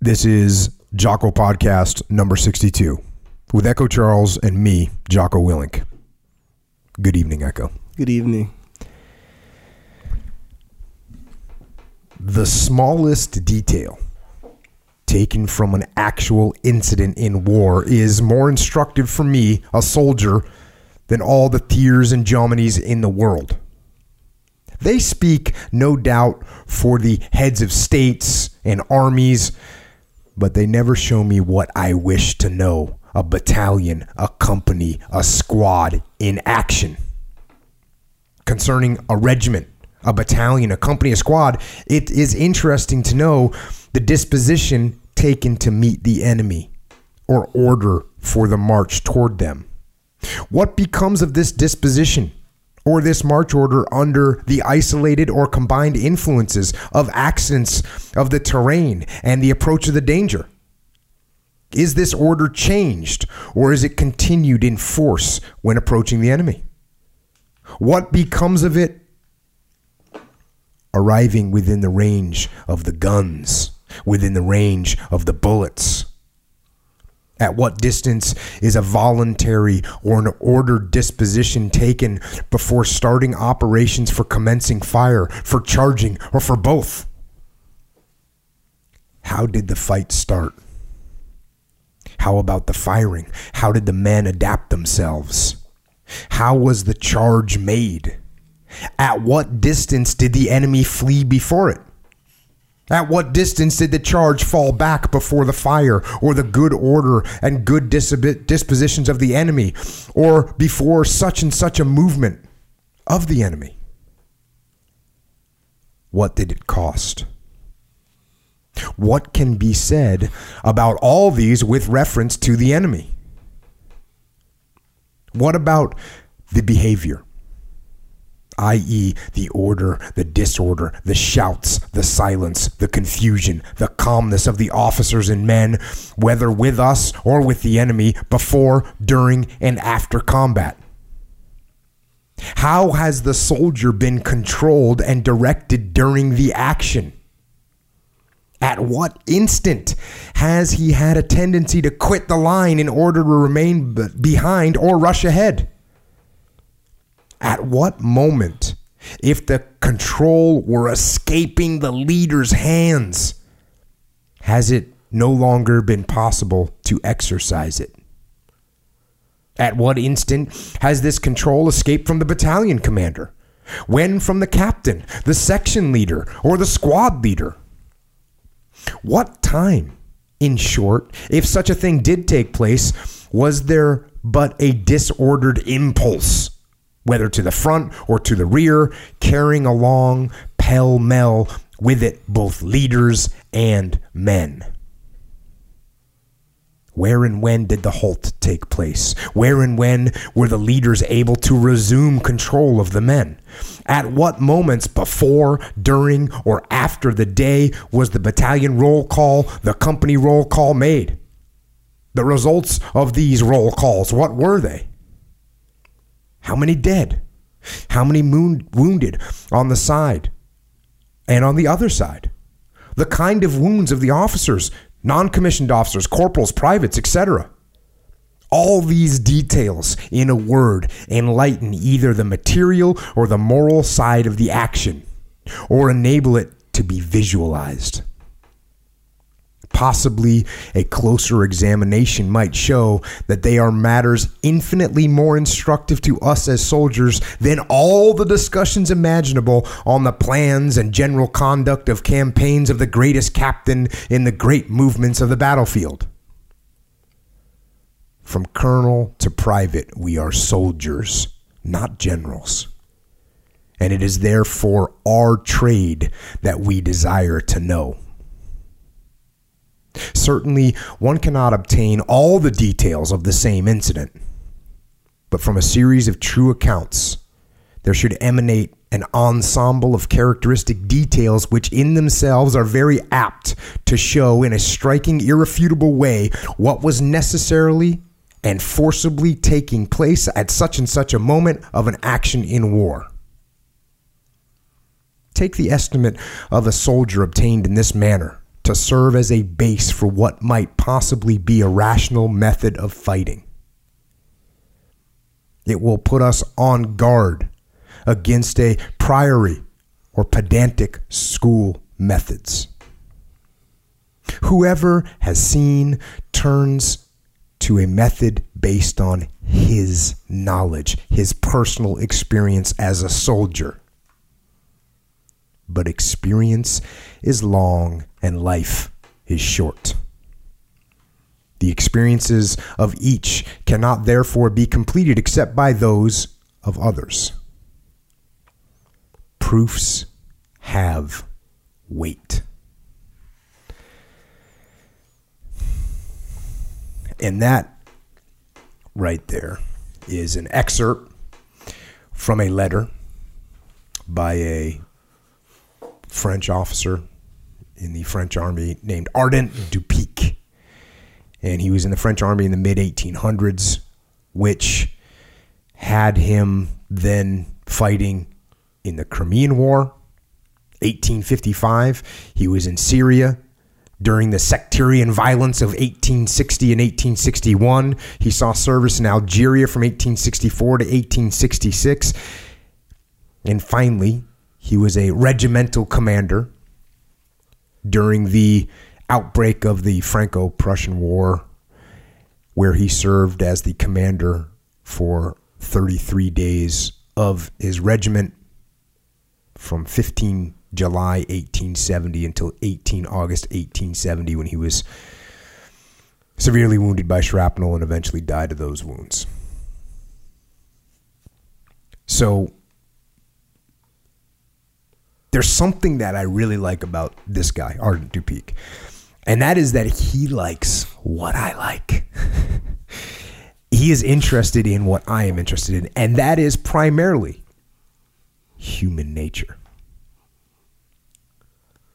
This is Jocko Podcast number 62 with Echo Charles and me, Jocko Willink. Good evening, Echo. Good evening. The smallest detail taken from an actual incident in war is more instructive for me, a soldier, than all the Thiers and Jominies in the world. They speak, no doubt, for the heads of states and armies, but they never show me what I wish to know a battalion, a company, a squad in action. Concerning a regiment, a battalion, a company, a squad, it is interesting to know the disposition taken to meet the enemy or order for the march toward them. What becomes of this disposition or this march order under the isolated or combined influences of accidents of the terrain and the approach of the danger? Is this order changed or is it continued in force when approaching the enemy? What becomes of it arriving within the range of the guns, within the range of the bullets? At what distance is a voluntary or an ordered disposition taken before starting operations for commencing fire, for charging, or for both? How did the fight start? How about the firing? How did the men adapt themselves? How was the charge made? At what distance did the enemy flee before it? At what distance did the charge fall back before the fire, or the good order and good dispositions of the enemy, or before such and such a movement of the enemy? What did it cost? What can be said about all these with reference to the enemy? What about the behavior? i.e., the order, the disorder, the shouts, the silence, the confusion, the calmness of the officers and men, whether with us or with the enemy, before, during, and after combat. How has the soldier been controlled and directed during the action? At what instant has he had a tendency to quit the line in order to remain behind or rush ahead? At what moment, if the control were escaping the leader's hands, has it no longer been possible to exercise it? At what instant has this control escaped from the battalion commander? When from the captain, the section leader, or the squad leader? What time, in short, if such a thing did take place, was there but a disordered impulse? Whether to the front or to the rear, carrying along pell mell with it both leaders and men. Where and when did the halt take place? Where and when were the leaders able to resume control of the men? At what moments before, during, or after the day was the battalion roll call, the company roll call made? The results of these roll calls, what were they? How many dead? How many wounded on the side and on the other side? The kind of wounds of the officers, non commissioned officers, corporals, privates, etc. All these details, in a word, enlighten either the material or the moral side of the action, or enable it to be visualized. Possibly a closer examination might show that they are matters infinitely more instructive to us as soldiers than all the discussions imaginable on the plans and general conduct of campaigns of the greatest captain in the great movements of the battlefield. From colonel to private, we are soldiers, not generals. And it is therefore our trade that we desire to know. Certainly, one cannot obtain all the details of the same incident, but from a series of true accounts, there should emanate an ensemble of characteristic details which in themselves are very apt to show in a striking, irrefutable way what was necessarily and forcibly taking place at such and such a moment of an action in war. Take the estimate of a soldier obtained in this manner to serve as a base for what might possibly be a rational method of fighting. It will put us on guard against a priori or pedantic school methods. Whoever has seen turns to a method based on his knowledge, his personal experience as a soldier. But experience is long and life is short. The experiences of each cannot therefore be completed except by those of others. Proofs have weight. And that right there is an excerpt from a letter by a French officer in the French army named Ardant du Picq. And he was in the French army in the mid 1800s, which had him then fighting in the Crimean War. 1855, he was in Syria during the sectarian violence of 1860 and 1861. He saw service in Algeria from 1864 to 1866. And finally, he was a regimental commander during the outbreak of the Franco Prussian War, where he served as the commander for 33 days of his regiment from 15 July 1870 until 18 August 1870 when he was severely wounded by shrapnel and eventually died of those wounds. So there's something that I really like about this guy, Ardant du Picq, and that is that he likes what I like. he is interested in what I am interested in, and that is primarily human nature.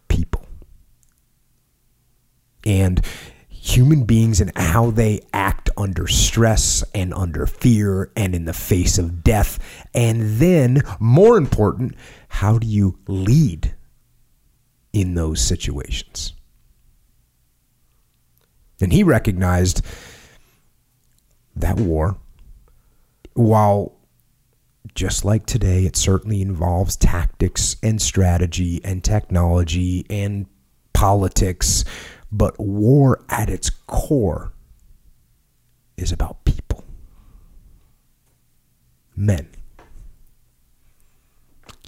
People. And human beings and how they act under stress and under fear and in the face of death. And then, more important, how do you lead in those situations? And he recognized that war, while just like today, it certainly involves tactics and strategy and technology and politics, but war at its core is about people. Men.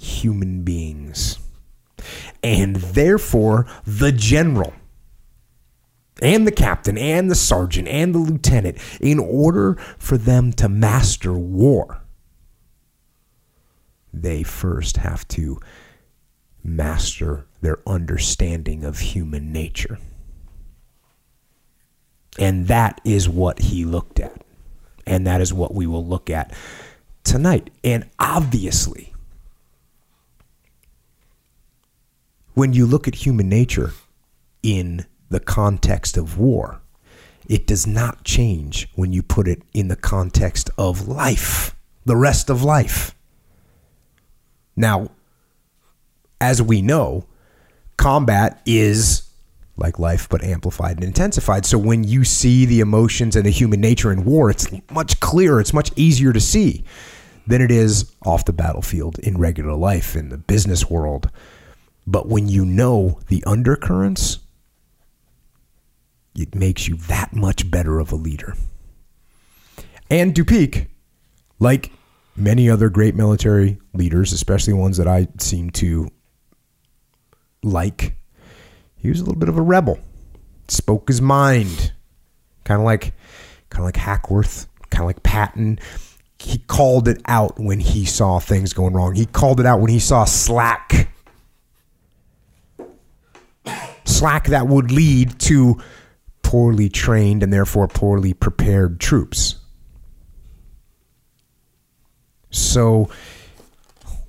Human beings. And therefore, the general and the captain and the sergeant and the lieutenant, in order for them to master war, they first have to master their understanding of human nature. And that is what he looked at. And that is what we will look at tonight. And obviously, when you look at human nature in the context of war, it does not change when you put it in the context of life, the rest of life. Now, as we know, combat is like life, but amplified and intensified. So when you see the emotions and the human nature in war, it's much clearer, it's much easier to see than it is off the battlefield in regular life, in the business world. But when you know the undercurrents, it makes you that much better of a leader. And du Picq, like many other great military leaders, especially ones that I seem to like, he was a little bit of a rebel. Spoke his mind, kind of like, kind of like Hackworth, kind of like Patton. He called it out when he saw things going wrong. He called it out when he saw slack, slack that would lead to poorly trained and therefore poorly prepared troops. So,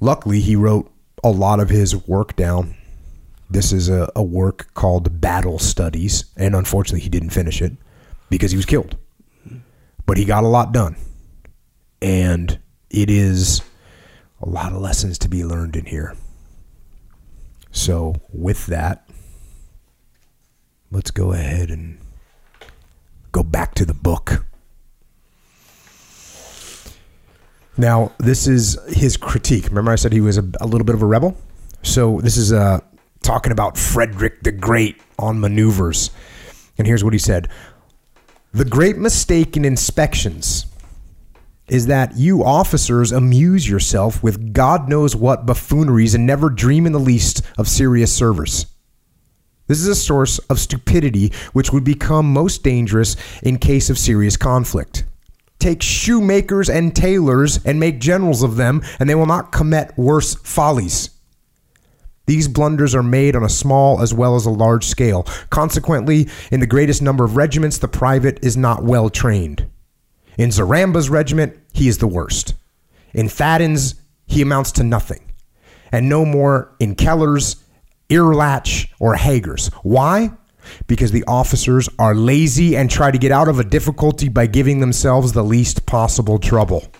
luckily, he wrote a lot of his work down this is a, a work called Battle Studies, and unfortunately, he didn't finish it because he was killed. But he got a lot done, and it is a lot of lessons to be learned in here. So, with that, let's go ahead and go back to the book. Now, this is his critique. Remember, I said he was a, a little bit of a rebel? So, this is uh, talking about Frederick the Great on maneuvers. And here's what he said The great mistake in inspections is that you officers amuse yourself with God knows what buffooneries and never dream in the least of serious service. This is a source of stupidity which would become most dangerous in case of serious conflict. Take shoemakers and tailors and make generals of them, and they will not commit worse follies. These blunders are made on a small as well as a large scale. Consequently, in the greatest number of regiments, the private is not well trained. In Zaramba's regiment, he is the worst. In Fadden's, he amounts to nothing. And no more in Keller's, Irlach, or Hager's. Why? Because the officers are lazy and try to get out of a difficulty by giving themselves the least possible trouble.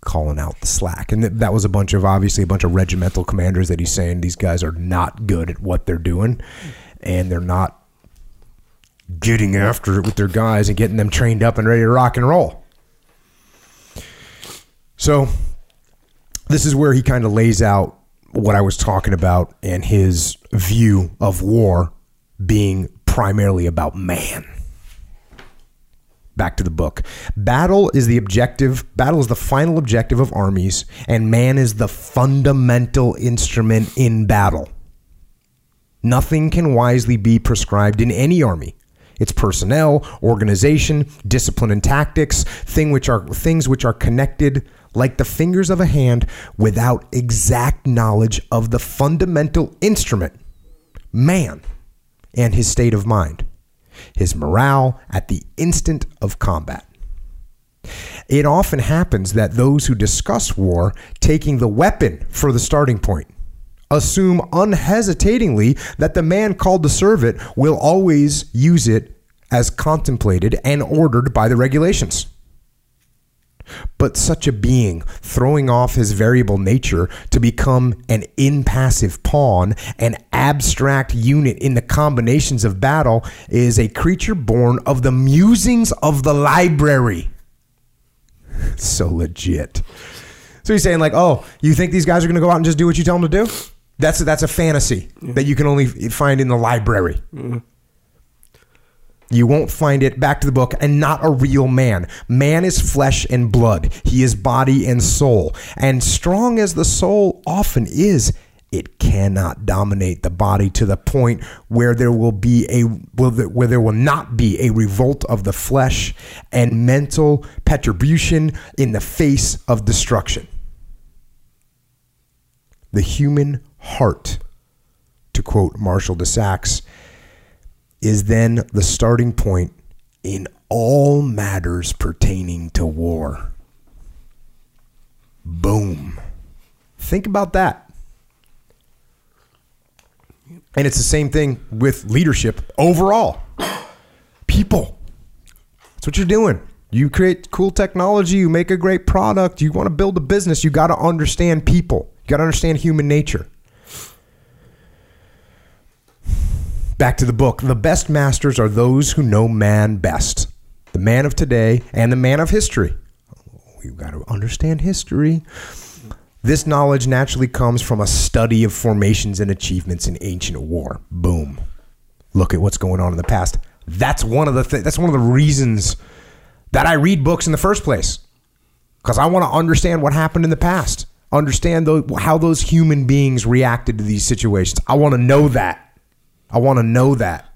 Calling out the slack. And that was a bunch of, obviously, a bunch of regimental commanders that he's saying these guys are not good at what they're doing and they're not getting after it with their guys and getting them trained up and ready to rock and roll. So, this is where he kind of lays out what I was talking about and his view of war being primarily about man. Back to the book. Battle is the objective, battle is the final objective of armies, and man is the fundamental instrument in battle. Nothing can wisely be prescribed in any army. Its personnel, organization, discipline and tactics, thing which are things which are connected like the fingers of a hand without exact knowledge of the fundamental instrument, man, and his state of mind, his morale at the instant of combat. It often happens that those who discuss war, taking the weapon for the starting point, assume unhesitatingly that the man called to serve it will always use it as contemplated and ordered by the regulations. But such a being, throwing off his variable nature to become an impassive pawn, an abstract unit in the combinations of battle, is a creature born of the musings of the library. so legit. So he's saying, like, oh, you think these guys are going to go out and just do what you tell them to do? That's a, that's a fantasy yeah. that you can only find in the library. Mm-hmm. You won't find it back to the book and not a real man. Man is flesh and blood. He is body and soul. And strong as the soul often is, it cannot dominate the body to the point where there will be a where there will not be a revolt of the flesh and mental perturbation in the face of destruction. The human heart, to quote Marshal de Saxe, is then the starting point in all matters pertaining to war. Boom. Think about that. And it's the same thing with leadership overall. People. That's what you're doing. You create cool technology, you make a great product, you want to build a business, you got to understand people. You got to understand human nature. Back to the book. The best masters are those who know man best. The man of today and the man of history. We've got to understand history. This knowledge naturally comes from a study of formations and achievements in ancient war. Boom. Look at what's going on in the past. That's one of the th- that's one of the reasons that I read books in the first place. Cuz I want to understand what happened in the past. Understand how those human beings reacted to these situations. I want to know that. I want to know that.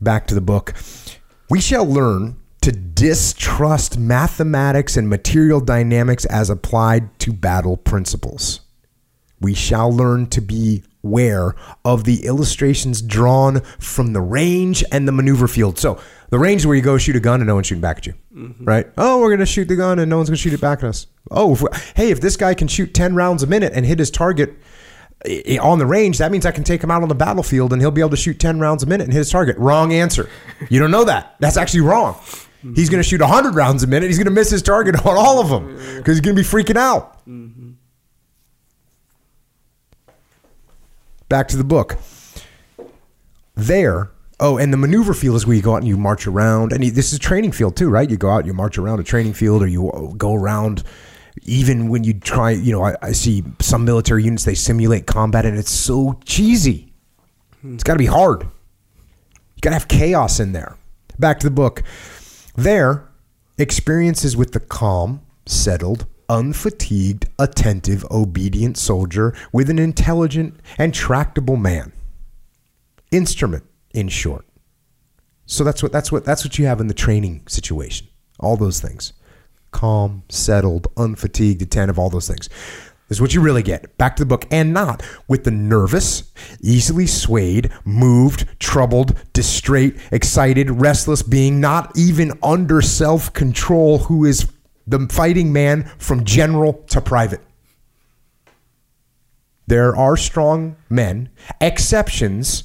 Back to the book. We shall learn to distrust mathematics and material dynamics as applied to battle principles. We shall learn to be aware of the illustrations drawn from the range and the maneuver field. So, the range where you go shoot a gun and no one's shooting back at you, mm-hmm. right? Oh, we're going to shoot the gun and no one's going to shoot it back at us. Oh, if hey, if this guy can shoot 10 rounds a minute and hit his target on the range, that means I can take him out on the battlefield and he'll be able to shoot 10 rounds a minute and hit his target. Wrong answer. You don't know that. That's actually wrong. He's going to shoot 100 rounds a minute. He's going to miss his target on all of them because he's going to be freaking out. back to the book. There, oh, and the maneuver field is where you go out and you march around. And this is a training field too, right? You go out, you march around a training field, or you go around. Even when you try, you know, I, I see some military units they simulate combat, and it's so cheesy. It's got to be hard. You got to have chaos in there. Back to the book. There, experiences with the calm, settled, unfatigued, attentive, obedient soldier with an intelligent and tractable man. Instrument, in short. So that's what that's what that's what you have in the training situation. All those things. Calm, settled, unfatigued, attentive, all those things. This is what you really get. Back to the book, and not with the nervous, easily swayed, moved, troubled, distraught, excited, restless being, not even under self control, who is the fighting man from general to private. There are strong men, exceptions,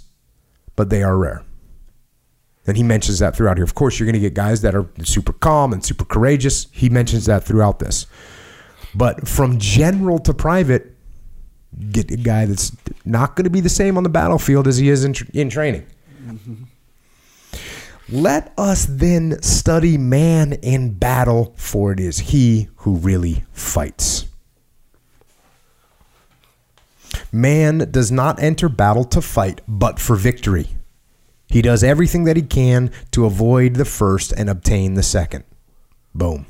but they are rare. And he mentions that throughout here. Of course, you're going to get guys that are super calm and super courageous. He mentions that throughout this. But from general to private, get a guy that's not going to be the same on the battlefield as he is in, in training. Mm-hmm. Let us then study man in battle, for it is he who really fights. Man does not enter battle to fight, but for victory. He does everything that he can to avoid the first and obtain the second. Boom.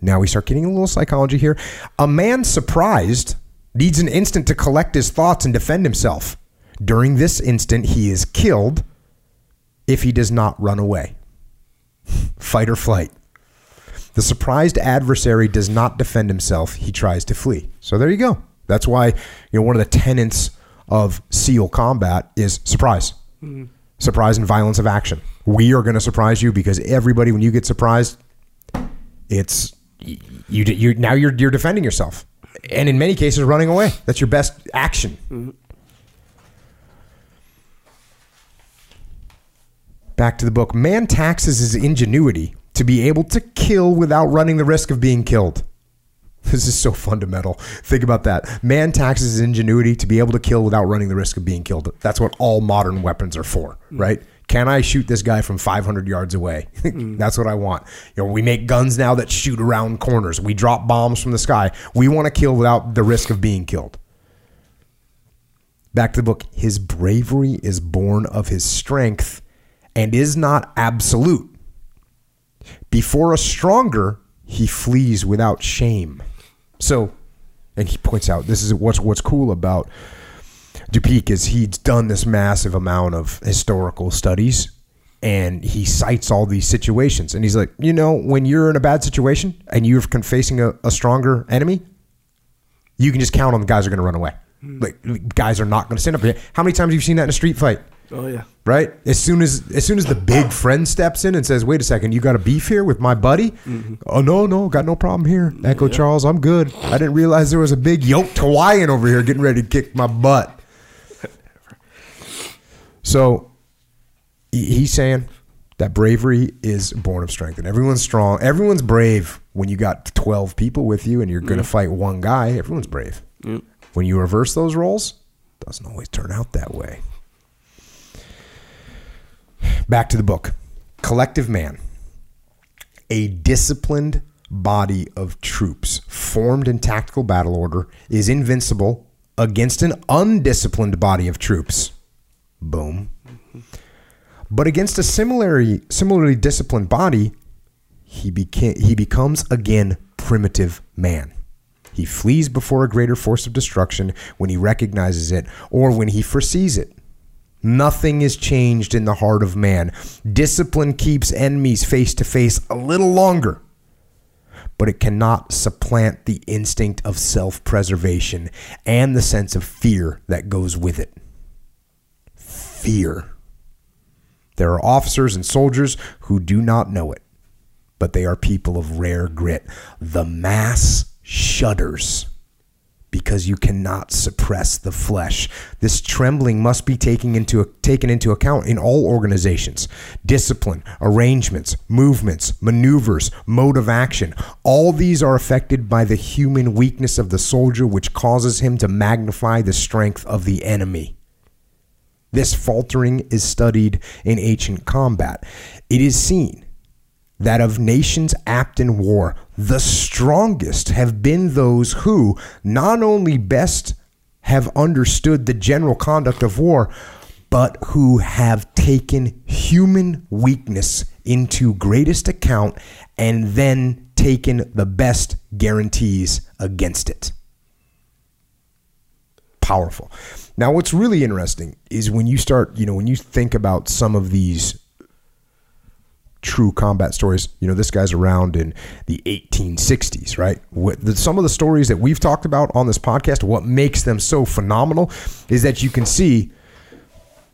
Now we start getting a little psychology here. A man surprised needs an instant to collect his thoughts and defend himself. During this instant, he is killed if he does not run away. Fight or flight. The surprised adversary does not defend himself, he tries to flee. So there you go. That's why, you know, one of the tenets of SEAL combat is surprise. Mm-hmm. Surprise and violence of action. We are going to surprise you because everybody, when you get surprised, it's you. You now you're you're defending yourself, and in many cases, running away. That's your best action. Mm-hmm. Back to the book. Man taxes his ingenuity to be able to kill without running the risk of being killed. This is so fundamental. Think about that. Man taxes his ingenuity to be able to kill without running the risk of being killed. That's what all modern weapons are for, mm. right? Can I shoot this guy from 500 yards away? mm. That's what I want. You know, we make guns now that shoot around corners. We drop bombs from the sky. We want to kill without the risk of being killed. Back to the book. His bravery is born of his strength and is not absolute. Before a stronger, he flees without shame. So, and he points out this is what's what's cool about du Picq is he's done this massive amount of historical studies and he cites all these situations and he's like, you know, when you're in a bad situation and you're facing a, a stronger enemy, you can just count on the guys are going to run away. Hmm. Like guys are not going to stand up. How many times have you seen that in a street fight? Oh yeah. Right. As soon as as soon as the big friend steps in and says, "Wait a second, you got a beef here with my buddy?" Mm-hmm. Oh no, no, got no problem here. Echo yeah. Charles, I'm good. I didn't realize there was a big yoked Hawaiian over here getting ready to kick my butt. so he's saying that bravery is born of strength, and everyone's strong. Everyone's brave when you got twelve people with you and you're going to mm-hmm. fight one guy. Everyone's brave. Mm-hmm. When you reverse those roles, doesn't always turn out that way. Back to the book Collective Man. A disciplined body of troops formed in tactical battle order is invincible against an undisciplined body of troops. Boom. But against a similarly similarly disciplined body, he he becomes again primitive man. He flees before a greater force of destruction when he recognizes it or when he foresees it. Nothing is changed in the heart of man. Discipline keeps enemies face to face a little longer, but it cannot supplant the instinct of self preservation and the sense of fear that goes with it. Fear. There are officers and soldiers who do not know it, but they are people of rare grit. The mass shudders because you cannot suppress the flesh. This trembling must be taken into taken into account in all organizations. Discipline, arrangements, movements, maneuvers, mode of action. All these are affected by the human weakness of the soldier which causes him to magnify the strength of the enemy. This faltering is studied in ancient combat. It is seen that of nations apt in war, the strongest have been those who not only best have understood the general conduct of war, but who have taken human weakness into greatest account and then taken the best guarantees against it. Powerful. Now, what's really interesting is when you start, you know, when you think about some of these true combat stories. You know, this guy's around in the 1860s, right? What, the, some of the stories that we've talked about on this podcast, what makes them so phenomenal is that you can see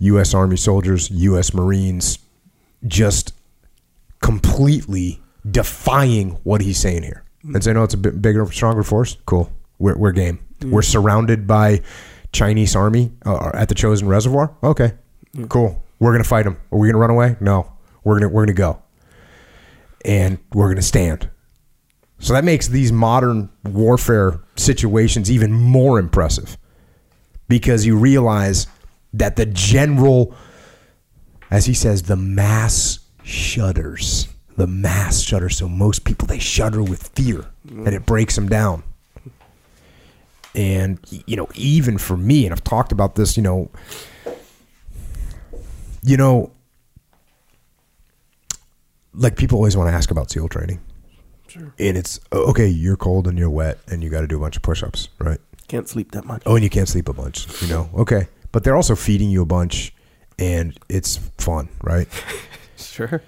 U.S. Army soldiers, U.S. Marines just completely defying what he's saying here and say, no, it's a bit bigger, stronger force. Cool. We're, we're game. We're surrounded by Chinese army uh, at the Chosin Reservoir. Okay, cool. We're gonna fight them. Are we gonna run away? No. We're gonna we're gonna go, and we're gonna stand. So that makes these modern warfare situations even more impressive because you realize that the general, as he says, the mass shudders. The mass shudders. So most people they shudder with fear, and it breaks them down. And you know, even for me, and I've talked about this, you know, you know, like people always want to ask about SEAL training. Sure. And it's okay, you're cold and you're wet and you got to do a bunch of push ups, right? Can't sleep that much. Oh, and you can't sleep a bunch, you know? Okay. But they're also feeding you a bunch and it's fun, right? Sure.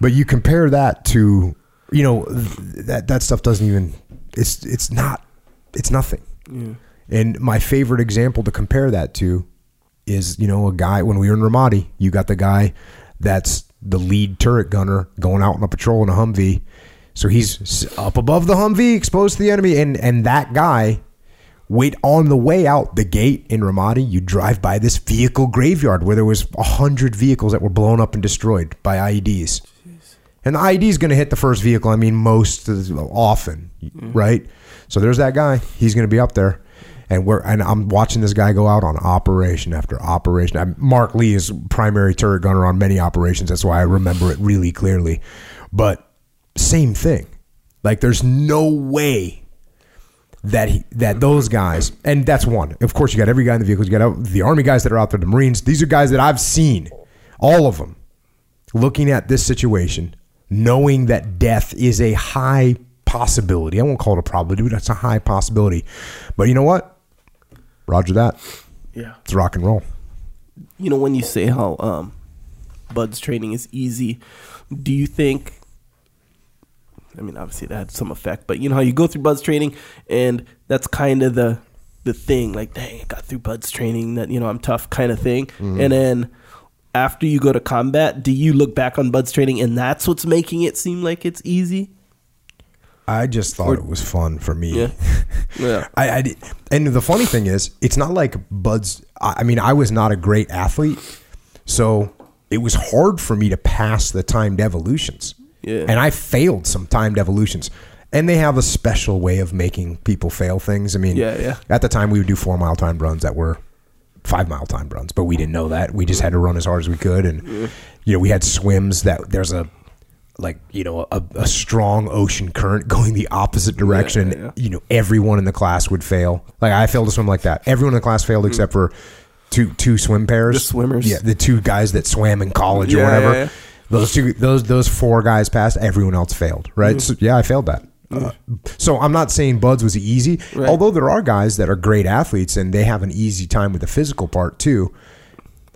But you compare that to, you know, that that stuff doesn't even it's it's not it's nothing. Yeah. And my favorite example to compare that to is, you know, a guy when we were in Ramadi, you got the guy that's the lead turret gunner going out on a patrol in a Humvee. So he's up above the Humvee, exposed to the enemy, and and that guy wait on the way out the gate in Ramadi. You drive by this vehicle graveyard where there was a hundred vehicles that were blown up and destroyed by IEDs. And the IED is going to hit the first vehicle. I mean, most often, mm-hmm. right? So there's that guy. He's going to be up there, and we're and I'm watching this guy go out on operation after operation. I, Mark Lee is primary turret gunner on many operations. That's why I remember it really clearly. But same thing. Like there's no way that he, that those guys, and that's one. Of course, you got every guy in the vehicles. You got the army guys that are out there, the Marines. These are guys that I've seen, all of them, looking at this situation, knowing that death is a high possibility. I won't call it a probability, but that's a high possibility. But you know what? Roger that. Yeah. It's rock and roll. You know when you say how um, BUD/S training is easy, do you think? I mean, obviously that had some effect, but you know how you go through BUD/S training, and that's kind of the the thing. Like, dang, I got through BUD/S training. That you know I'm tough, kind of thing. And then after you go to combat, do you look back on BUD/S training, and that's what's making it seem like it's easy? I just thought it was fun for me. Yeah. Yeah. I, I did- and the funny thing is, it's not like BUD/S. I I mean, I was not a great athlete, so it was hard for me to pass the timed evolutions. Yeah. and I failed some timed evolutions. And they have a special way of making people fail things. I mean, Yeah, yeah. At the time, we would do four mile timed runs that were five mile timed runs, but we didn't know that. We just had to run as hard as we could, and you know, we had swims that there's a like you know a, a strong ocean current going the opposite direction. yeah, yeah. You know, everyone in the class would fail. Like I failed to swim like that. Everyone in the class failed mm-hmm. except for two two swim pairs. The swimmers. Yeah, the two guys that swam in college or whatever. yeah, yeah. Those two, those those four guys passed. Everyone else failed. Right? Mm. So, yeah, I failed that. Mm. Uh, so I'm not saying BUD/S was easy, Right. although there are guys that are great athletes and they have an easy time with the physical part too.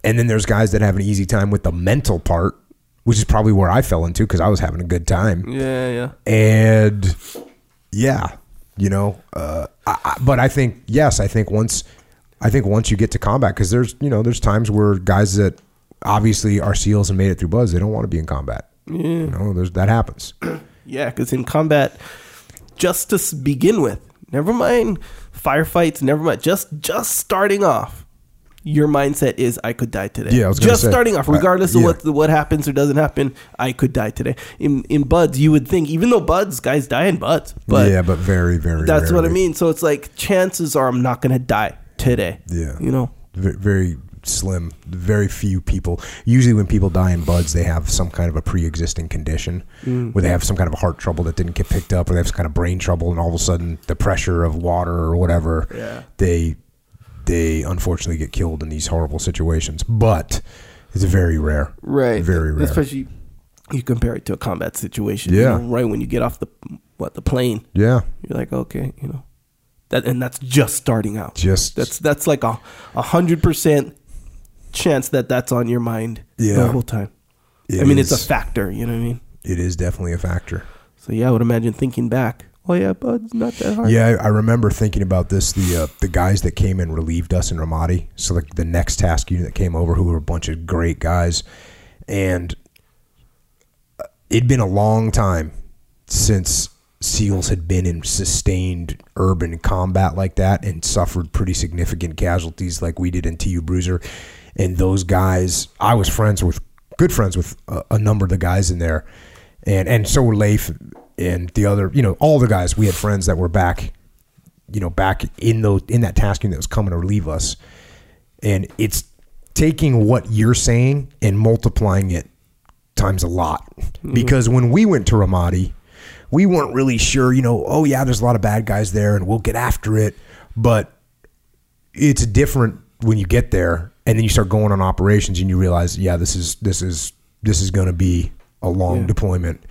And then there's guys that have an easy time with the mental part, which is probably where I fell into because I was having a good time. Yeah, yeah. And yeah, you know, uh, I, I, but I think yes, I think once, I think once you get to combat, because there's you know there's times where guys that obviously are seals and made it through BUD/S, they don't want to be in combat. You know, there's that happens. Yeah, because in combat, just to begin with, Never mind firefights. Never mind. Just just starting off. Your mindset is I could die today. Yeah, I was gonna just say, starting off, uh, regardless of yeah. what what happens or doesn't happen. I could die today. In in BUD/S, you would think, even though BUD/S, guys die in BUD/S, but yeah, but very, very. that's what I mean. So it's like chances are I'm not gonna die today. Yeah. you know. Ve- very slim. Very few people. Usually, when people die in BUD/S, they have some kind of a pre-existing condition, Mm. where they have some kind of a heart trouble that didn't get picked up, or they have some kind of brain trouble, and all of a sudden, the pressure of water or whatever, Yeah. they they unfortunately get killed in these horrible situations. But it's very rare. Right. Very rare. Especially you compare it to a combat situation. Yeah. You know, right when you get off the what the plane, Yeah. you're like, okay, you know, that and that's just starting out. Just That's that's like a a hundred percent chance that that's on your mind Yeah. the whole time. it I mean, it's a factor. You know what I mean? it is definitely a factor. So yeah, I would imagine thinking back. Oh yeah, but it's not that hard. Yeah, I remember thinking about this. The uh, the guys that came and relieved us in Ramadi, so like the next task unit that came over, who were a bunch of great guys, and uh, it'd been a long time since SEALs had been in sustained urban combat like that and suffered pretty significant casualties like we did in TU Bruiser. And those guys, I was friends with, good friends with a, a number of the guys in there, and and so were Leif and the other, you know, all the guys. We had friends that were back, you know, back in those in that tasking that was coming to relieve us, and it's taking what you're saying and multiplying it times a lot. Mm-hmm. Because when we went to Ramadi, we weren't really sure, you know, oh yeah, there's a lot of bad guys there and we'll get after it. But it's different when you get there and then you start going on operations and you realize, yeah, this is this is this is gonna be a long Yeah. deployment.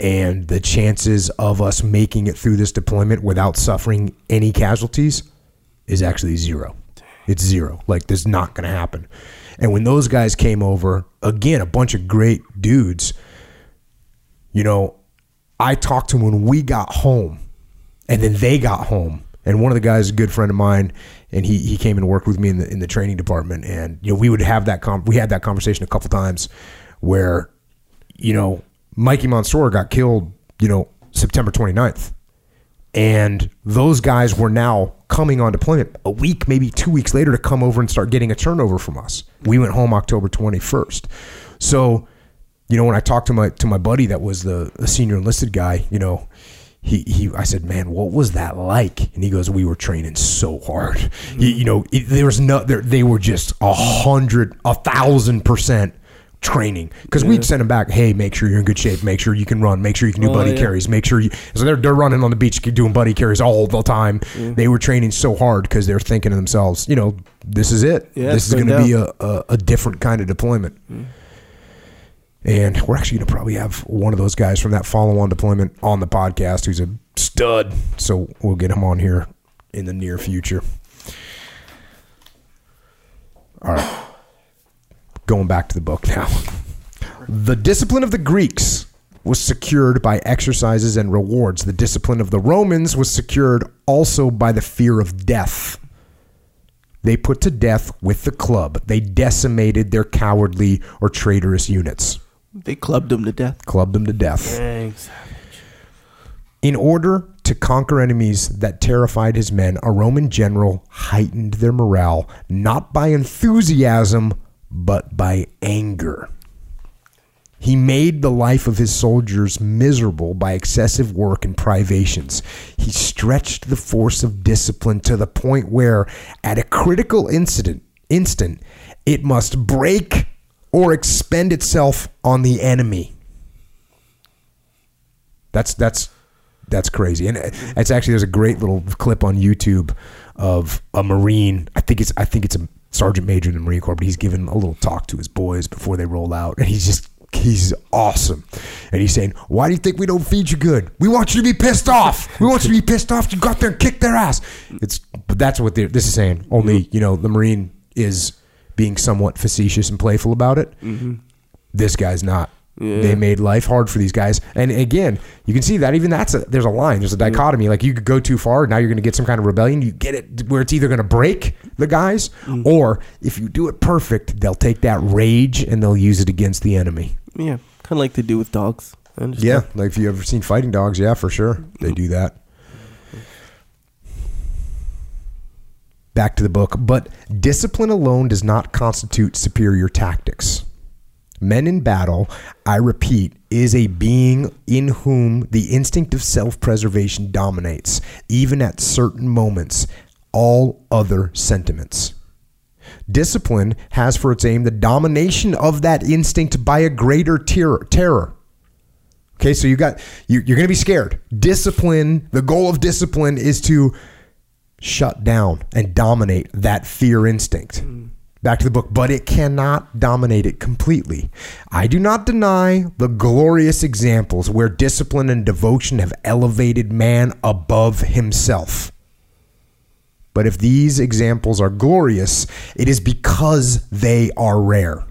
And the chances of us making it through this deployment without suffering any casualties is actually zero. It's zero. Like this is not going to happen. And when those guys came over, again, a bunch of great dudes. You know, I talked to them when we got home, and then they got home. And one of the guys, is a good friend of mine, and he he came and worked with me in the in the training department. And you know, we would have that com- we had that conversation a couple times, where, you know, Mikey Monsoor got killed. You know, September 29th and those guys were now coming on deployment a week, maybe two weeks later, to come over and start getting a turnover from us. We went home October twenty first. So, you know, when I talked to my to my buddy that was the, the senior enlisted guy, you know, he he I said, man, what was that like? And he goes, we were training so hard. You, you know, it, there was no, they were just a hundred, a thousand percent training because we'd send them back. Hey, make sure you're in good shape. Make sure you can run. Make sure you can do Oh, buddy yeah. carries. Make sure you. So they're they're running on the beach doing buddy carries all the time. They were training so hard because they're thinking to themselves, you know, this is it. Yeah, this is going going to be a, a a different kind of deployment. And we're actually going to probably have one of those guys from that follow-on deployment on the podcast, who's a stud. So we'll get him on here in the near future. All right, going back to the book now. The discipline of the Greeks was secured by exercises and rewards. The discipline of the Romans was secured also by the fear of death. They put to death with the club. They decimated their cowardly or traitorous units, They clubbed them to death. clubbed them to death. Thanks. In order to conquer enemies that terrified his men, a Roman general heightened their morale not by enthusiasm, but by anger. He made the life of his soldiers miserable by excessive work and privations. He stretched the force of discipline to the point where, at a critical incident, instant, it must break or expend itself on the enemy. That's that's that's crazy, and it's actually there's a great little clip on YouTube of a Marine. I think it's I think it's a sergeant major in the Marine Corps, but he's giving a little talk to his boys before they roll out, and he's just he's awesome, and he's saying, "Why do you think we don't feed you good? We want you to be pissed off. We want you to be pissed off. You go out there and kick their ass." It's but that's what they're, this is saying. Only you know the Marine is being somewhat facetious and playful about it. Mm-hmm. This guy's not. They made life hard for these guys, and again, you can see that even that's a, there's a line, there's a dichotomy. Like you could go too far, now you're going to get some kind of rebellion. You get it where it's either going to break the guys, mm. or if you do it perfect, they'll take that rage and they'll use it against the enemy. Yeah, kind of like they do with dogs. Yeah, like if you ever seen fighting dogs, yeah, for sure they do that. Back to the book. But discipline alone does not constitute superior tactics. Men in battle, I repeat, is a being in whom the instinct of self preservation dominates, even at certain moments, all other sentiments. Discipline has for its aim the domination of that instinct by a greater terror. terror. Okay, so you got you, you're going to be scared. Discipline. The goal of discipline is to shut down and dominate that fear instinct. Mm. Back to the book, but it cannot dominate it completely. I do not deny the glorious examples where discipline and devotion have elevated man above himself. But if these examples are glorious, it is because they are rare.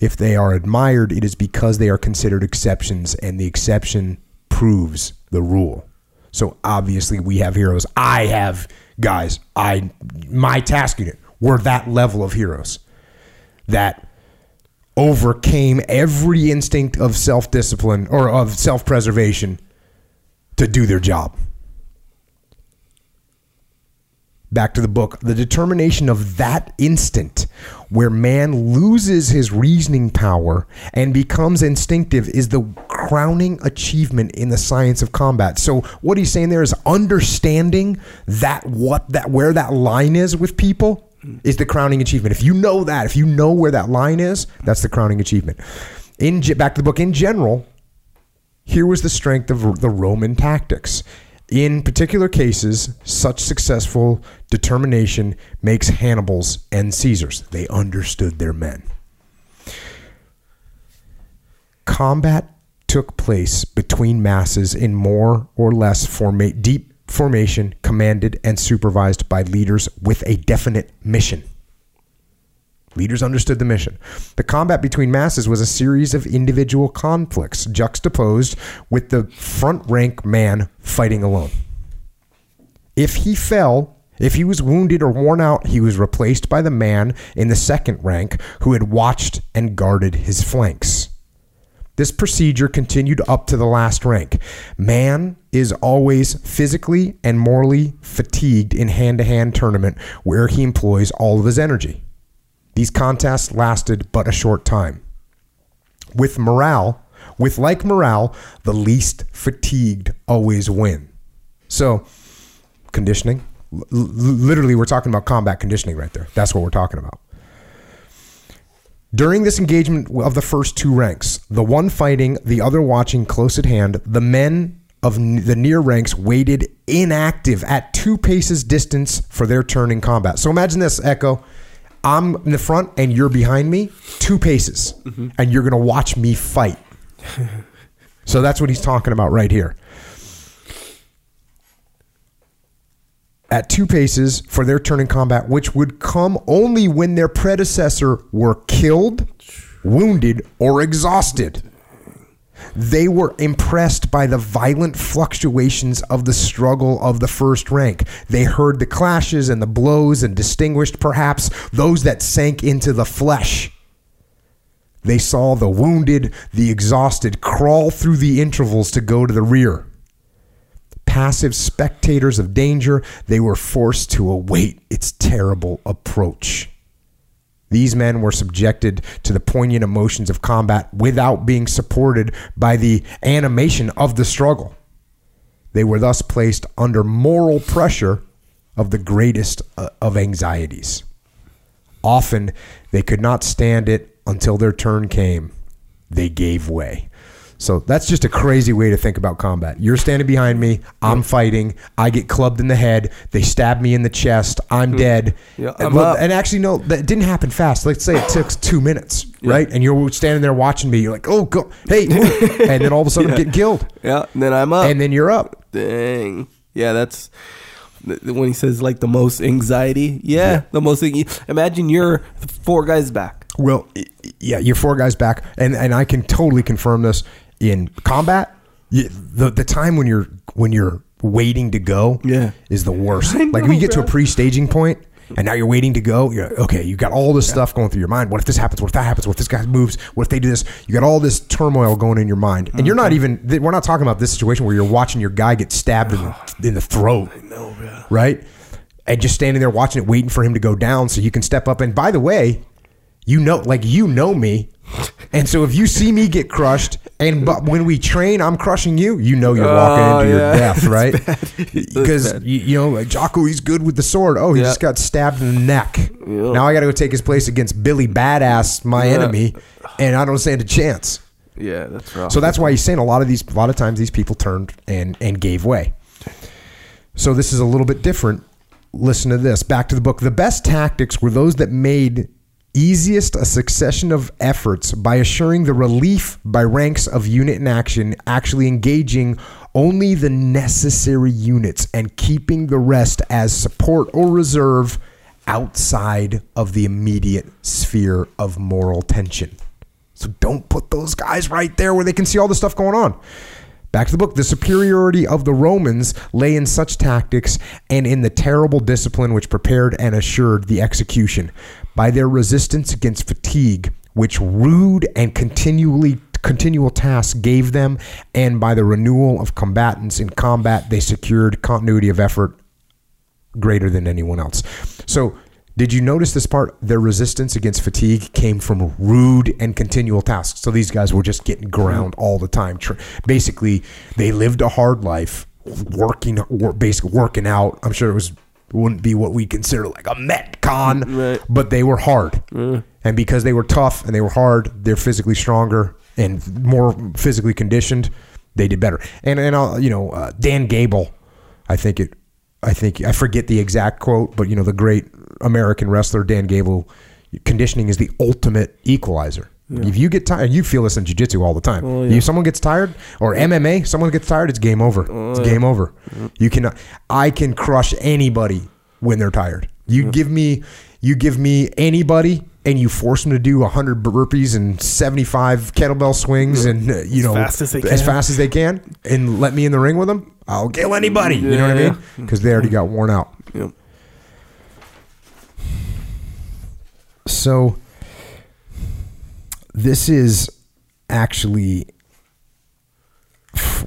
If they are admired, it is because they are considered exceptions, and the exception proves the rule. So obviously, we have heroes. I have guys. I my task unit. We're that level of heroes that overcame every instinct of self discipline or of self preservation to do their job back to the book, the determination of that instant where man loses his reasoning power and becomes instinctive is the crowning achievement in the science of combat. So what he's saying there is understanding that what that where that line is with people is the crowning achievement. If you know that, if you know where that line is, that's the crowning achievement. In back to the book in general, here was the strength of the Roman tactics. In particular cases, such successful determination makes Hannibal's and Caesar's. They understood their men. Combat took place between masses in more or less forma- deep formation, commanded and supervised by leaders with a definite mission. Leaders understood the mission. The combat between masses was a series of individual conflicts juxtaposed with the front rank man fighting alone. If he fell, if he was wounded or worn out, he was replaced by the man in the second rank who had watched and guarded his flanks. This procedure continued up to the last rank. Man is always physically and morally fatigued in hand to hand tournament where he employs all of his energy. These contests lasted but a short time. With morale, with like morale, the least fatigued always win. So, conditioning, L- literally, we're talking about combat conditioning right there. That's what we're talking about. During this engagement of the first two ranks, the one fighting, the other watching close at hand, the men of the near ranks waited inactive at two paces distance for their turn in combat. So imagine this, Echo. I'm in the front and you're behind me, two paces, mm-hmm. and you're going to watch me fight. so that's what he's talking about right here. At two paces for their turn in combat, which would come only when their predecessor were killed, wounded, or exhausted. They were impressed by the violent fluctuations of the struggle of the first rank. They heard the clashes and the blows and distinguished, perhaps, those that sank into the flesh. They saw the wounded, the exhausted crawl through the intervals to go to the rear. Passive spectators of danger, they were forced to await its terrible approach. These men were subjected to the poignant emotions of combat without being supported by the animation of the struggle. They were thus placed under moral pressure of the greatest uh, of anxieties. Often they could not stand it until their turn came. They gave way. So that's just a crazy way to think about combat. You're standing behind me. I'm fighting. I get clubbed in the head. They stab me in the chest. I'm hmm. dead. Yeah, I'm and, and actually, no, that didn't happen fast. Let's say it took two minutes, yeah. right? And you're standing there watching me. You're like, oh, go, hey, and then all of a sudden yeah. I'm getting killed. Yeah, and then I'm up. And then you're up. Dang. Yeah, that's when he says like the most anxiety. Yeah, yeah. the most. Imagine you're four guys back. Well, yeah, you're four guys back, and and I can totally confirm this in combat, you, the the time when you're when you're waiting to go yeah. is the worst. Like when you get bro. to a pre-staging point and now you're waiting to go, you're okay, you got all this stuff going through your mind. What if this happens? What if that happens? What if this guy moves? What if they do this? You got all this turmoil going in your mind. And you're not even we're not talking about this situation where you're watching your guy get stabbed in, the, in the throat. Know, Right? and just standing there watching it, waiting for him to go down so you can step up. And by the way, you know, like you know me, and so if you see me get crushed, and but when we train, I'm crushing you, you know you're walking Oh, into your death, right? Because you, you know, like Jocko, he's good with the sword. Oh, he Yeah. just got stabbed in the neck. Yeah. Now I got to go take his place against Billy Badass, my Yeah. enemy, and I don't stand a chance. Yeah, that's right. So that's why he's saying a lot of these, a lot of times these people turned and and gave way. So this is a little bit different. Listen to this. Back to the book. The best tactics were those that made easiest a succession of efforts by assuring the relief by ranks of unit in action, actually engaging only the necessary units and keeping the rest as support or reserve outside of the immediate sphere of moral tension. So don't put those guys right there where they can see all the stuff going on. Back to the book. The superiority of the Romans lay in such tactics and in the terrible discipline which prepared and assured the execution. By their resistance against fatigue, which rude and continually continual tasks gave them, and by the renewal of combatants in combat, they secured continuity of effort greater than anyone else. So, did you notice this part? Their resistance against fatigue came from rude and continual tasks. So these guys were just getting ground all the time. Basically, they lived a hard life, working, basically working out. I'm sure it was wouldn't be what we consider like a metcon, Right. but they were hard. And because they were tough and they were hard, they're physically stronger and more physically conditioned. They did better. And and uh, you know, uh, Dan Gable, I think it. I think I forget the exact quote, but you know, the great American wrestler Dan Gable, conditioning is the ultimate equalizer. If you get tired, you feel this in jiu-jitsu all the time. Oh, yeah. If someone gets tired, or MMA, someone gets tired, it's game over. Oh, it's game over. You can, I can crush anybody when they're tired. You give me, you give me anybody, and you force them to do hundred burpees and seventy-five kettlebell swings, and uh, you know, fast as as fast as they can, and let me in the ring with them. I'll kill anybody. You know what I mean? Because they already got worn out. Yep. So this is actually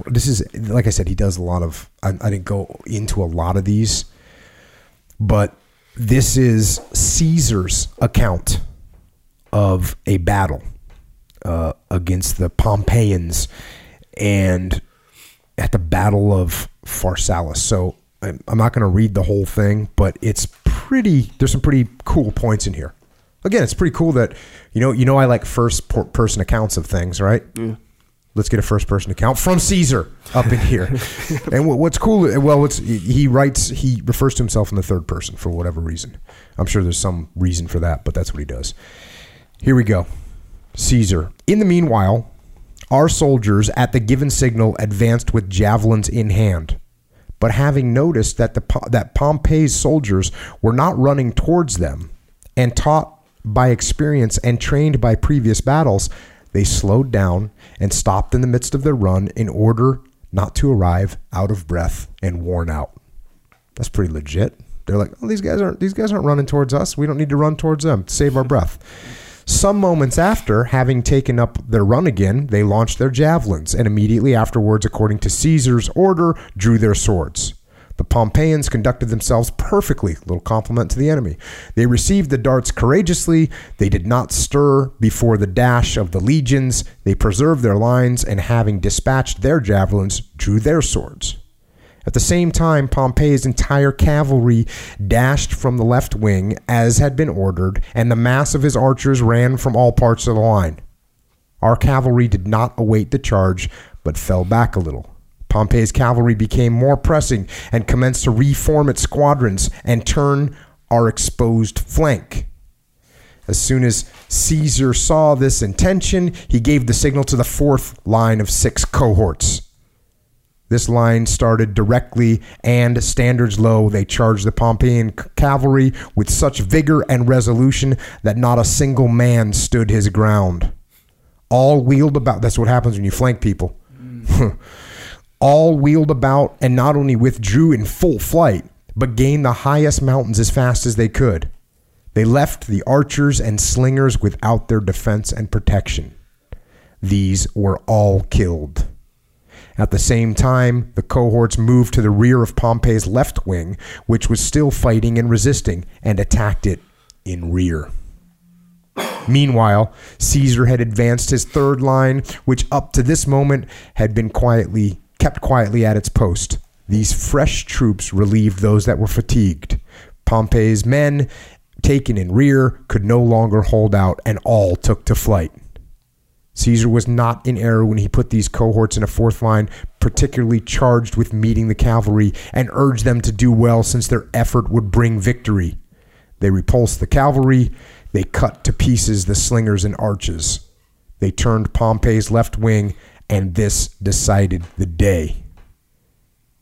this is like I said he does a lot of I, I didn't go into a lot of these but this is Caesar's account of a battle uh, against the Pompeians and at the Battle of Pharsalus. So I'm I'm not going to read the whole thing, but it's pretty. There's some pretty cool points in here. Again, it's pretty cool that you know you know I like first person accounts of things, right? Let's get a first person account from Caesar up in here. and what's cool? Well, what's he writes? He refers to himself in the third person for whatever reason. I'm sure there's some reason for that, but that's what he does. Here we go. Caesar. In the meanwhile, our soldiers at the given signal advanced with javelins in hand. But having noticed that the that Pompey's soldiers were not running towards them, and taught by experience and trained by previous battles, they slowed down and stopped in the midst of their run in order not to arrive out of breath and worn out. That's pretty legit. They're like, oh, these guys aren't these guys aren't running towards us. We don't need to run towards them. Save our breath. Some moments after, having taken up their run again, they launched their javelins, and immediately afterwards, according to Caesar's order, drew their swords. The Pompeians conducted themselves perfectly, little compliment to the enemy. They received the darts courageously, they did not stir before the dash of the legions, they preserved their lines, and having dispatched their javelins, drew their swords. At the same time, Pompey's entire cavalry dashed from the left wing, as had been ordered, and the mass of his archers ran from all parts of the line. Our cavalry did not await the charge, but fell back a little. Pompey's cavalry became more pressing and commenced to reform its squadrons and turn our exposed flank. As soon as Caesar saw this intention, he gave the signal to the fourth line of six cohorts. This line started directly and standards low. They charged the Pompeian cavalry with such vigor and resolution that not a single man stood his ground. All wheeled about. That's what happens when you flank people. Mm. All wheeled about and not only withdrew in full flight, but gained the highest mountains as fast as they could. They left the archers and slingers without their defense and protection. These were all killed. At the same time, the cohorts moved to the rear of Pompey's left wing, which was still fighting and resisting, and attacked it in rear. Meanwhile, Caesar had advanced his third line, which up to this moment had been quietly kept quietly at its post. These fresh troops relieved those that were fatigued. Pompey's men, taken in rear, could no longer hold out, and all took to flight. Caesar was not in error when he put these cohorts in a fourth line, particularly charged with meeting the cavalry, and urged them to do well since their effort would bring victory. They repulsed the cavalry, they cut to pieces the slingers and archers. They turned Pompey's left wing, and this decided the day.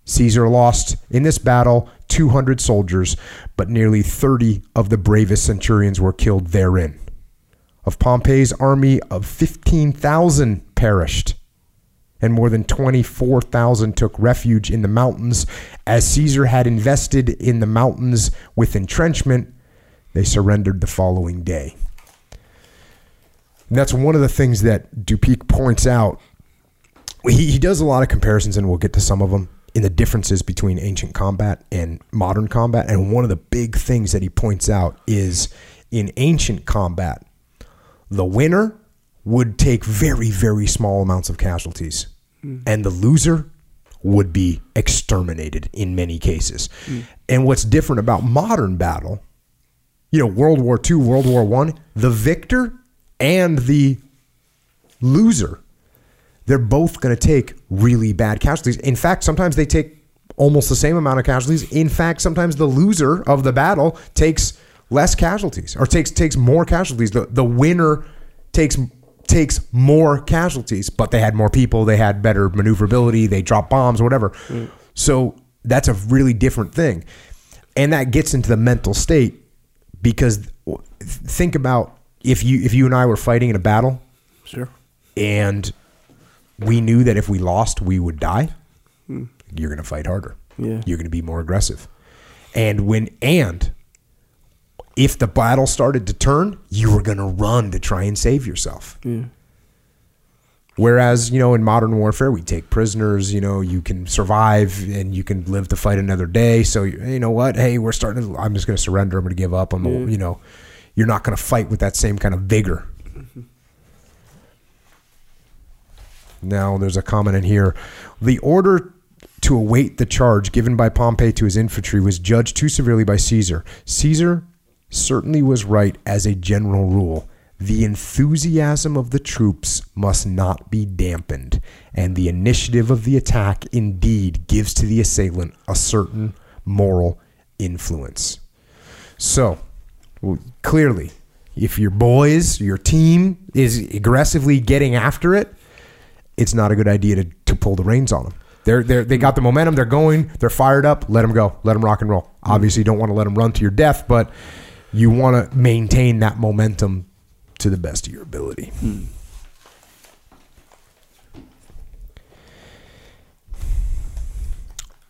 Caesar lost in this battle 200 soldiers, but nearly 30 of the bravest centurions were killed therein. Of Pompey's army of 15,000 perished, and more than 24,000 took refuge in the mountains. As Caesar had invested in the mountains with entrenchment, they surrendered the following day. And that's one of the things that du Picq points out. He, he does a lot of comparisons, and we'll get to some of them in the differences between ancient combat and modern combat. And one of the big things that he points out is in ancient combat, the winner would take very, very small amounts of casualties, mm. and the loser would be exterminated in many cases. Mm. And what's different about modern battle, you know, World War II, World War One, the victor and the loser they're both going to take really bad casualties. In fact, sometimes they take almost the same amount of casualties. In fact, sometimes the loser of the battle takes less casualties or takes takes more casualties. The the winner takes takes more casualties, but they had more people, they had better maneuverability, they dropped bombs, whatever. Mm. So that's a really different thing. And that gets into the mental state because think about if you if you and I were fighting in a battle Sure. and we knew that if we lost, we would die, hmm. you're going to fight harder. Yeah. You're going to be more aggressive. And when, and if the battle started to turn, you were going to run to try and save yourself. Yeah. Whereas, you know, in modern warfare, we take prisoners, you know, you can survive and you can live to fight another day. So, you know what? Hey, we're starting to, I'm just going to surrender. I'm going to give up. I'm, you know, you're not going to fight with that same kind of vigor. Mm-hmm. Now, there's a comment in here. The order to await the charge given by Pompey to his infantry was judged too severely by Caesar. Caesar certainly was right as a general rule. The enthusiasm of the troops must not be dampened, and the initiative of the attack indeed gives to the assailant a certain moral influence. So, clearly, if your boys, your team is aggressively getting after it, it's not a good idea to, to pull the reins on them. They're, they're, they got the momentum. They're going. They're fired up. Let them go. Let them rock and roll. Mm-hmm. Obviously, you don't want to let them run to your death, but you want to maintain that momentum to the best of your ability. Hmm.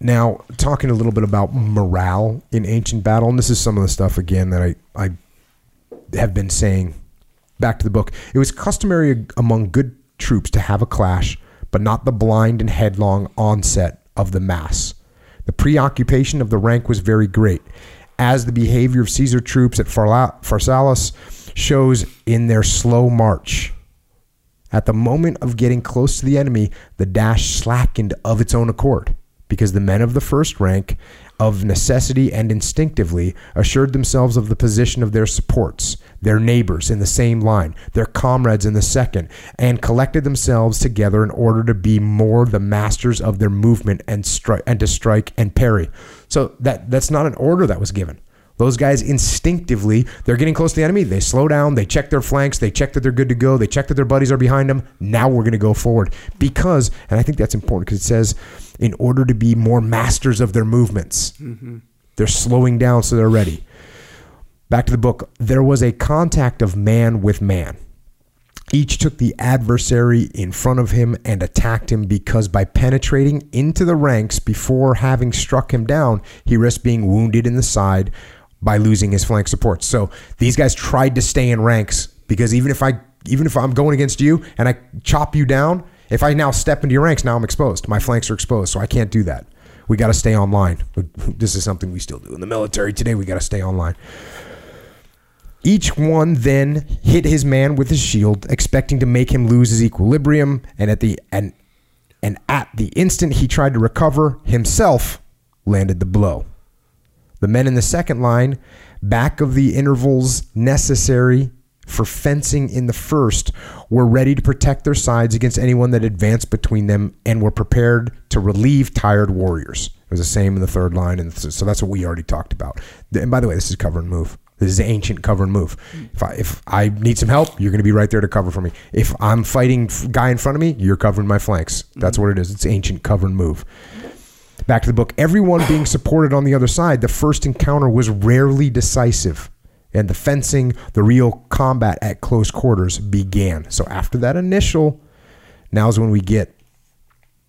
Now, talking a little bit about morale in ancient battle, and this is some of the stuff again that I, I have been saying back to the book. It was customary among good troops to have a clash, but not the blind and headlong onset of the mass. The preoccupation of the rank was very great, as the behavior of Caesar troops at Pharsalus shows in their slow march. At the moment of getting close to the enemy, the dash slackened of its own accord, because the men of the first rank, of necessity and instinctively, assured themselves of the position of their supports, their neighbors in the same line, their comrades in the second, and collected themselves together in order to be more the masters of their movement and strike and to strike and parry. So that that's not an order that was given. Those guys instinctively, they're getting close to the enemy. They slow down. They check their flanks. They check that they're good to go. They check that their buddies are behind them. Now we're going to go forward because, and I think that's important because it says, in order to be more masters of their movements, mm-hmm. they're slowing down so they're ready. Back to the book. There was a contact of man with man. Each took the adversary in front of him and attacked him because by penetrating into the ranks before having struck him down, he risked being wounded in the side by losing his flank support. So these guys tried to stay in ranks because even if I even if I'm going against you and I chop you down, If I now step into your ranks, now I'm exposed. My flanks are exposed, so I can't do that. We got to stay online. This is something we still do in the military today. We got to stay online. Each one then hit his man with his shield, expecting to make him lose his equilibrium, and at the and and at the instant he tried to recover, himself landed the blow. The men in the second line, back of the intervals necessary for fencing in the first, were ready to protect their sides against anyone that advanced between them and were prepared to relieve tired warriors. It was the same in the third line, and so that's what we already talked about. And by the way, this is cover and move. This is ancient cover and move. If I, if I need some help, you're going to be right there to cover for me. If I'm fighting guy in front of me, you're covering my flanks. That's what it is. It's ancient cover and move. Back to the book. Everyone being supported on the other side, the first encounter was rarely decisive. And the fencing, the real combat at close quarters began. So after that initial, now is when we get,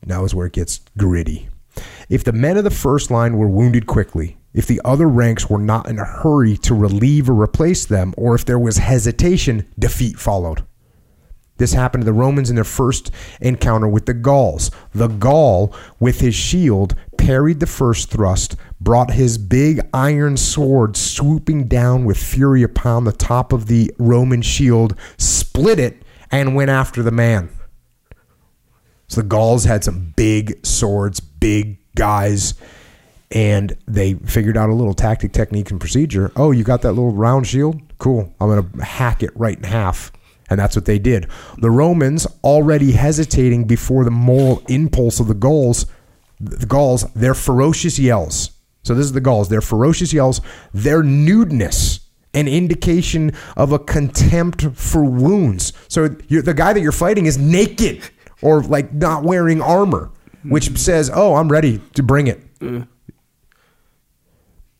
now is where it gets gritty. If the men of the first line were wounded quickly, if the other ranks were not in a hurry to relieve or replace them, or if there was hesitation, defeat followed. This happened to the Romans in their first encounter with the Gauls. The Gaul, with his shield, parried the first thrust, brought his big iron sword swooping down with fury upon the top of the Roman shield, split it, and went after the man. So the Gauls had some big swords, big guys, and they figured out a little tactic, technique, and procedure. Oh, you got that little round shield? Cool. I'm going to hack it right in half. And that's what they did. The Romans, already hesitating before the moral impulse of the Gauls, the Gauls, their ferocious yells. So this is the Gauls, their ferocious yells, their nudeness, an indication of a contempt for wounds. So the guy that you're fighting is naked or like not wearing armor, which says, "Oh, I'm ready to bring it."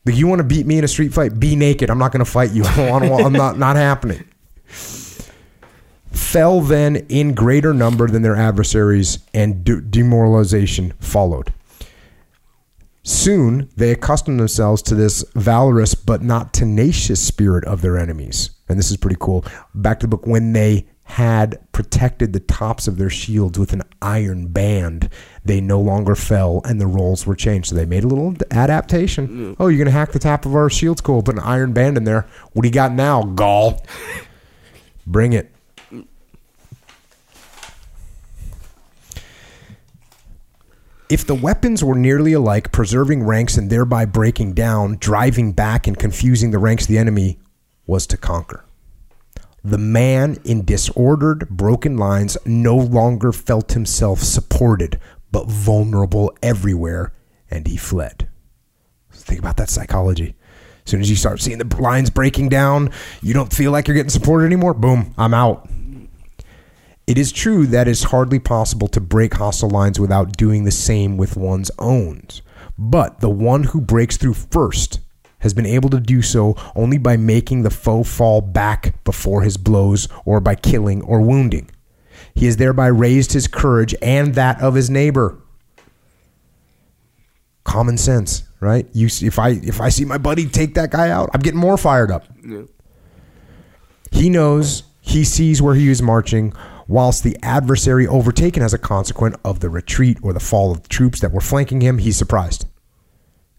Like you want to beat me in a street fight? Be naked. I'm not going to fight you. I I'm not not happening. Fell then in greater number than their adversaries, and de- demoralization followed. Soon they accustomed themselves to this valorous but not tenacious spirit of their enemies. And this is pretty cool. Back to the book when they had protected the tops of their shields with an iron band, they no longer fell and the roles were changed. So they made a little adaptation. Mm. Oh, you're going to hack the top of our shields? Cool. Put an iron band in there. What do you got now, Gaul? Bring it. If the weapons were nearly alike, preserving ranks and thereby breaking down, driving back, and confusing the ranks of the enemy was to conquer. The man in disordered, broken lines no longer felt himself supported, but vulnerable everywhere, and he fled. Think about that psychology. As soon as you start seeing the lines breaking down, you don't feel like you're getting supported anymore. Boom, I'm out. It is true that it's hardly possible to break hostile lines without doing the same with one's own. But the one who breaks through first has been able to do so only by making the foe fall back before his blows or by killing or wounding. He has thereby raised his courage and that of his neighbor. Common sense, right? You see, if I if I see my buddy take that guy out, I'm getting more fired up. He knows, he sees where he is marching, whilst the adversary overtaken as a consequence of the retreat or the fall of the troops that were flanking him, he's surprised.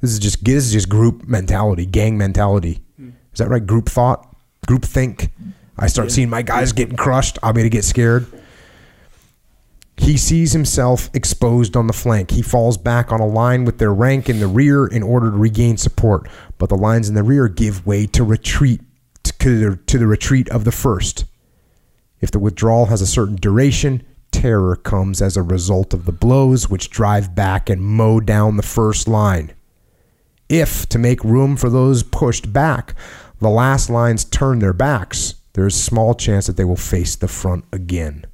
This is just this is just group mentality, gang mentality. Is that right? Group thought, group think. I start seeing my guys getting crushed. I'm gonna get scared. He sees himself exposed on the flank. He falls back on a line with their rank in the rear in order to regain support. But the lines in the rear give way to retreat to to the retreat of the first. If the withdrawal has a certain duration, terror comes as a result of the blows which drive back and mow down the first line. If, to make room for those pushed back, the last lines turn their backs, there is small chance that they will face the front again.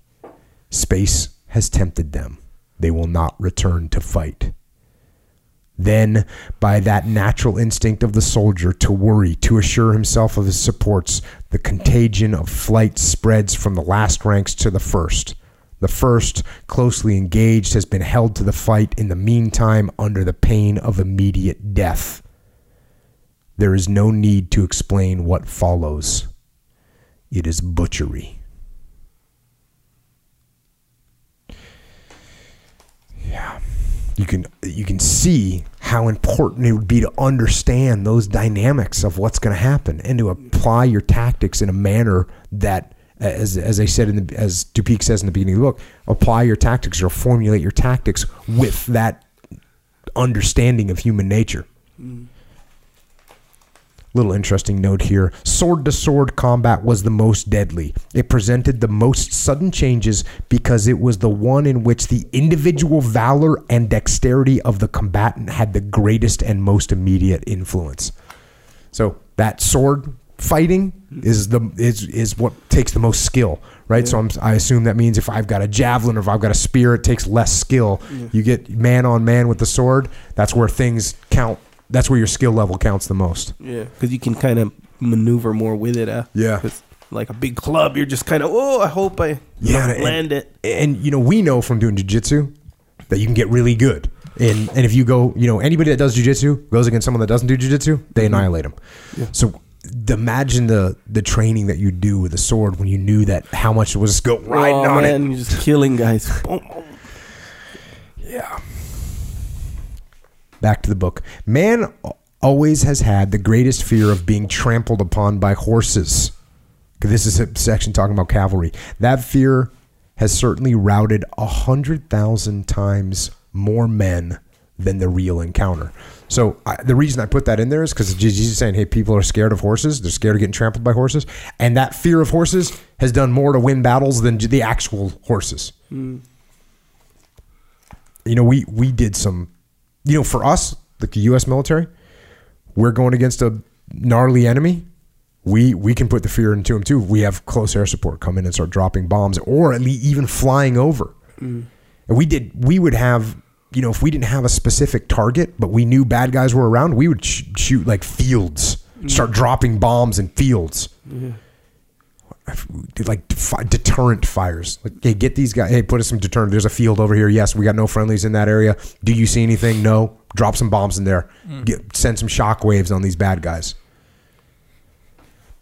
Space has tempted them. They will not return to fight. Then, by that natural instinct of the soldier to worry, to assure himself of his supports, the contagion of flight spreads from the last ranks to the first. The first, closely engaged, has been held to the fight in the meantime under the pain of immediate death. There is no need to explain what follows. It is butchery. You can you can see how important it would be to understand those dynamics of what's going to happen and to apply your tactics in a manner that as as I said in the as du Picq says in the beginning of the book, apply your tactics or formulate your tactics with that understanding of human nature. Mm. Little interesting note here sword to sword combat was the most deadly. It presented the most sudden changes because it was the one in which the individual valor and dexterity of the combatant had the greatest and most immediate influence. So that sword fighting is the is is what takes the most skill, right? So I'm, I assume that means if I've got a javelin or if I've got a spear, it takes less skill. You get man on man with the sword. That's where things count. That's where your skill level counts the most. Yeah, because you can kind of maneuver more with it. Uh, Yeah. like a big club, you're just kind of oh, I hope I Yeah, and- land it. and you know we know from doing jujitsu that you can get really good. And and if you go, you know, anybody that does jujitsu goes against someone that doesn't do jujitsu, they annihilate them. So imagine the the training that you do with a sword when you knew that how much it was go riding oh on man, it. you're just killing guys. Yeah. Back to the book. Man always has had the greatest fear of being trampled upon by horses. This is a section talking about cavalry. That fear has certainly routed a hundred thousand times more men than the real encounter. So I, the reason I put that in there is because Jesus is saying, "Hey, people are scared of horses. They're scared of getting trampled by horses, and that fear of horses has done more to win battles than the actual horses." Hmm. you know, we we did some, you know, for us, like the U.S. military, we're going against a gnarly enemy. We we can put the fear into them too. We have close air support come in and start dropping bombs, or at least even flying over. Mm. And we did. We would have, you know, if we didn't have a specific target, but we knew bad guys were around, we would sh- shoot like fields, mm. start dropping bombs in fields did like deterrent fires. Like, hey, get these guys. Hey, put us some deterrent. There's a field over here. Yes, we got no friendlies in that area. Do you see anything? No. Drop some bombs in there. Hmm. Get, send some shock waves on these bad guys.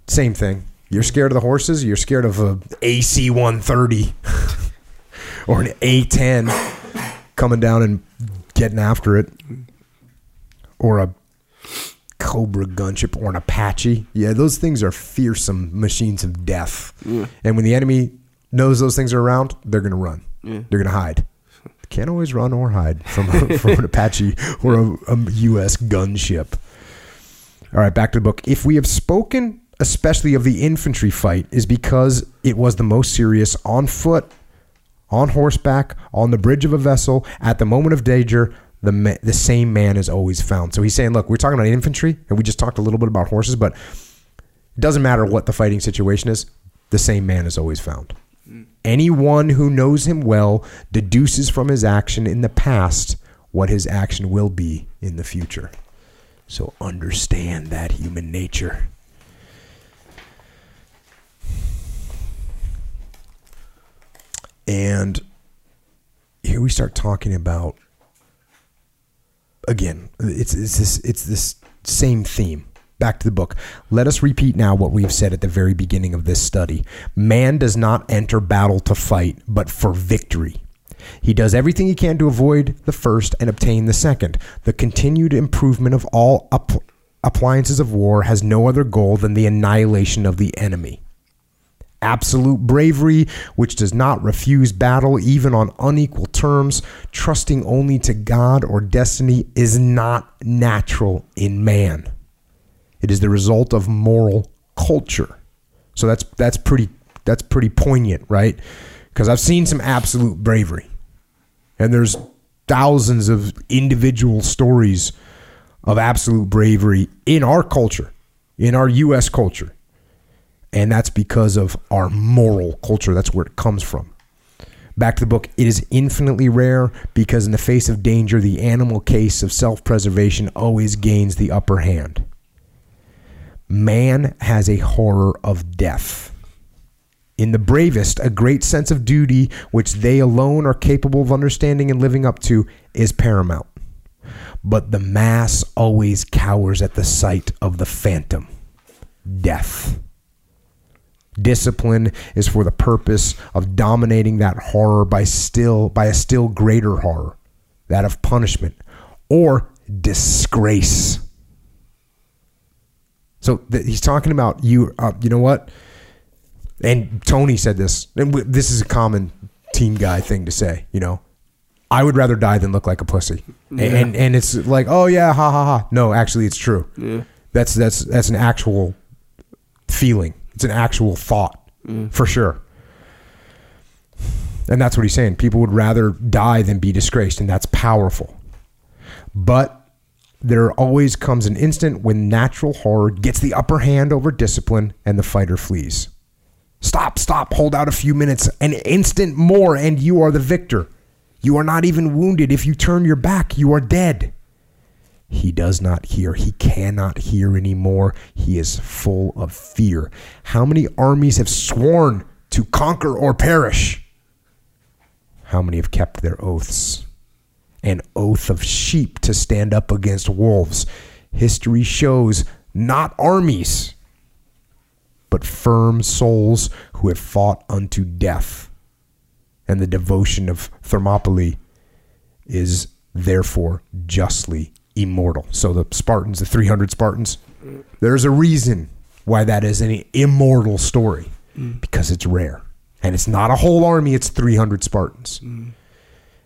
Same thing. You're scared of the horses. You're scared of a AC 130 or an A10 coming down and getting after it, or a Cobra gunship or an Apache. Yeah, those things are fearsome machines of death. And when the enemy knows those things are around, they're going to run. They're going to hide. Can't always run or hide from, from an Apache or a, a U.S. gunship. All right, back to the book. If we have spoken especially of the infantry fight, is because it was the most serious on foot, on horseback, on the bridge of a vessel, at the moment of danger, the ma- the same man is always found. So he's saying, look, we're talking about infantry, and we just talked a little bit about horses, but it doesn't matter what the fighting situation is, the same man is always found. Mm. Anyone who knows him well deduces from his action in the past what his action will be in the future. So understand that human nature. And here we start talking about again, it's, it's this it's this same theme. Back to the book. Let us repeat now what we have said at the very beginning of this study. Man does not enter battle to fight, but for victory. He does everything he can to avoid the first and obtain the second. The continued improvement of all app- appliances of war has no other goal than the annihilation of the enemy. Absolute bravery, which does not refuse battle even on unequal terms, trusting only to God or destiny, is not natural in man. It is the result of moral culture. So that's that's pretty that's pretty poignant, right? Because I've seen some absolute bravery, and there's thousands of individual stories of absolute bravery in our culture, in our U.S. culture. And that's because of our moral culture. That's where it comes from. Back to the book. It is infinitely rare because, in the face of danger, the animal case of self preservation always gains the upper hand. Man has a horror of death. In the bravest, a great sense of duty, which they alone are capable of understanding and living up to, is paramount. But the mass always cowers at the sight of the phantom death. Discipline is for the purpose of dominating that horror by still by a still greater horror, that of punishment, or disgrace. So th- he's talking about you. Uh, you know what? And Tony said this, and w- this is a common team guy thing to say. You know, I would rather die than look like a pussy. And, and and it's like, oh yeah, ha ha ha. No, actually, it's true. Yeah. That's that's that's an actual feeling. It's an actual thought mm. for sure. And that's what he's saying. People would rather die than be disgraced, and that's powerful. But there always comes an instant when natural horror gets the upper hand over discipline and the fighter flees. Stop, stop, hold out a few minutes, an instant more, and you are the victor. You are not even wounded. If you turn your back, you are dead. He does not hear. He cannot hear anymore. He is full of fear. How many armies have sworn to conquer or perish? How many have kept their oaths? An oath of sheep to stand up against wolves. History shows not armies, but firm souls who have fought unto death. And the devotion of Thermopylae is therefore justly immortal. So the Spartans, the 300 Spartans, there's a reason why that is an immortal story mm. because it's rare. And it's not a whole army, it's 300 Spartans. Mm.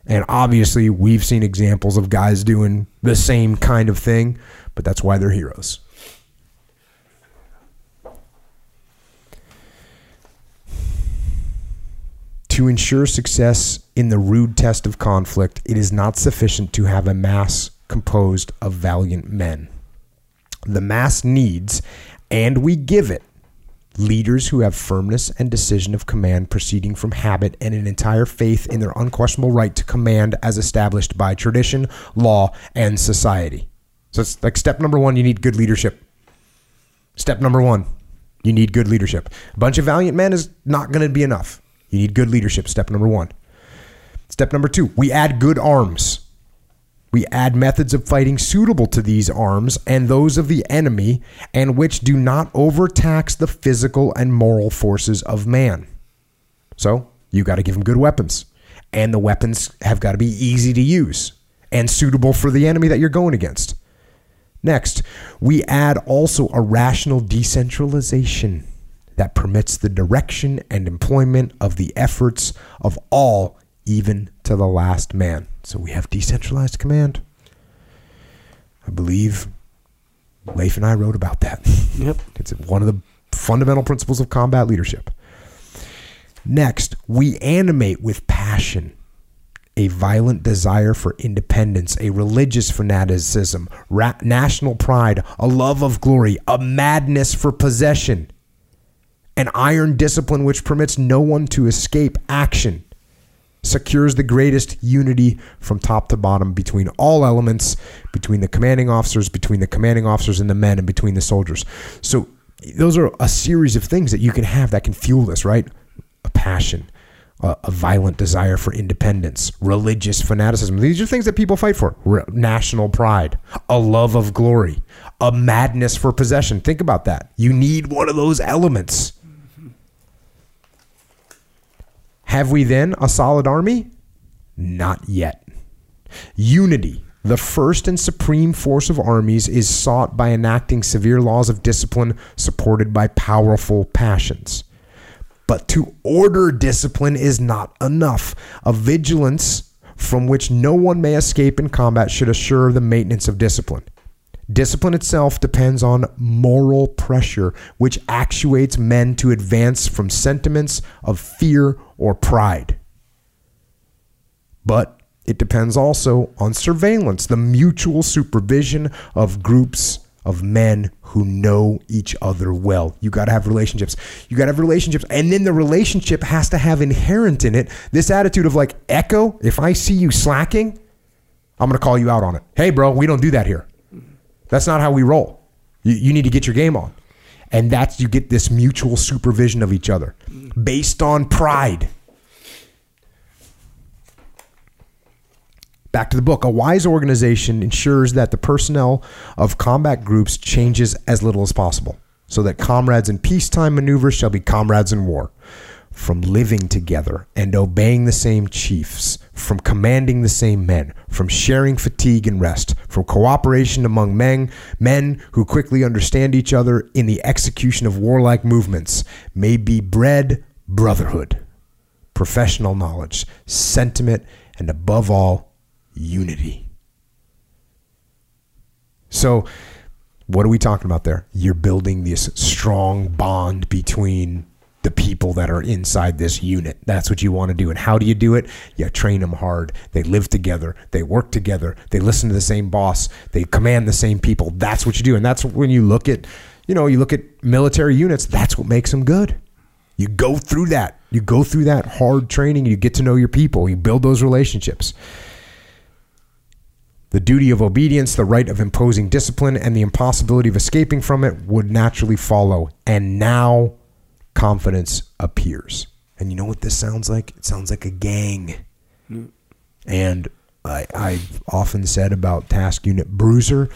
And obviously, we've seen examples of guys doing the same kind of thing, but that's why they're heroes. To ensure success in the rude test of conflict, it is not sufficient to have a mass composed of valiant men. The mass needs, and we give it, leaders who have firmness and decision of command proceeding from habit and an entire faith in their unquestionable right to command as established by tradition, law, and society. So it's like step number one, you need good leadership. Step number one, you need good leadership. A bunch of valiant men is not going to be enough. You need good leadership. Step number one. Step number two, we add good arms. We add methods of fighting suitable to these arms and those of the enemy, and which do not overtax the physical and moral forces of man. So, you got to give them good weapons. And the weapons have got to be easy to use and suitable for the enemy that you're going against. Next, we add also a rational decentralization that permits the direction and employment of the efforts of all, even to the last man. So we have decentralized command. I believe Leif and I wrote about that. Yep. It's one of the fundamental principles of combat leadership. Next, we animate with passion a violent desire for independence, a religious fanaticism, ra- national pride, a love of glory, a madness for possession, an iron discipline which permits no one to escape action, secures the greatest unity from top to bottom between all elements, between the commanding officers, between the commanding officers and the men, and between the soldiers. So, those are a series of things that you can have that can fuel this, right? A passion, a, a violent desire for independence, religious fanaticism. These are things that people fight for. Re- national pride, a love of glory, a madness for possession. Think about that. You need one of those elements. Have we then a solid army? Not yet. Unity, the first and supreme force of armies, is sought by enacting severe laws of discipline supported by powerful passions. But to order discipline is not enough. A vigilance from which no one may escape in combat should assure the maintenance of discipline. Discipline itself depends on moral pressure, which actuates men to advance from sentiments of fear or pride. But it depends also on surveillance, the mutual supervision of groups of men who know each other well. You got to have relationships. You got to have relationships. And then the relationship has to have inherent in it this attitude of like, Echo, if I see you slacking, I'm going to call you out on it. Hey, bro, we don't do that here. That's not how we roll. You, you need to get your game on. And that's, you get this mutual supervision of each other based on pride. Back to the book. A wise organization ensures that the personnel of combat groups changes as little as possible, so that comrades in peacetime maneuvers shall be comrades in war. from living together and obeying the same chiefs, from commanding the same men, from sharing fatigue and rest, from cooperation among men, men who quickly understand each other in the execution of warlike movements, may be bred brotherhood, professional knowledge, sentiment, and above all, unity. So, what are we talking about there? You're building this strong bond between the people that are inside this unit. That's what you want to do. And how do you do it? You train them hard. They live together. They work together. They listen to the same boss. They command the same people. That's what you do. And that's when you look at, you know, you look at military units, that's what makes them good. You go through that. You go through that hard training. You get to know your people. You build those relationships. The duty of obedience, the right of imposing discipline, and the impossibility of escaping from it would naturally follow. And now confidence appears. And you know what this sounds like? It sounds like a gang. And I, I've often said about Task Unit Bruiser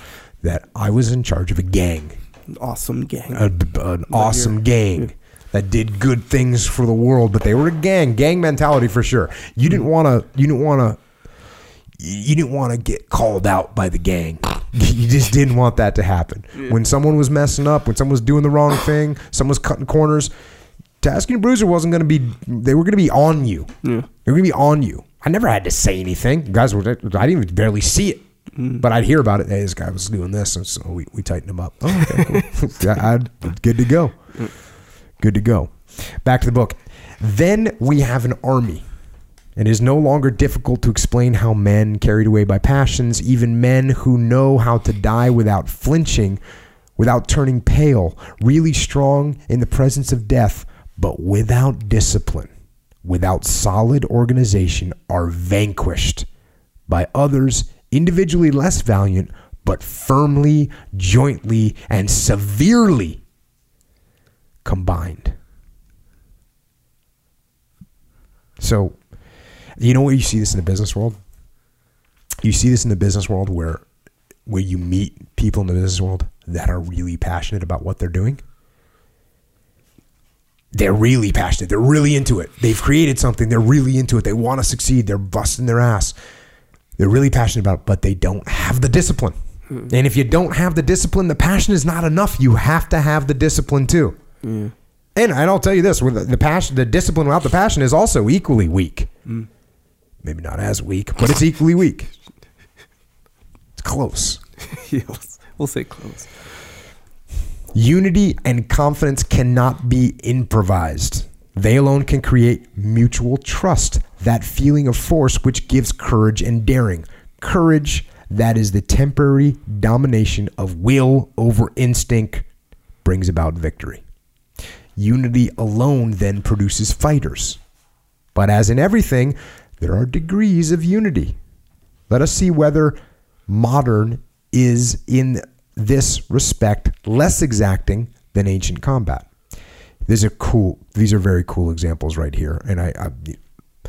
that I was in charge of a gang, An awesome gang. a, an awesome gang that did good things for the world, but they were a gang, gang mentality for sure. You didn't want to, you didn't want to, you didn't want to get called out by the gang. You just didn't want that to happen. When someone was messing up, when someone was doing the wrong thing, someone was cutting corners, Task Unit Bruiser wasn't going to be, they were going to be on you. Yeah. They were going to be on you. I never had to say anything. Guys, were, I didn't even barely see it. Mm. But I'd hear about it. Hey, this guy was doing this, and so we, we tightened him up. Oh, okay, cool. Yeah, good to go. Good to go. Back to the book. Then we have an army. It is no longer difficult to explain how men carried away by passions, even men who know how to die without flinching, without turning pale, really strong in the presence of death, but without discipline, without solid organization, are vanquished by others individually less valiant, but firmly, jointly, and severely combined. So, you know where you see this in the business world? You see this in the business world where where you meet people in the business world that are really passionate about what they're doing. They're really passionate. They're really into it. They've created something. They're really into it. They want to succeed. They're busting their ass. They're really passionate about it, but they don't have the discipline. Hmm. And if you don't have the discipline, the passion is not enough. You have to have the discipline too. And, and I'll tell you this: with the, the passion, the discipline without the passion is also equally weak. Hmm. Maybe not as weak, but it's equally weak. It's close. yeah, we'll, we'll say close. Unity and confidence cannot be improvised. They alone can create mutual trust, that feeling of force which gives courage and daring. Courage that is the temporary domination of will over instinct brings about victory. Unity alone then produces fighters. But as in everything, there are degrees of unity. Let us see whether modern is in this respect less exacting than ancient combat. These are cool. These are very cool examples right here. And I, I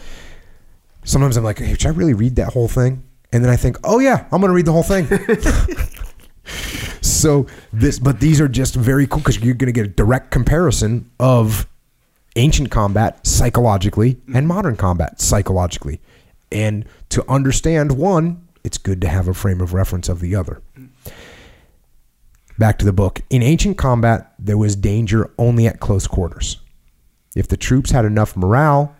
sometimes I'm like, hey, should I really read that whole thing? And then I think, oh yeah, I'm going to read the whole thing. so this, but these are just very cool because you're going to get a direct comparison of ancient combat psychologically and modern combat psychologically. And to understand one, it's good to have a frame of reference of the other. Back to the book. In ancient combat, there was danger only at close quarters. If the troops had enough morale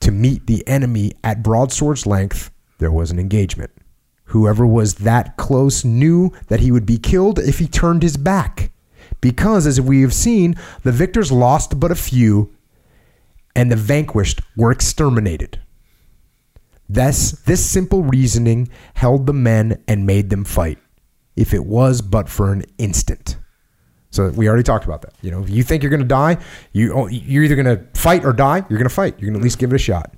to meet the enemy at broadsword's length, there was an engagement. Whoever was that close knew that he would be killed if he turned his back. Because, as we have seen, the victors lost but a few, and the vanquished were exterminated. Thus, this simple reasoning held the men and made them fight, if it was but for an instant. So we already talked about that. You know, if you think you're going to die, you oh, you're either going to fight or die. You're going to fight. You're going to at least give it a shot.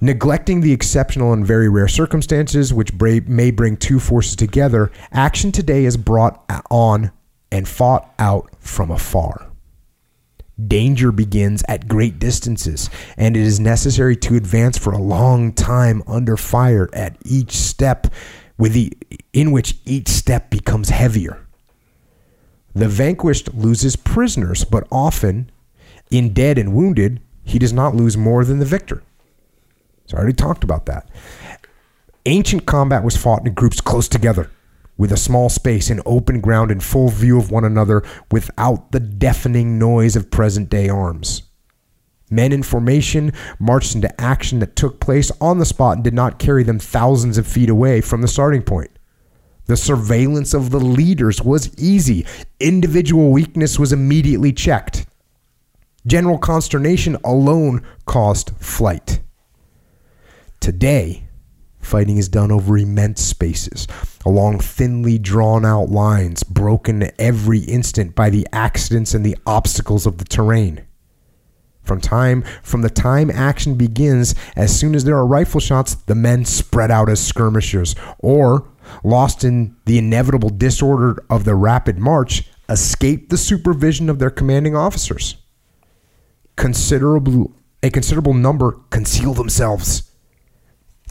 Neglecting the exceptional and very rare circumstances which may bring two forces together, action today is brought on and fought out from afar. Danger begins at great distances, and it is necessary to advance for a long time under fire at each step, with the, in which each step becomes heavier. The vanquished loses prisoners, but often In dead and wounded, he does not lose more than the victor. So I already talked about that. Ancient combat was fought in groups close together, with a small space in open ground in full view of one another without the deafening noise of present day arms. Men in formation marched into action that took place on the spot and did not carry them thousands of feet away from the starting point. The surveillance of the leaders was easy. Individual weakness was immediately checked. General consternation alone caused flight. Today, fighting is done over immense spaces, along thinly drawn out lines, broken every instant by the accidents and the obstacles of the terrain. From time from the time action begins, as soon as there are rifle shots, the men spread out as skirmishers, or, lost in the inevitable disorder of the rapid march, escape the supervision of their commanding officers. Considerable a considerable number conceal themselves.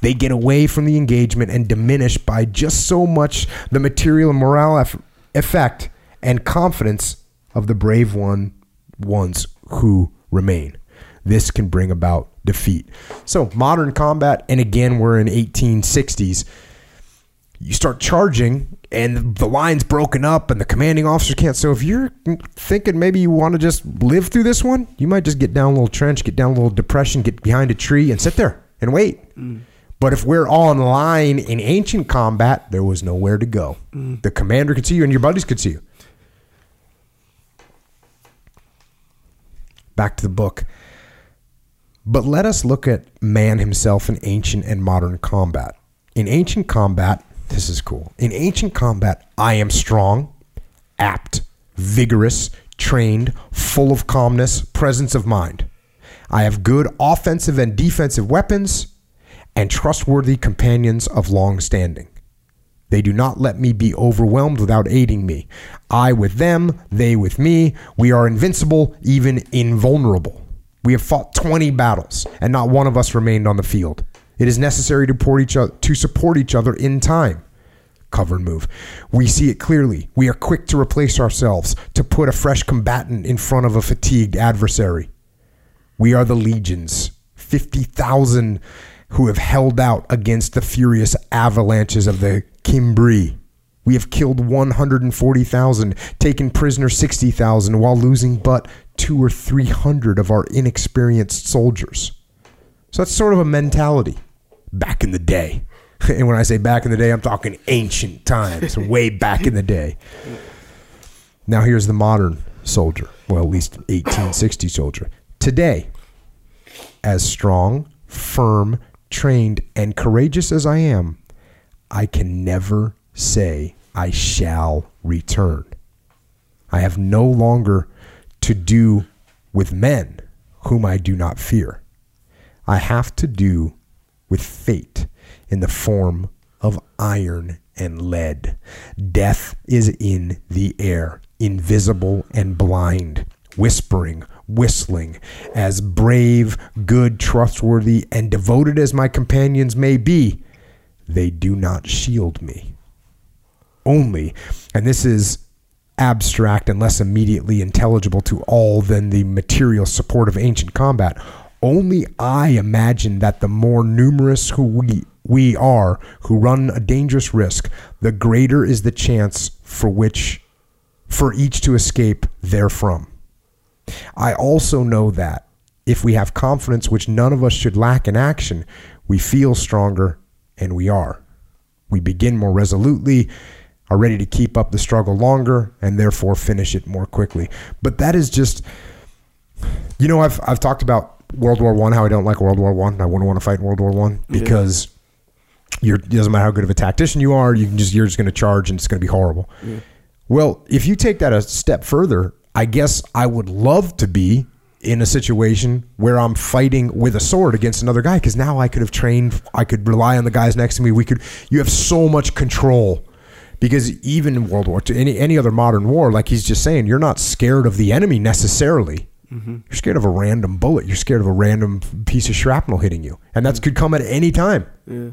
They get away from the engagement and diminish by just so much the material and morale eff- effect and confidence of the brave one ones who remain. This can bring about defeat. So, modern combat, and again, we're in 1860s. You start charging, and the line's broken up, and the commanding officer can't. So, if you're thinking maybe you want to just live through this one, you might just get down a little trench, get down a little depression, get behind a tree, and sit there and wait. Mm. But if we're online in ancient combat, there was nowhere to go. Mm. The commander could see you, and your buddies could see you. Back to the book. But let us look at man himself in ancient and modern combat. In ancient combat, this is cool. In ancient combat, I am strong, apt, vigorous, trained, full of calmness, presence of mind. I have good offensive and defensive weapons and trustworthy companions of long standing. They do not let me be overwhelmed without aiding me. I with them, they with me. We are invincible, even invulnerable. We have fought 20 battles, and not one of us remained on the field. It is necessary to, other, to support each other in time. Cover and move. We see it clearly. We are quick to replace ourselves, to put a fresh combatant in front of a fatigued adversary. We are the legions, 50,000 who have held out against the furious avalanches of the Cimbri. We have killed 140,000, taken prisoner 60,000, while losing but two or three hundred of our inexperienced soldiers. So that's sort of a mentality back in the day. And when I say back in the day, I'm talking ancient times, way back in the day. Now here's the modern soldier, well, at least 1860 soldier. Today, as strong, firm, trained, and courageous as I am, I can never say I shall return. I have no longer to do with men whom I do not fear. I have to do with fate in the form of iron and lead. Death is in the air, invisible and blind, whispering, whistling. As brave, good, trustworthy, and devoted as my companions may be, they do not shield me. Only, and this is abstract and less immediately intelligible to all than the material support of ancient combat. Only I imagine that the more numerous who we we are who run a dangerous risk, the greater is the chance for which for each to escape therefrom. I also know that if we have confidence which none of us should lack in action, we feel stronger and we are. We begin more resolutely, are ready to keep up the struggle longer, and therefore finish it more quickly. But that is just, you know, I've I've talked about World War One, how I don't like World War One. I. I wouldn't want to fight in World War One because you're it doesn't matter how good of a tactician you are, you can just you're just going to charge and it's going to be horrible. Well, if you take that a step further, I guess I would love to be in a situation where I'm fighting with a sword against another guy because now I could have trained, I could rely on the guys next to me. We could, you have so much control because even in World War II, any any other modern war, like he's just saying, you're not scared of the enemy necessarily. Mm-hmm. You're scared of a random bullet. You're scared of a random piece of shrapnel hitting you, and that mm. could come at any time. Yeah.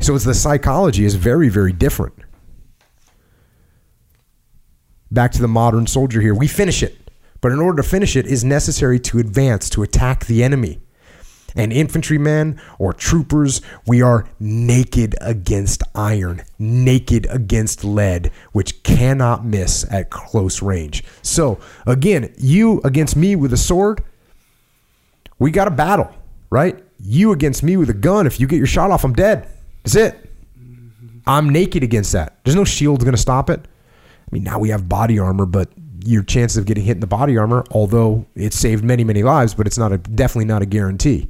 So it's the psychology is very, very different. Back to the modern soldier here. We finish it. But in order to finish it is necessary to advance to attack the enemy. And infantrymen or troopers, we are naked against iron, naked against lead, which cannot miss at close range. So, again, you against me with a sword, we got a battle, right? You against me with a gun, if you get your shot off, I'm dead. That's it. I'm naked against that. There's no shield going to stop it. I mean, now we have body armor, but your chances of getting hit in the body armor, although it saved many, many lives, but it's not a definitely not a guarantee.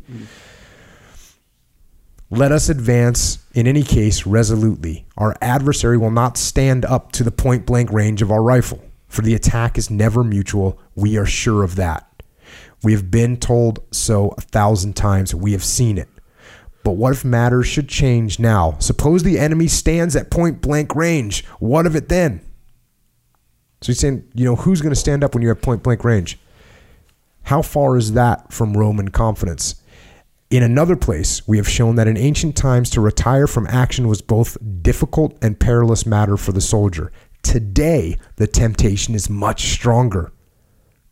Let us advance in any case resolutely. Our adversary will not stand up to the point blank range of our rifle, for the attack is never mutual. We are sure of that. We have been told so a thousand times. We have seen it. But what if matters should change now? Suppose the enemy stands at point blank range. What of it then? So he's saying, you know, who's going to stand up when you're at point blank range? How far is that from Roman confidence? In another place, we have shown that in ancient times to retire from action was both difficult and perilous matter for the soldier. Today, the temptation is much stronger,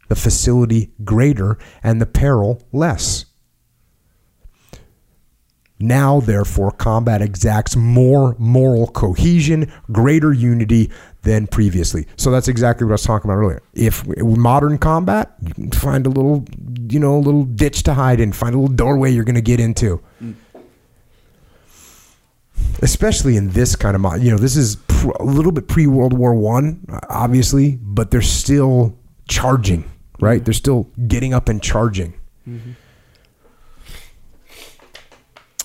the facility greater, and the peril less. Now, therefore, combat exacts more moral cohesion, greater unity than previously. So that's exactly what I was talking about earlier. If modern combat, you can find a little, you know, a little ditch to hide in, find a little doorway you're going to get into. Especially in this kind of mod, you know, this is pr- a little bit pre World War One, obviously, but they're still charging, right? They're still getting up and charging. Mm-hmm.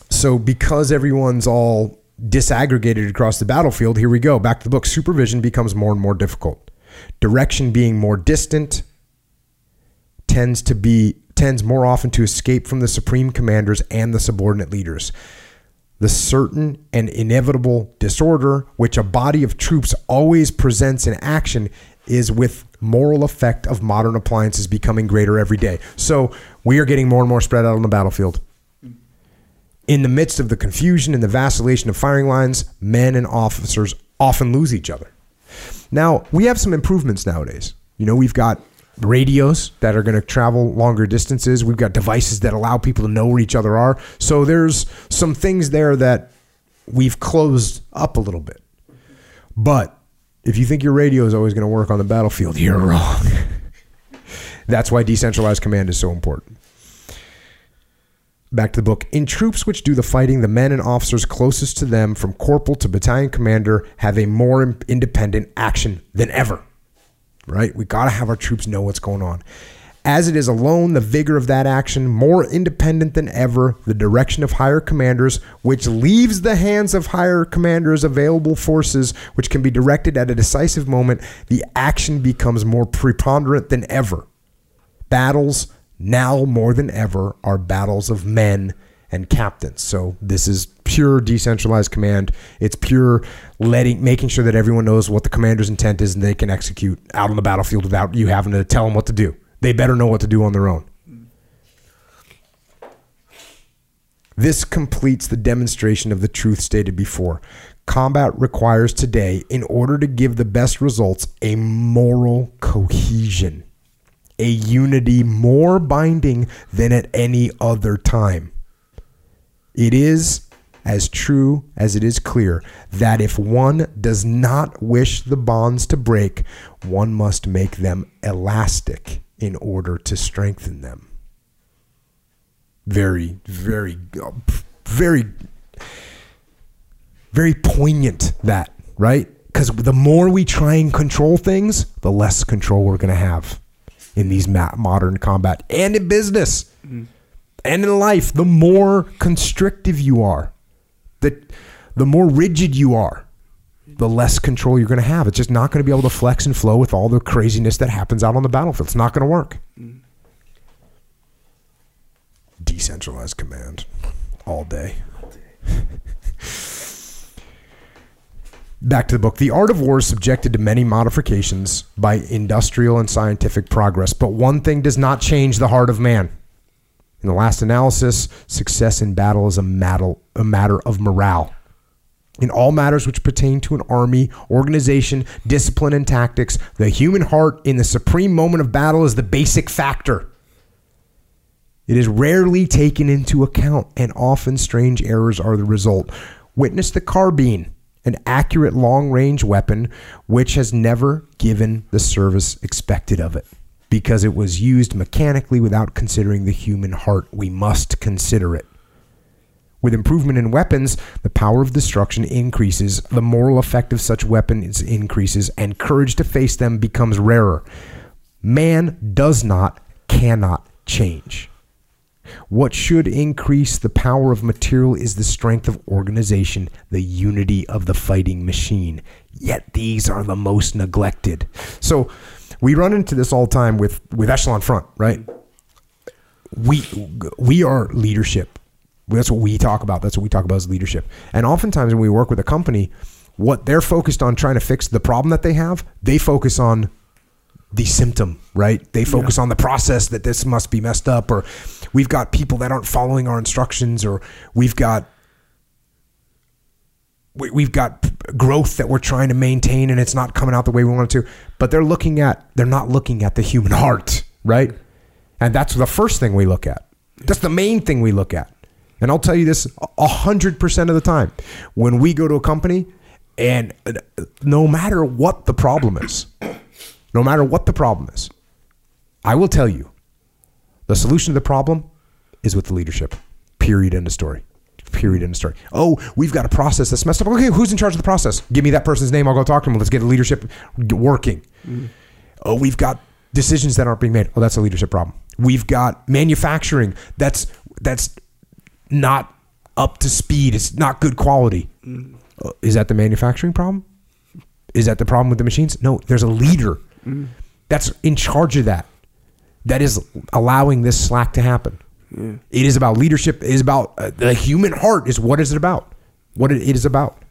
So because everyone's all disaggregated across the battlefield, here we go. Back to the book. Supervision becomes more and more difficult. Direction being more distant tends to be tends more often to escape from the supreme commanders and the subordinate leaders. The certain and inevitable disorder which a body of troops always presents in action is with moral effect of modern appliances becoming greater every day. So we are getting more and more spread out on the battlefield. In the midst of the confusion and the vacillation of firing lines, men and officers often lose each other. Now, we have some improvements nowadays. You know, we've got radios that are going to travel longer distances. We've got devices that allow people to know where each other are. So there's some things there that we've closed up a little bit. But if you think your radio is always going to work on the battlefield, you're wrong. That's why decentralized command is so important. Back to the book. In troops which do the fighting, the men and officers closest to them, from corporal to battalion commander, have a more independent action than ever. Right? We got to have our troops know what's going on. As it is alone, the vigor of that action, more independent than ever, the direction of higher commanders, which leaves the hands of higher commanders available forces, which can be directed at a decisive moment, the action becomes more preponderant than ever. Battles now more than ever are battles of men and captains. So this is pure decentralized command. It's pure letting making sure that everyone knows what the commander's intent is and they can execute out on the battlefield without you having to tell them what to do. They better know what to do on their own. This completes the demonstration of the truth stated before. Combat requires today, in order to give the best results, a moral cohesion a unity more binding than at any other time. It is as true as it is clear that if one does not wish the bonds to break, one must make them elastic in order to strengthen them. Very, very, very, very poignant that, right? Because the more we try and control things, the less control we're going to have in these ma- modern combat and in business and in life. The more constrictive you are, the the more rigid you are, the less control you're going to have. It's just not going to be able to flex and flow with all the craziness that happens out on the battlefield. It's not going to work. Decentralized command all day. Back to the book. The art of war is subjected to many modifications by industrial and scientific progress, but one thing does not change the heart of man. In the last analysis, success in battle is a matter, a matter of morale. In all matters which pertain to an army, organization, discipline, and tactics, the human heart in the supreme moment of battle is the basic factor. It is rarely taken into account, and often strange errors are the result. Witness the carbine, an accurate long range weapon which has never given the service expected of it because it was used mechanically without considering the human heart. We must consider it. With improvement in weapons, the power of destruction increases, the moral effect of such weapons increases, and courage to face them becomes rarer. Man does not, cannot change. What should increase the power of material is the strength of organization, the unity of the fighting machine. Yet these are the most neglected. So we run into this all the time with, with Echelon Front, right? We we are leadership. That's what we talk about. That's what we talk about as leadership. And oftentimes when we work with a company, what they're focused on trying to fix the problem that they have, they focus on the symptom, right? They focus on the process that this must be messed up, or we've got people that aren't following our instructions, or we've got we- we've got growth that we're trying to maintain and it's not coming out the way we want it to. But they're looking at they're not looking at the human heart, right? And that's the first thing we look at. That's the main thing we look at. And I'll tell you this a hundred percent of the time when we go to a company, and uh, no matter what the problem is, no matter what the problem is, I will tell you the solution to the problem is with the leadership. Period. End of story. Period. End of story. Oh, we've got a process that's messed up. Okay, who's in charge of the process? Give me that person's name. I'll go talk to him. Let's get the leadership working. Mm. Oh, we've got decisions that aren't being made. Oh, that's a leadership problem. We've got manufacturing that's that's not up to speed. It's not good quality. Mm. Uh, Is that the manufacturing problem? Is that the problem with the machines? No, there's a leader mm. that's in charge of that. That is allowing this slack to happen. It is about leadership. It is about uh, the human heart. Is what is it about? What it is about.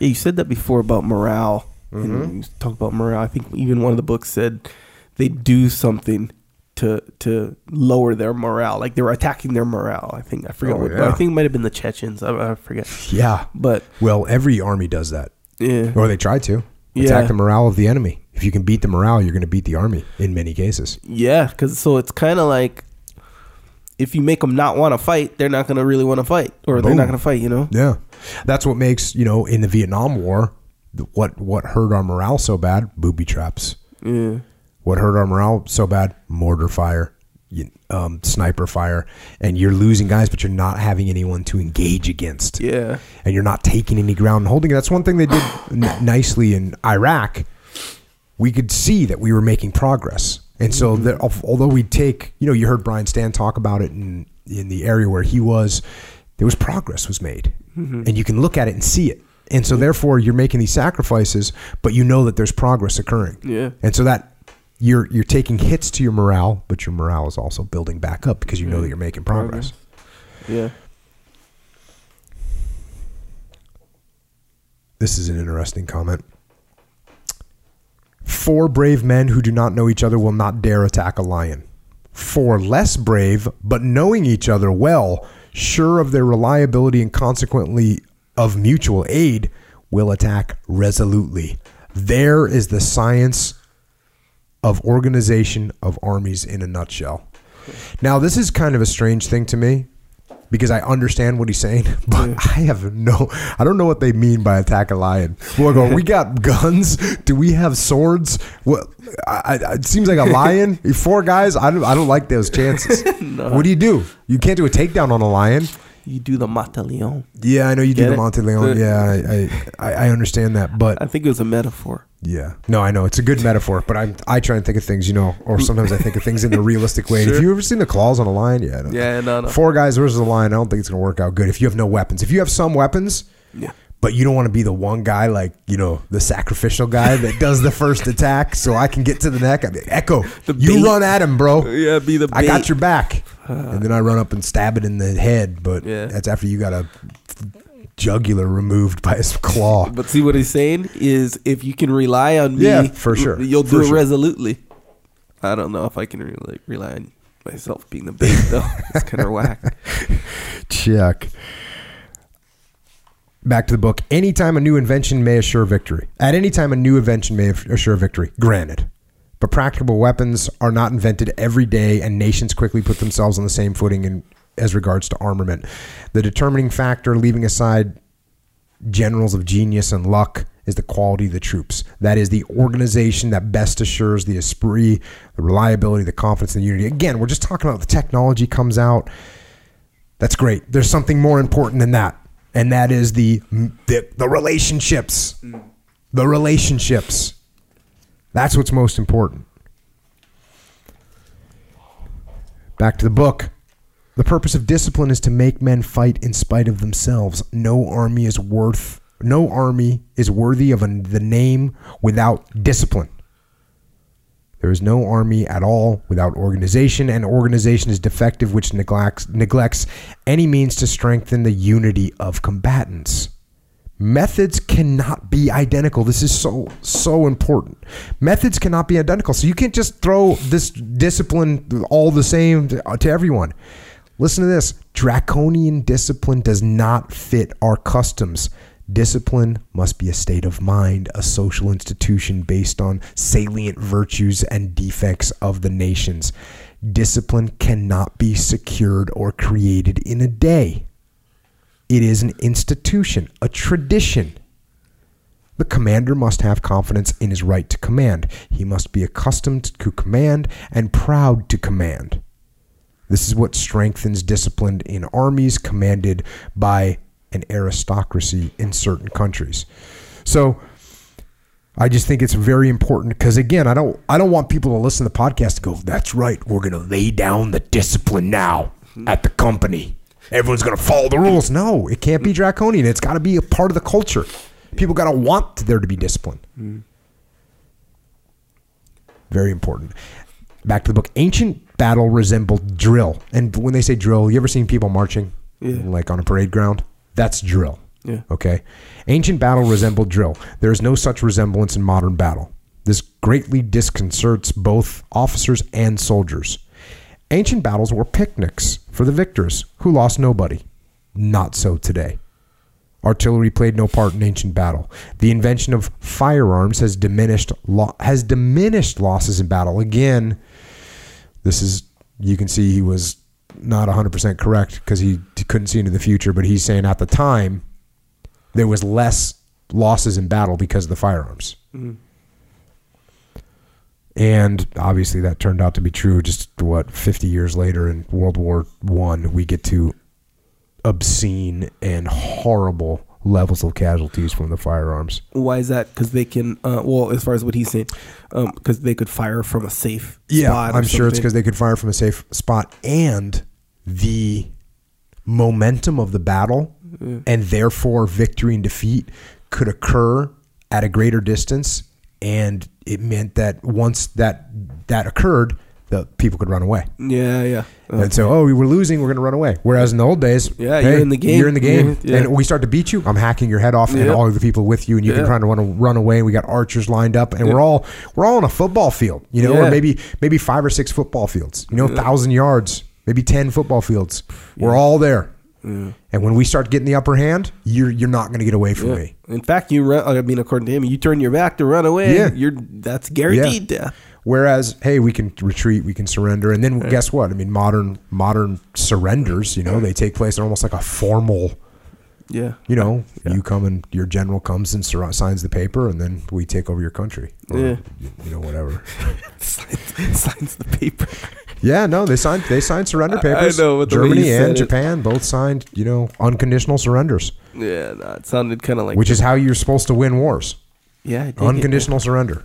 Yeah, you said that before about morale. Mm-hmm. And you talk about morale. I think even one of the books said they do something to to lower their morale. Like they were attacking their morale. I think I forget Oh, what. yeah. I think it might have been the Chechens. I, I forget. Yeah. But Well, every army does that, yeah, or they try to Yeah. attack the morale of the enemy. If you can beat the morale, you're going to beat the army in many cases. yeah. Because so it's kind of like if you make them not want to fight, they're not going to really want to fight, or they're not going to fight. You know. Yeah, that's what makes you know in the Vietnam War, what what hurt our morale so bad? Booby traps. Yeah. What hurt our morale so bad? Mortar fire, you- um, sniper fire, and you're losing guys, but you're not having anyone to engage against. Yeah. and you're not taking any ground and holding it. That's one thing they did n- nicely in Iraq. We could see that we were making progress, and so mm-hmm. that, although we take, you know, you heard Brian Stann talk about it in in the area where he was, there was progress was made, mm-hmm. and you can look at it and see it. And so, therefore, you're making these sacrifices, but you know that there's progress occurring. Yeah. And so that you're you're taking hits to your morale, but your morale is also building back up because you know that mm. you're making progress. Yeah. This is an interesting comment. Four brave men who do not know each other will not dare attack a lion. Four less brave, but knowing each other well, sure of their reliability and consequently of mutual aid, will attack resolutely. There is the science of organization of armies in a nutshell. Now, this is kind of a strange thing to me because I understand what he's saying, but I have no, I don't know what they mean by attack a lion. Well, I go, we got guns. Do we have swords? What? I, I, it seems like a lion. Four guys. I don't, I don't like those chances. What do you do? You can't do a takedown on a lion. You do the Mataleon. Yeah, I know you Get do the. The- Yeah, I, I, I understand that, but I think it was a metaphor. yeah, no, I know it's a good metaphor, but I I try and think of things, you know, or sometimes I think of things in a realistic way. And If Sure. you ever seen the claws on a lion, yeah, I don't- Yeah, no, no. four guys versus a lion, I don't think it's gonna work out good. If you have no weapons, if you have some weapons, Yeah. But you don't want to be the one guy like you know the sacrificial guy that does the first attack, so I can get to the neck. I mean, Echo, The you bait. run at him, bro. Yeah, be the I got your back, and then I run up and stab it in the head. But Yeah. that's after you got a jugular removed by his claw. But see what he's saying is if you can rely on me, Yeah, for sure. you'll For do it sure. resolutely. I don't know if I can really rely on myself being the bait though. It's kind of whack. Check. Back to the book. Anytime a new invention may assure victory. At any time, a new invention may assure victory. Granted. But practical weapons are not invented every day, and nations quickly put themselves on the same footing in, as regards to armament. The determining factor, leaving aside generals of genius and luck, is the quality of the troops. That is the organization that best assures the esprit, the reliability, the confidence, and the unity. Again, we're just talking about the technology comes out. That's great. There's something more important than that, and that is the the, the relationships. The relationships. That's what's most important. Back to the book. The purpose of discipline is to make men fight in spite of themselves. No army is worth no army is worthy of a, the name without discipline. There is no army at all without organization, and organization is defective, which neglects, neglects any means to strengthen the unity of combatants. Methods cannot be identical. This is so, so important. Methods cannot be identical. So you can't just throw this discipline all the same to, to everyone. Listen to this draconian discipline does not fit our customs. Discipline must be a state of mind, a social institution based on salient virtues and defects of the nations. Discipline cannot be secured or created in a day. It is an institution, a tradition. The commander must have confidence in his right to command. He must be accustomed to command and proud to command. This is what strengthens discipline in armies commanded by an aristocracy in certain countries. So I just think it's very important because again, I don't I don't want people to listen to the podcast to go, that's right, we're gonna lay down the discipline now mm-hmm. at the company. Everyone's gonna follow the rules. No, it can't be draconian. It's gotta be a part of the culture. People gotta want there to be discipline. Mm. Very important. Back to the book. Ancient battle resembled drill. And when they say drill, you ever seen people marching? Yeah. Like on a parade ground? That's drill. Yeah. Okay. Ancient battle resembled drill. There is no such resemblance in modern battle. This greatly disconcerts both officers and soldiers. Ancient battles were picnics for the victors who lost nobody. Not so today. Artillery played no part in ancient battle. The invention of firearms has diminished lo- has diminished losses in battle. Again, this is you can see he was not 100% correct because he couldn't see into the future, but he's saying at the time there was less losses in battle because of the firearms. And obviously that turned out to be true just what 50 years later in World War 1 we get to obscene and horrible levels of casualties from the firearms. Why is that? Because they can. Uh, well, as far as what he's saying, because they could fire from a safe. Yeah, I'm sure it's because they could fire from a safe spot and the momentum of the battle and therefore victory and defeat could occur at a greater distance and it meant that once that that occurred the people could run away Yeah, yeah. Uh, and so oh we were losing we're going to run away whereas in the old days Yeah, you're in the game. you're in the game Yeah, yeah. and we start to beat you i'm hacking your head off and all of the people with you and you can Yeah. try to run, to run away and we got archers lined up and Yeah. we're all we're all on a football field you know Yeah. or maybe maybe five or six football fields you know a thousand yards maybe 10 football fields we're all there and when we start getting the upper hand you're you're not going to get away from yeah. me In fact, you run. I mean, according to him, you turn your back to run away. Yeah. You're that's guaranteed death. Whereas, hey, we can retreat, we can surrender, and then guess what? I mean, modern modern surrenders, you know, they take place. They're almost like a formal. Yeah. You know, Yeah. you come and your general comes and signs the paper, and then we take over your country. Or, Yeah. You know, whatever. signs, signs the paper. Yeah, no, they signed they signed surrender I- I papers. know, but the way Germany you said and it- Japan both signed, you know, unconditional surrenders, Yeah, no, it sounded kind of like which is how you're supposed to win wars. yeah, I dig it. unconditional surrender.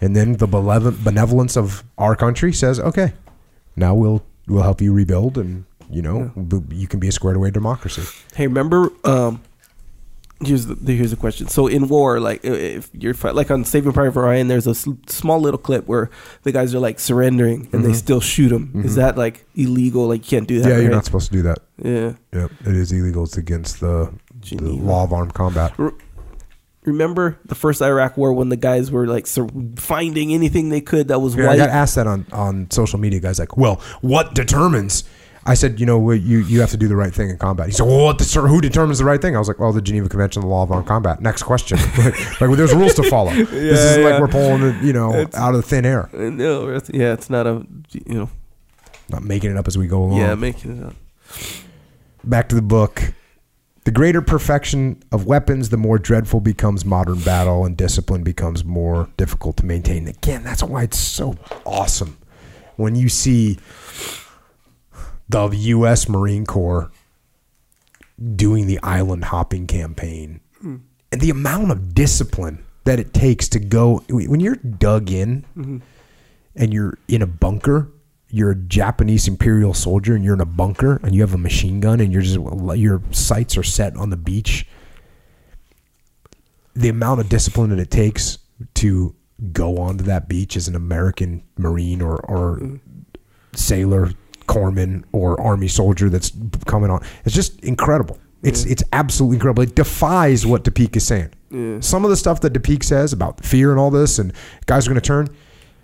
And then the benevolent benevolence of our country says, okay, now we'll we'll help you rebuild, and you know b- you can be a squared away democracy. Hey, remember? Um, here's the here's the question. So in war, like if you're fi- like on Saving Private Ryan, there's a small little clip where the guys are like surrendering and they still shoot them. Is that like illegal? Like you can't do that. Mm-hmm. yeah, you're not supposed to do that. Yeah. Yep, it is illegal. It's against the, the law of armed combat. Remember the first Iraq War when the guys were like sur- finding anything they could that was Yeah, I got asked that on on social media. Guys like, well, what determines? I said, you know, what, you you have to do the right thing in combat. He said, well, what the, sir, who determines the right thing? I was like, well, the Geneva Convention, the law of armed combat. Next question. like, well, there's rules to follow. this isn't yeah. like we're pulling it, you know, It's- out of thin air, Uh, No, it's- yeah, it's not a you know. not making it up as we go along. Yeah, making it up. Back to the book. The greater perfection of weapons, the more dreadful becomes modern battle, and discipline becomes more difficult to maintain. Again, that's why it's so awesome when you see the U.S. Marine Corps doing the island hopping campaign. Hmm. And the amount of discipline that it takes to go when you're dug in mm-hmm. and you're in a bunker you're a japanese imperial soldier and you're in a bunker and you have a machine gun and you're just your sights are set on the beach the amount of discipline that it takes to go onto that beach as an american marine or, or mm. sailor corpsman or army soldier that's coming on. It's just incredible. It's it's absolutely incredible. It defies what du Picq is saying. Yeah. some of the stuff that du Picq says about fear and all this and guys are going to turn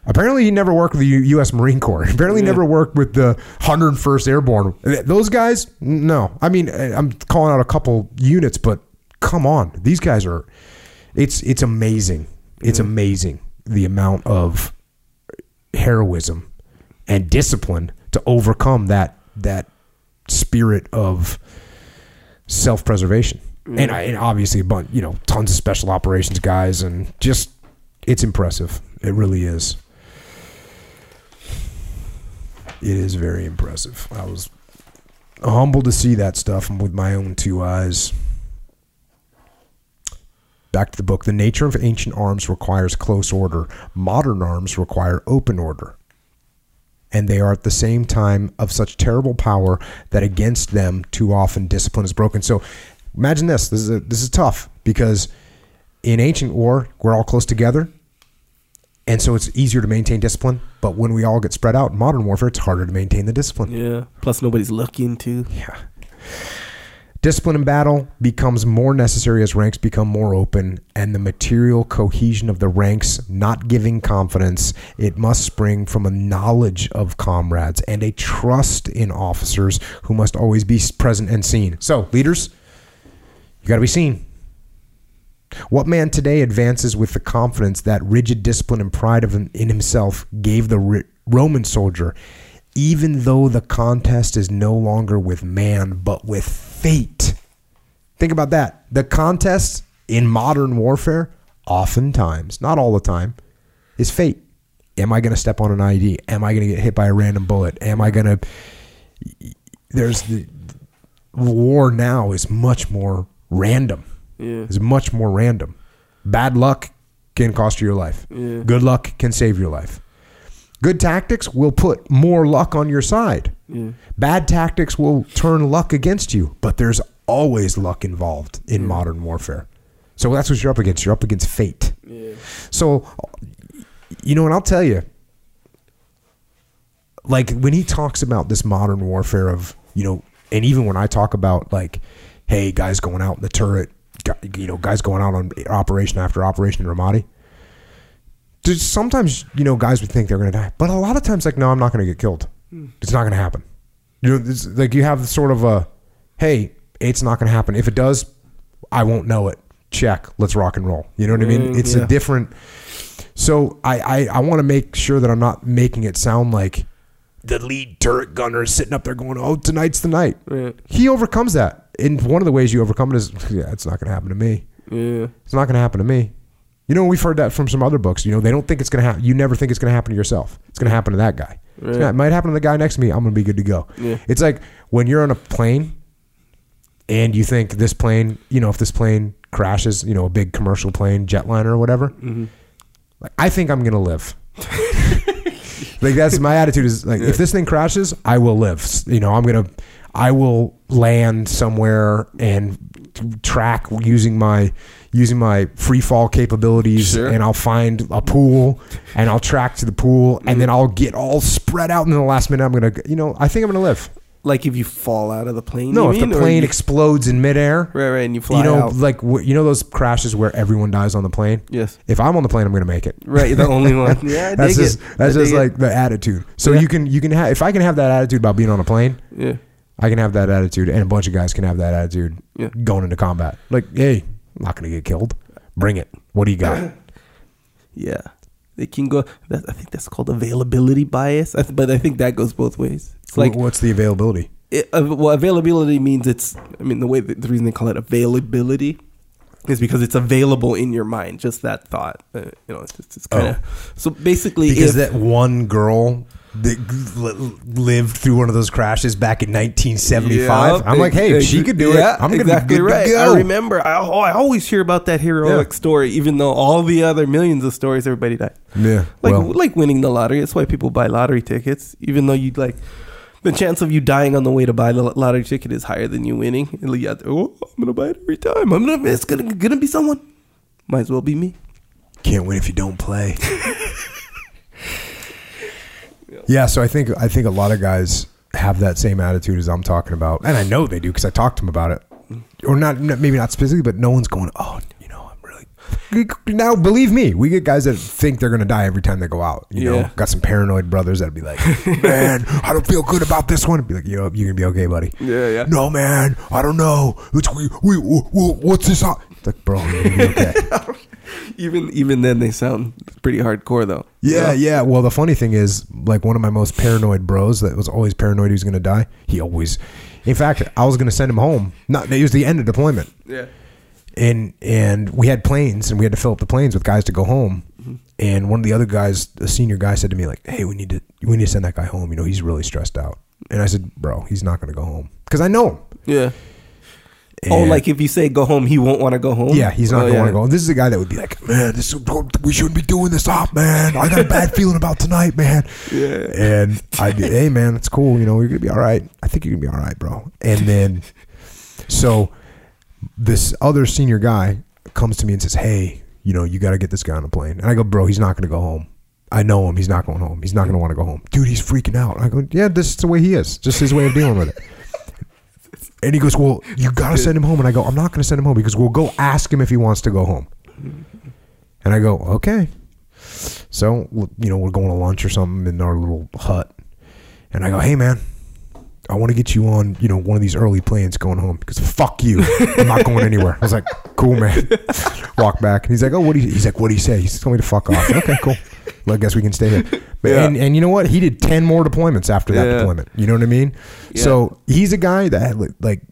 apparently he never worked with the U- U.S. Marine Corps. Apparently Yeah. never worked with the 101st Airborne. Those guys no. I mean eh, I'm calling out a couple units but come on. These guys are it's it's amazing. It's amazing the amount of heroism and discipline to overcome that that spirit of self-preservation and, mm-hmm. I, and obviously a bunch you know tons of special operations guys and just it's impressive it really is it is very impressive i was humbled to see that stuff with my own two eyes Back to the book. The nature of ancient arms requires close order. Modern arms require open order. And they are at the same time of such terrible power that against them too often discipline is broken. So imagine this. This is a, this is tough because in ancient war we're all close together, and so it's easier to maintain discipline. But when we all get spread out in modern warfare, it's harder to maintain the discipline. Yeah. Plus, nobody's looking to. Yeah. Discipline in battle becomes more necessary as ranks become more open and the material cohesion of the ranks not giving confidence. It must spring from a knowledge of comrades and a trust in officers who must always be present and seen. So, leaders, you got to be seen. What man today advances with the confidence that rigid discipline and pride of in himself gave the Roman soldier, even though the contest is no longer with man but with fate? Think about that. The contest in modern warfare, oftentimes, not all the time, is fate. Am I going to step on an IED? Am I going to get hit by a random bullet? Am I going to. There's the. War now is much more random Yeah. is much more random. Bad luck can cost you your life. Yeah. Good luck can save your life. Good tactics will put more luck on your side. Yeah. Bad tactics will turn luck against you, but there's always luck involved in modern warfare. So that's what you're up against. You're up against fate. Yeah. So, you know, and I'll tell you, like when he talks about this modern warfare of, you know, and even when I talk about like, hey, guys going out in the turret, you know, guys going out on operation after operation in Ramadi. Sometimes, you know, guys would think they're going to die, but a lot of times, like, no, I'm not going to get killed. It's not going to happen. You know, like you have sort of a, hey, it's not going to happen. If it does, I won't know it. Check. Let's rock and roll. You know what I mean? Mm, It's yeah. a different. So I I, I want to make sure that I'm not making it sound like the lead turret gunner is sitting up there going, "Oh, tonight's the night." Right. He overcomes that, and one of the ways you overcome it is, yeah, it's not going to happen to me. Yeah. It's not going to happen to me. You know, we've heard that from some other books. You know, they don't think it's going to happen. You never think it's going to happen to yourself. It's going to happen to that guy. Right. gonna- it might happen to the guy next to me. I'm going to be good to go. Yeah. It's like when you're on a plane and you think this plane, you know, if this plane crashes, you know, a big commercial plane, jetliner or whatever, Mm-hmm. like, I think I'm going to live. like that's my attitude is like if this thing crashes, I will live. You know, I'm going to I will land somewhere and track using my using my free fall capabilities Sure. and I'll find a pool and I'll track to the pool and mm-hmm. then I'll get all spread out and in the last minute I'm going to you know, I think I'm going to live. Like if you fall out of the plane. No, if the mean, or plane you- explodes in midair, right, right, and you fly out. you know, out. like you know those crashes where everyone dies on the plane. yes, If I'm on the plane, I'm gonna make it. right. You're the only one. Yeah, I That's dig just it. that's I just dig it. like the attitude. So Yeah. you can you can have if I can have that attitude about being on a plane, yeah, I can have that attitude, and a bunch of guys can have that attitude Yeah. going into combat. Like, hey, I'm not gonna get killed. Bring it. What do you got? yeah. They can go. That, I think that's called availability bias. I th- but I think that goes both ways. It's like what's the availability? it, uh, well, availability means it's. I mean, the way the reason they call it availability is because it's available in your mind. Just that thought. Uh, you know, it's, it's, it's kind of. So basically, Oh. Because if, that one girl that lived through one of those crashes back in 1975. Yep, I'm like, hey, if she could do yeah, it, I'm gonna exactly be good right. go. I remember. I, oh, I always hear about that heroic Yeah. story, even though all the other millions of stories, everybody died. Yeah, Like well, like winning the lottery. That's why people buy lottery tickets, even though you'd like. The chance of you dying on the way to buy the lottery ticket is higher than you winning. And you to, oh, I'm gonna buy it every time. I'm gonna. It's gonna gonna be someone. Might as well be me. can't win if you don't play. yeah, so I think I think a lot of guys have that same attitude as I'm talking about, and I know they do because I talked to them about it, or not maybe not specifically, but no one's going, oh, you know, I'm really now. Believe me, we get guys that think they're gonna die every time they go out. You know, got some paranoid brothers that'd be like, man, I don't feel good about this one. Be like, you know, you're gonna be okay, buddy. Yeah, yeah. No, man, I don't know. It's we, we, we what's this? It's like, bro, you're gonna be okay. Even even then, they sound pretty hardcore though. Yeah, yeah. Well, the funny thing is, like one of my most paranoid bros that was always paranoid he was going to die. He always, in fact, I was going to send him home. Not it was the end of deployment, Yeah. and and we had planes, and we had to fill up the planes with guys to go home. Mm-hmm. And one of the other guys, a senior guy, said to me like, "Hey, we need to we need to send that guy home. You know, he's really stressed out." And I said, "Bro, he's not going to go home because I know." him." Yeah. Oh, like if you say go home, he won't want to go home. Yeah, he's not Oh, going to yeah. want to go. This is a guy that would be like, man, this is, we shouldn't be doing this up, man. I got a bad feeling about tonight, man. Yeah. And I did, hey, man, it's cool. You know, you're going to be all right. I think you're going to be all right, bro. And then, so this other senior guy comes to me and says, hey, you know, you got to get this guy on a plane. And I go, bro, he's not going to go home. I know him. He's not going home. He's not going to want to go home. Dude, he's freaking out. I go, yeah, this is the way he is. Just his way of dealing with it. And he goes, Well, you got to send him home. And I go, I'm not going to send him home because we'll go ask him if he wants to go home. And I go, Okay. So, you know, we're going to lunch or something in our little hut. And I go, Hey, man, I want to get you on, you know, one of these early planes going home because fuck you. I'm not going anywhere. I was like, Cool, man. Walk back. And he's like, Oh, what do you, he's like, What do you say? He's told me to fuck off. Okay, cool. Well, I guess we can stay here. But, Yeah. and, and you know what? He did 10 more deployments after that Yeah. deployment. You know what I mean? Yeah. So he's a guy that, like,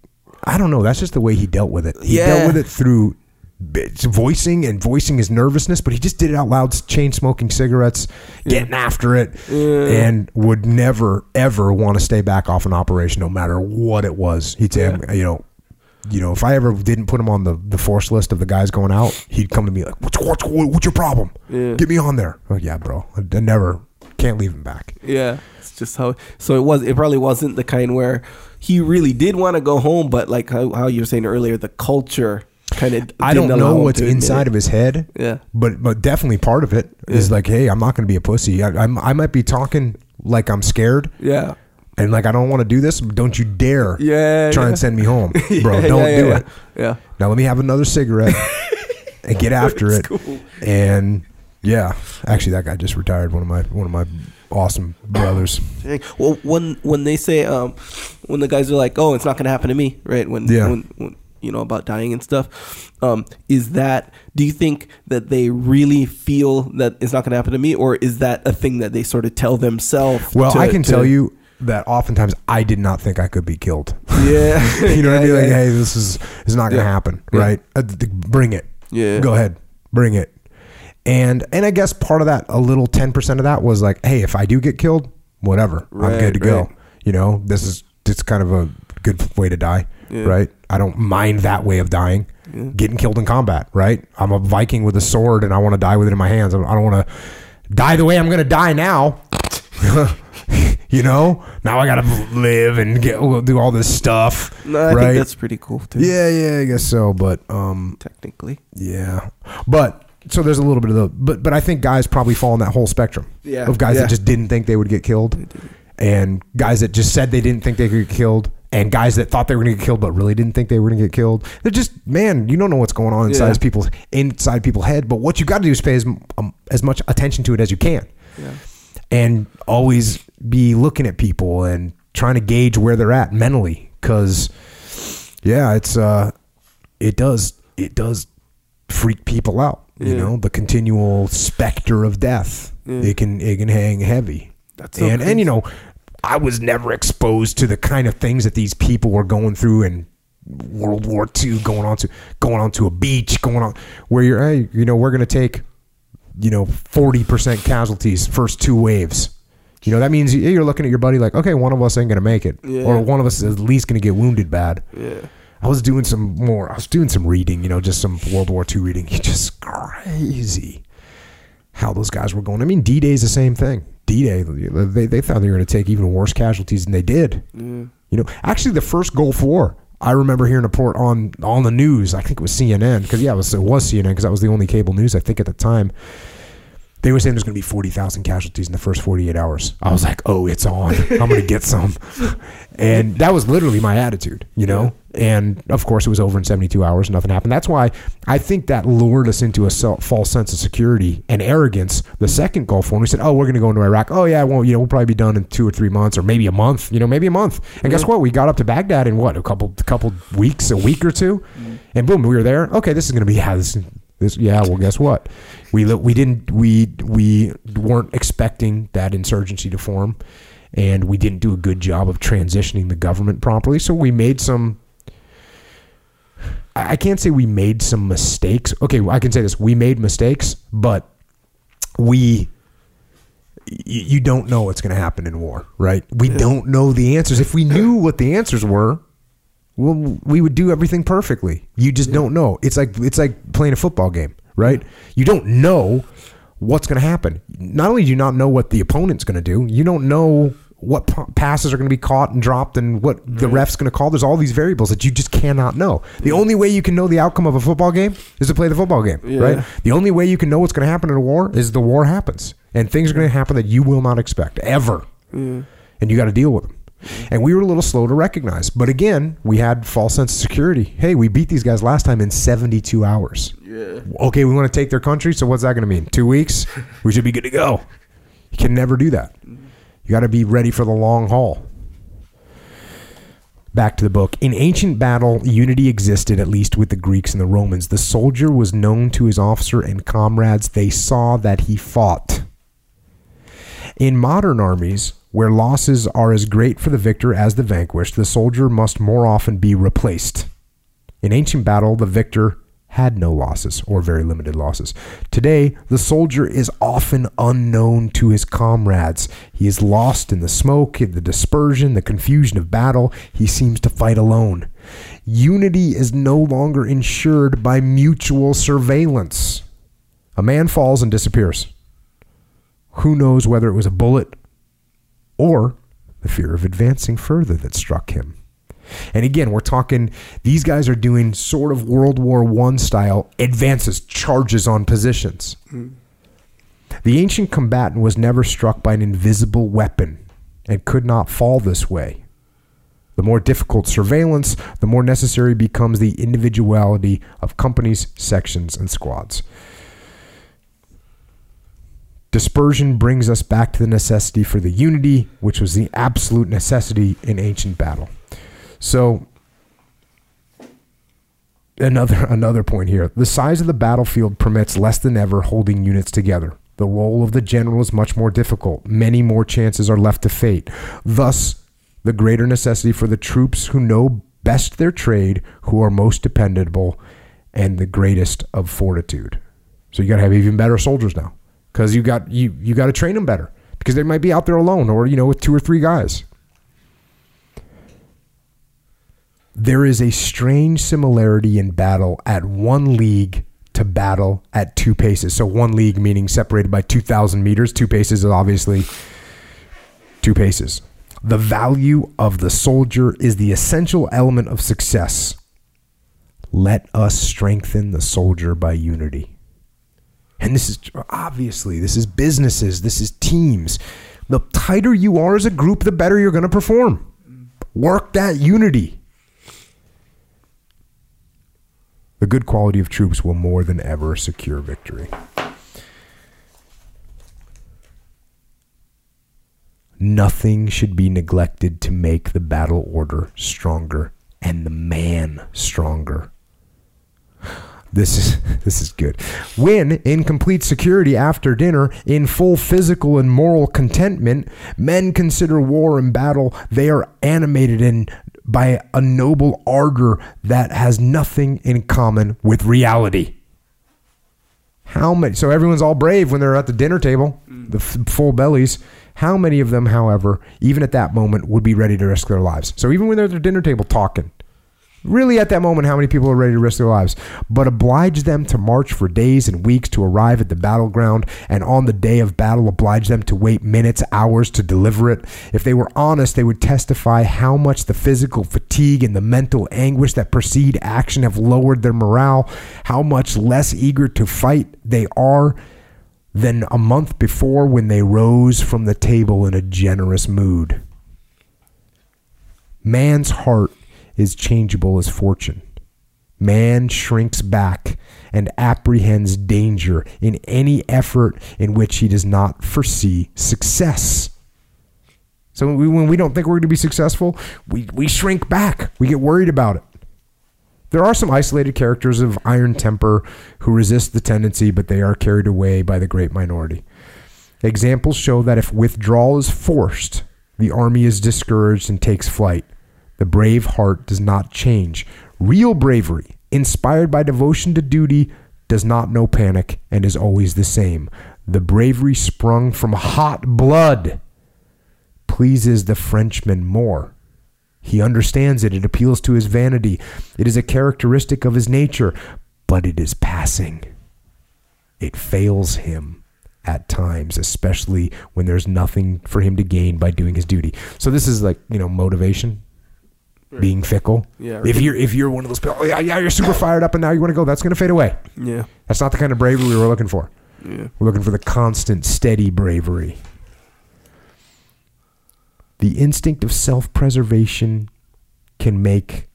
I don't know. That's just the way he dealt with it. He dealt with it through voicing and voicing his nervousness, but he just did it out loud, chain smoking cigarettes, getting after it, and would never ever want to stay back off an operation, no matter what it was. He'd say, you know. You know, if I ever didn't put him on the, the force list of the guys going out, he'd come to me like, "What's what's what's your problem? Yeah. Get me on there." Oh yeah, bro. I, I never can't leave him back. Yeah, it's just how. So it was. It probably wasn't the kind where he really did want to go home, but like how, how you were saying earlier, the culture kind of. I don't know what's inside of his head. Yeah. but but definitely part of it is like, hey, I'm not going to be a pussy. I, I'm, I might be talking like I'm scared Yeah. And like I don't want to do this. Don't you dare, Yeah, try yeah. and send me home, bro. Yeah, don't do it. Yeah. Now let me have another cigarette and get after it. Cool. And yeah, actually, that guy just retired. One of my one of my awesome brothers. Well, when when they say um, when the guys are like, "Oh, it's not going to happen to me," right? When Yeah. when, when you know about dying and stuff, um, is that? Do you think that they really feel that it's not going to happen to me, or is that a thing that they sort of tell themselves? Well, to- I can to- tell you that oftentimes I did not think I could be killed. Yeah, you know what I Yeah, mean? Like, yeah. hey, this is is not going to Yeah. happen, Yeah. right? Uh, bring it. Yeah. Go ahead, bring it. And and I guess part of that, a little ten percent of that was like, hey, if I do get killed, whatever, I'm good to go. You know, this is it's kind of a good way to die, Yeah. right? I don't mind that way of dying. Getting killed in combat, right? I'm a Viking with a sword, and I want to die with it in my hands. I don't want to die the way I'm going to die now. you know, now I got to live and get do all this stuff. No, I right? think that's pretty cool too. yeah, yeah, I guess so. But um, technically. yeah, but so there's a little bit of the, but but I think guys probably fall in that whole spectrum Yeah, of guys yeah. that just didn't think they would get killed, and guys that just said they didn't think they could get killed, and guys that thought they were going to get killed but really didn't think they were going to get killed. They're just man, you don't know what's going on inside Yeah. people's inside people's head. But what you got to do is pay as, um, as much attention to it as you can, Yeah. and always be looking at people and trying to gauge where they're at mentally. Because yeah, it's uh, it does it does freak people out. You Yeah. know, the continual specter of death. Yeah. It can it can hang heavy. That's so and and you know, I was never exposed to the kind of things that these people were going through and World War II, going on to going on to a beach, going on where you're hey, you know, we're gonna take, you know, forty percent casualties first two waves. You know, that means you- you're looking at your buddy like, okay, one of us ain't gonna make it. Yeah. Or one of us is at least gonna get wounded bad. Yeah. I was doing some more. I was doing some reading, you know, just some World War II reading. It's just crazy how those guys were going. I mean, D Day is the same thing. D Day, they, they thought they were going to take even worse casualties than they did. Yeah. You know, actually, the first Gulf War, I remember hearing a report on on the news. I think it was CNN because yeah, it was, it was CNN because that was the only cable news I think at the time. They were saying there's going to be forty thousand casualties in the first forty eight hours. I was like, oh, it's on. I'm going to get some, and that was literally my attitude, you know. And of course, it was over in 72 hours. Nothing happened. That's why I think that lured us into a false sense of security and arrogance. The second Gulf War, we said, "Oh, we're going to go into Iraq. Oh yeah, well, you know, we'll probably be done in two or three months, or maybe a month. You know, maybe a month." And guess what? We got up to Baghdad in what a couple, couple weeks, a week or 2 mm-hmm. and boom, we were there. Okay, this is going to be yeah, this, this, yeah. Well, guess what? We we didn't we we weren't expecting that insurgency to form, and we didn't do a good job of transitioning the government properly. So we made some I can't say we made some mistakes. Okay, I can say this: we made mistakes, but we you don't know what's going to happen in war, right? We don't know the answers. If we knew what the answers were, well, we would do everything perfectly. You just don't know. It's like it's like playing a football game, right? You don't know what's going to happen. Not only do you not know what the opponent's going to do, you don't know what p- passes are going to be caught and dropped and what the ref's going to call. There's all these variables that you just cannot know. The only way you can know the outcome of a football game is to play the football game, Yeah. right? The only way you can know what's going to happen in a war is the war happens, and things are going to happen that you will not expect ever, and you got to deal with them. And we were a little slow to recognize, but again, we had false sense of security. Hey, we beat these guys last time in 72 hours. Yeah. Okay, we want to take their country, so what's that going to mean? Two weeks? We should be good to go. You can never do that. You got to be ready for the long haul. Back to the book. In ancient battle, unity existed, at least with the Greeks and the Romans. The soldier was known to his officer and comrades. They saw that he fought. In modern armies, where losses are as great for the victor as the vanquished, the soldier must more often be replaced. In ancient battle, the victor had no losses or very limited losses. Today, the soldier is often unknown to his comrades. He is lost in the smoke, in the dispersion, the confusion of battle. He seems to fight alone. Unity is no longer ensured by mutual surveillance. A man falls and disappears. Who knows whether it was a bullet or the fear of advancing further that struck him? And again, we're talking these guys are doing sort of World War One style advances, charges on positions. Hmm. The ancient combatant was never struck by an invisible weapon and could not fall this way. The more difficult surveillance, the more necessary becomes the individuality of companies, sections, and squads. Dispersion brings us back to the necessity for the unity, which was the absolute necessity in ancient battle. So another another point here. The size of the battlefield permits less than ever holding units together. The role of the general is much more difficult. Many more chances are left to fate. Thus, the greater necessity for the troops who know best their trade, who are most dependable, and the greatest of fortitude. So you got to have even better soldiers now, because you got you you got to train them better, because they might be out there alone, or you know with two or three guys. There is a strange similarity in battle at one league to battle at two paces. So one league meaning separated by 2,000 meters. Two paces is obviously two paces. The value of the soldier is the essential element of success. Let us strengthen the soldier by unity. And this is obviously, this is businesses, this is teams. The tighter you are as a group, the better you're going to perform. Work that unity. The good quality of troops will more than ever secure victory. Nothing should be neglected to make the battle order stronger and the man stronger. This is this is good. When in complete security after dinner, in full physical and moral contentment, men consider war and battle. They are animated in by a noble ardor that has nothing in common with reality. How many? So everyone's all brave when they're at the dinner table, the f- full bellies. How many of them, however, even at that moment, would be ready to risk their lives? So even when they're at the dinner table talking, really at that moment, how many people are ready to risk their lives? But oblige them to march for days and weeks to arrive at the battleground, and on the day of battle, oblige them to wait minutes, hours to deliver it. If they were honest, they would testify how much the physical fatigue and the mental anguish that precede action have lowered their morale, how much less eager to fight they are than a month before when they rose from the table in a generous mood. Man's heart is changeable as fortune. Man shrinks back and apprehends danger in any effort in which he does not foresee success. So when we, when we don't think we're going to be successful, we, we shrink back. We get worried about it. There are some isolated characters of iron temper who resist the tendency, but they are carried away by the great minority. Examples show that if withdrawal is forced, the army is discouraged and takes flight. The brave heart does not change. Real bravery, inspired by devotion to duty, does not know panic and is always the same. The bravery sprung from hot blood pleases the Frenchman more. He understands it. It appeals to his vanity. It is a characteristic of his nature, but it is passing. It fails him at times, especially when there's nothing for him to gain by doing his duty. So this is like, you know, motivation, being fickle. Yeah. If you're if you're one of those people, oh, yeah, yeah, you're super fired up and now you want to go, that's going to fade away. Yeah. That's not the kind of bravery we were looking for. Yeah. We're looking for the constant, steady bravery. The instinct of self-preservation can make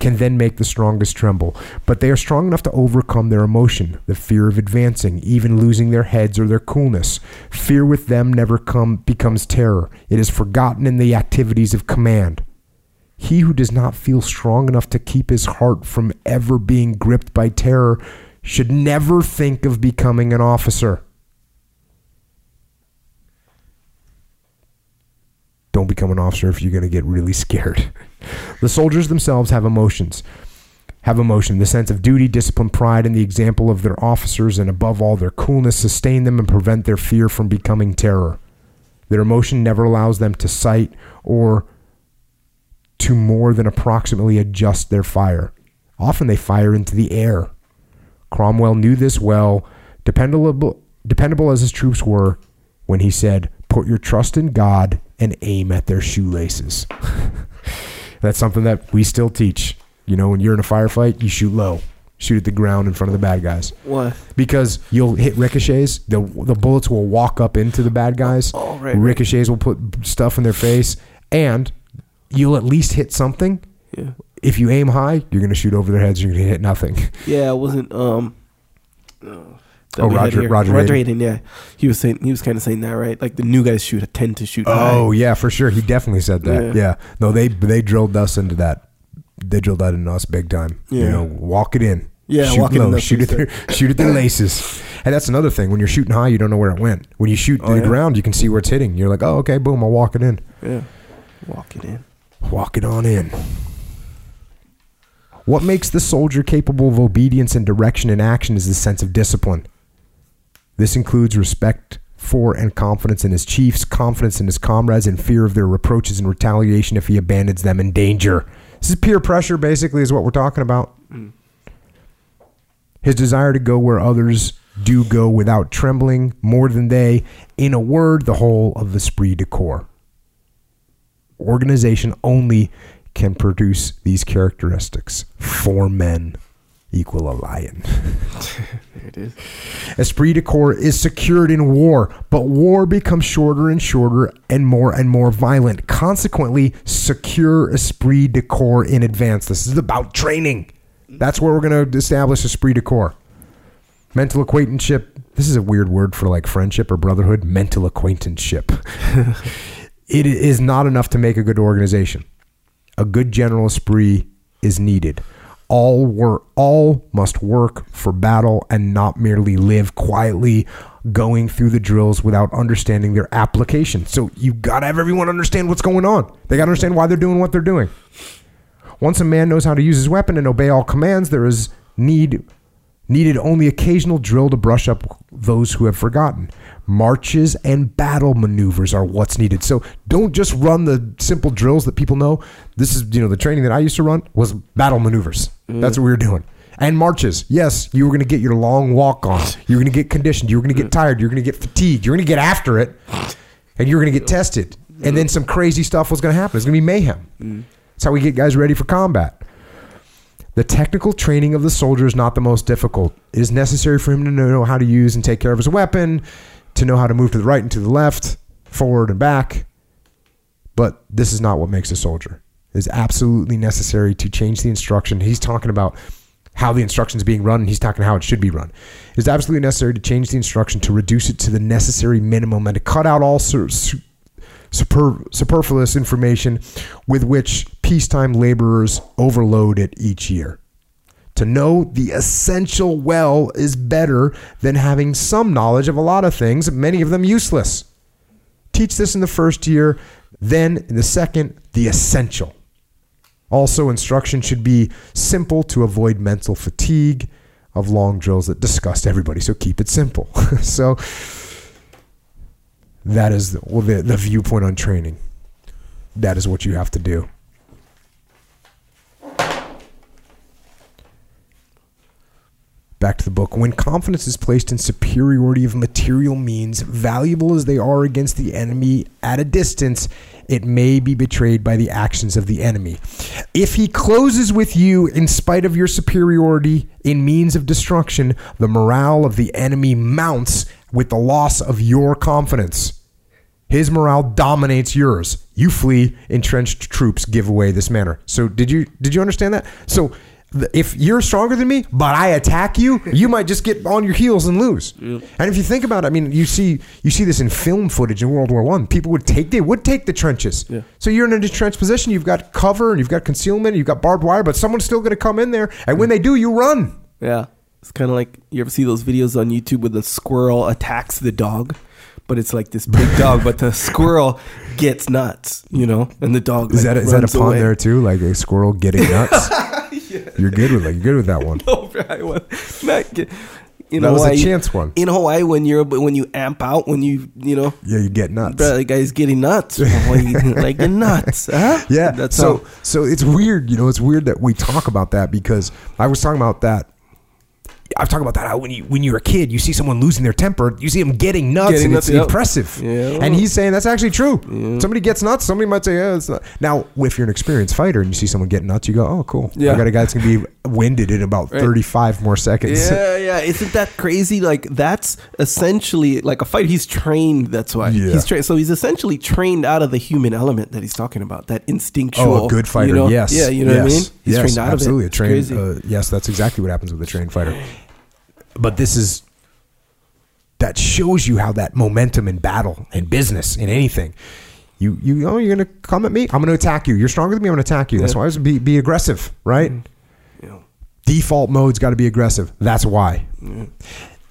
can then make the strongest tremble, but they are strong enough to overcome their emotion, the fear of advancing, even losing their heads or their coolness. Fear with them never come becomes terror. It is forgotten in the activities of command. He who does not feel strong enough to keep his heart from ever being gripped by terror should never think of becoming an officer. Don't become an officer if you're going to get really scared. The soldiers themselves have emotions. Have emotion. The sense of duty, discipline, pride, and the example of their officers, and above all, their coolness sustain them and prevent their fear from becoming terror. Their emotion never allows them to sight or to more than approximately adjust their fire. Often they fire into the air. Cromwell knew this well, dependable, dependable as his troops were, when he said, Put your trust in God and aim at their shoelaces. That's something that we still teach. You know, when you're in a firefight, you shoot low, shoot at the ground in front of the bad guys. What? Because you'll hit ricochets, the the bullets will walk up into the bad guys. Oh, right, right. ricochets will put stuff in their face, and you'll at least hit something. Yeah. If you aim high, you're going to shoot over their heads. You're going to hit nothing. Yeah, it wasn't um oh, that we had Roger- Roger Roger Hayden. Hayden, yeah. He was saying he was kind of saying that, right? Like the new guys shoot tend to shoot high. Oh yeah, for sure. He definitely said that. Yeah. Yeah. No, they they drilled us into that. They drilled that into us big time. You Yeah. know, walk it in. Yeah, shoot walk it in, low, shoot at their shoot at their laces. And that's another thing. When you're shooting high, you don't know where it went. When you shoot to Oh, the yeah. ground, you can see where it's hitting. You're like, oh, okay, boom, I'll walk it in. Yeah. Walk it in. Walk it on in. What makes the soldier capable of obedience and direction in action is the sense of discipline. This includes respect for and confidence in his chiefs, confidence in his comrades, and fear of their reproaches and retaliation if he abandons them in danger. This is peer pressure, basically, is what we're talking about. Mm. His desire to go where others do go without trembling more than they. In a word, the whole of the esprit de corps organization only can produce these characteristics Four men equal a lion. There it is. Esprit de corps is secured in war, but war becomes shorter and shorter and more and more violent. Consequently, secure esprit de corps in advance. This is about training. That's where we're going to establish esprit de corps. Mental acquaintanceship. This is a weird word for like friendship or brotherhood. Mental acquaintanceship. it is not enough to make a good organization. A good general esprit is needed. All work, all must work for battle and not merely live quietly, going through the drills without understanding their application. So you gotta have everyone understand what's going on. They gotta understand why they're doing what they're doing. Once a man knows how to use his weapon and obey all commands, there is need needed only occasional drill to brush up those who have forgotten. Marches and battle maneuvers are what's needed. So don't just run the simple drills that people know. This is, you know, the training that I used to run was battle maneuvers. That's what we were doing. And marches. Yes, you were going to get your long walk on. You were going to get conditioned. You were going to get tired. You were going to get fatigued. You were going to get after it. And you were going to get tested. And then some crazy stuff was going to happen. It's going to be mayhem. That's how we get guys ready for combat. The technical training of the soldier is not the most difficult. It is necessary for him to know how to use and take care of his weapon, to know how to move to the right and to the left, forward and back. But this is not what makes a soldier. It is absolutely necessary to change the instruction. He's talking about how the instruction is being run, and he's talking how it should be run. It is absolutely necessary to change the instruction to reduce it to the necessary minimum and to cut out all su- super, superfluous information with which peacetime laborers overload it each year. To know the essential well is better than having some knowledge of a lot of things, many of them useless. Teach this in the first year, then in the second, the essential. Also, instruction should be simple to avoid mental fatigue of long drills that disgust everybody. So keep it simple. so that is the, well, the, the viewpoint on training. That is what you have to do. Back to the book. When confidence is placed in superiority of material means, valuable as they are against the enemy at a distance, it may be betrayed by the actions of the enemy. If he closes with you in spite of your superiority in means of destruction, the morale of the enemy mounts with the loss of your confidence. His morale dominates yours. You flee. Entrenched troops give away this manner. So did you did you understand that? So if you're stronger than me, but I attack you, you might just get on your heels and lose. And if you think about it, I mean, you see you see this in film footage in World War One. People would take they would take the trenches. Yeah. So you're in a trench position. You've got cover and you've got concealment. And You've got barbed wire, but someone's still going to come in there. And when they do, you run. Yeah. It's kind of like you ever see those videos on YouTube where the squirrel attacks the dog, but it's like this big dog, but the squirrel gets nuts, you know, and the dog Is like, that is that a pun away. there too? Like a squirrel getting nuts. You're good with it. You're good with that one. No, I was not get- in That was a Hawaii, chance one. In Hawaii, when you're when you amp out, when you you know, Yeah, you get nuts. bro, the guy's getting nuts, like you're nuts, huh? Yeah. that's so how. so it's weird, you know, it's weird that we talk about that because I was talking about that. I was talking about that how when you when you're a kid, you see someone losing their temper, you see them getting nuts, Getting and nuts, it's yep. impressive. Yeah. And he's saying that's actually true. Somebody gets nuts, somebody might say, "Yeah, it's not." Now, if you're an experienced fighter and you see someone getting nuts, you go, "Oh, cool. Yeah. I got a guy that's gonna be winded in about 35 more seconds." Yeah, yeah. Isn't that crazy? Like that's essentially like a fight. He's trained. That's why Yeah. he's trained. So he's essentially trained out of the human element that he's talking about. That instinctual. Oh, a good fighter. you know? Yes. Yeah, you know yes. what I mean. He's yes, trained out absolutely. of it. A trained, crazy. uh, yes, that's exactly what happens with a trained fighter. But this is that shows you how that momentum in battle, in business, in anything. You you oh you're gonna come at me. I'm gonna attack you. You're stronger than me. I'm gonna attack you. That's Yeah. why I was be be aggressive, right? Mm-hmm. You know, Default mode's got to be aggressive. That's why.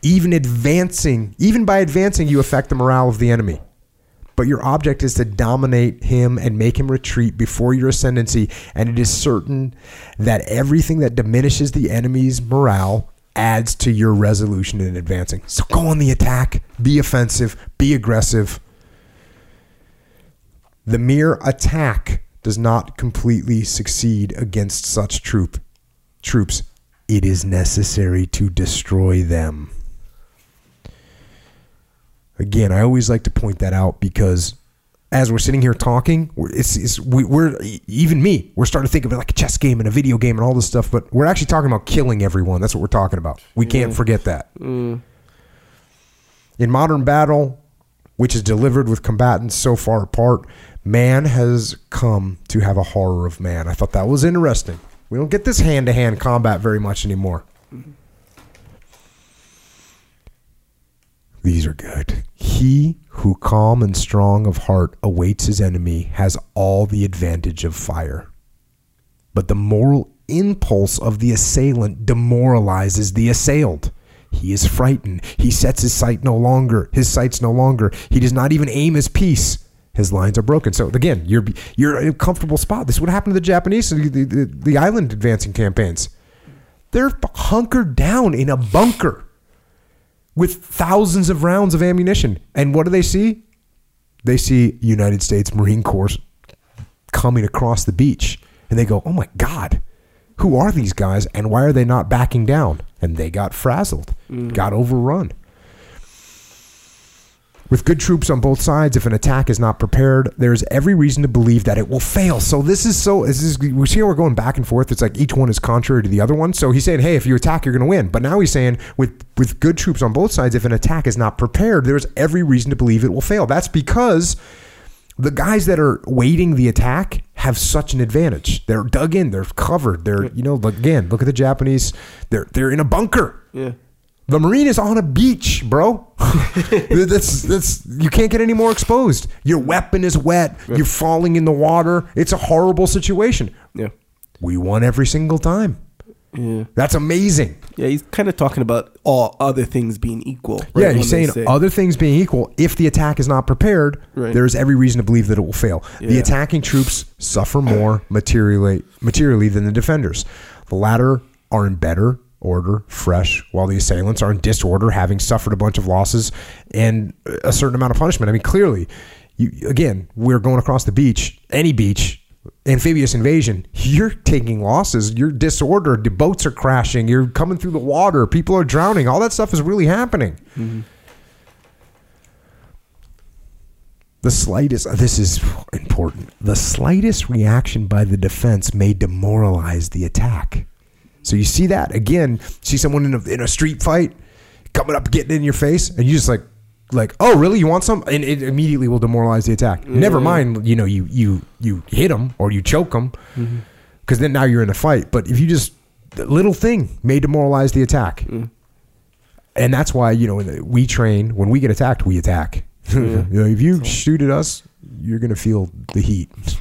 Even advancing, even by advancing, you affect the morale of the enemy. But your object is to dominate him and make him retreat before your ascendancy. And it is certain that everything that diminishes the enemy's morale adds to your resolution in advancing. So go on the attack, be offensive, be aggressive. The mere attack does not completely succeed against such troop troops. It is necessary to destroy them. Again, I always like to point that out because as we're sitting here talking, we're, it's, it's we, we're even me. We're starting to think of it like a chess game and a video game and all this stuff, but we're actually talking about killing everyone. That's what we're talking about. We can't mm. forget that. Mm. In modern battle, which is delivered with combatants so far apart, man has come to have a horror of man. I thought that was interesting. We don't get this hand to hand combat very much anymore. Mm-hmm. These are good. He who calm and strong of heart awaits his enemy has all the advantage of fire. But the moral impulse of the assailant demoralizes the assailed. He is frightened. He sets his sight no longer. His sights no longer. He does not even aim his piece. His lines are broken. So again, you're you're in a comfortable spot. This would happen to the Japanese, the, the, the island advancing campaigns. They're hunkered down in a bunker with thousands of rounds of ammunition. And what do they see? They see United States Marine Corps coming across the beach. And they go, oh my God, who are these guys and why are they not backing down? And they got frazzled, mm. got overrun. With good troops on both sides, if an attack is not prepared, there's every reason to believe that it will fail. So this is so. This is we see how we're going back and forth. It's like each one is contrary to the other one. So he's saying, "Hey, if you attack, you're going to win." But now he's saying, with with good troops on both sides, if an attack is not prepared, there's every reason to believe it will fail. That's because the guys that are waiting the attack have such an advantage. They're dug in. They're covered. They're you know again. Look at the Japanese. They're they're in a bunker. Yeah. The Marine is on a beach, bro. that's that's you can't get any more exposed. Your weapon is wet. You're falling in the water. It's a horrible situation. Yeah. We won every single time. Yeah. That's amazing. Yeah, he's kind of talking about all other things being equal. right, yeah, he's saying say- other things being equal, if the attack is not prepared, Right. there's every reason to believe that it will fail. The attacking troops suffer more materially materially than the defenders. The latter are in better order, fresh, while the assailants are in disorder, having suffered a bunch of losses and a certain amount of punishment. I mean, clearly, you again, we're going across the beach, any beach, amphibious invasion. You're taking losses. You're disordered. The boats are crashing. You're coming through the water. People are drowning. All that stuff is really happening. Mm-hmm. The slightest, uh, this is important. The slightest reaction by the defense may demoralize the attack. So you see that again. See someone in a, in a street fight coming up, getting in your face, and you just like, like, oh really? You want some? And it immediately will demoralize the attack. Never mind, you know, you you you hit them or you choke them, because mm-hmm. then now you're in a fight. But if you just the little thing may demoralize the attack, mm. and that's why you know we train when we get attacked, we attack. you know, if you shoot at us, you're gonna feel the heat.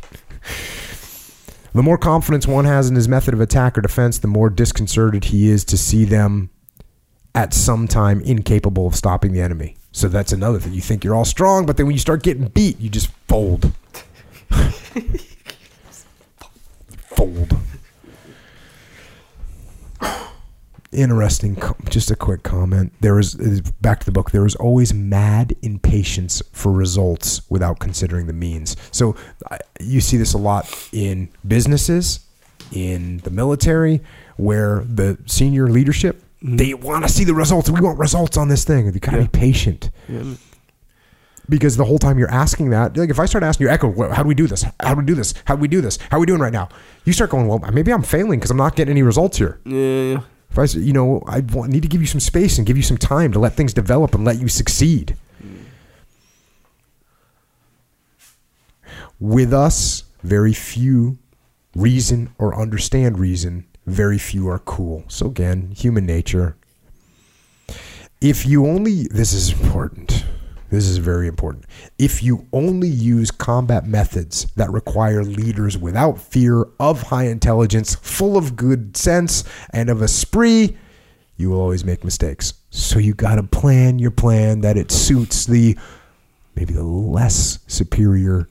The more confidence one has in his method of attack or defense, the more disconcerted he is to see them at some time incapable of stopping the enemy. So that's another thing. You think you're all strong, but then when you start getting beat, you just fold. fold. Interesting. Just a quick comment. There is back to the book. There is always mad impatience for results without considering the means. So you see this a lot in businesses, in the military, where the senior leadership mm-hmm. they want to see the results. We want results on this thing. You gotta Yeah. be patient Yeah. because the whole time you're asking that, like if I start asking you, Echo, how do we do this? How do we do this? How do we do this? How are we doing right now? You start going, well, maybe I'm failing because I'm not getting any results here. Yeah. If I, you know, I want, need to give you some space and give you some time to let things develop and let you succeed. With us, very few reason or understand reason. Very few are cool. So again, human nature. If you only, this is important. This is very important. If you only use combat methods that require leaders without fear, of high intelligence, full of good sense, and of esprit, you will always make mistakes. So you got to plan your plan that it suits the maybe the less superior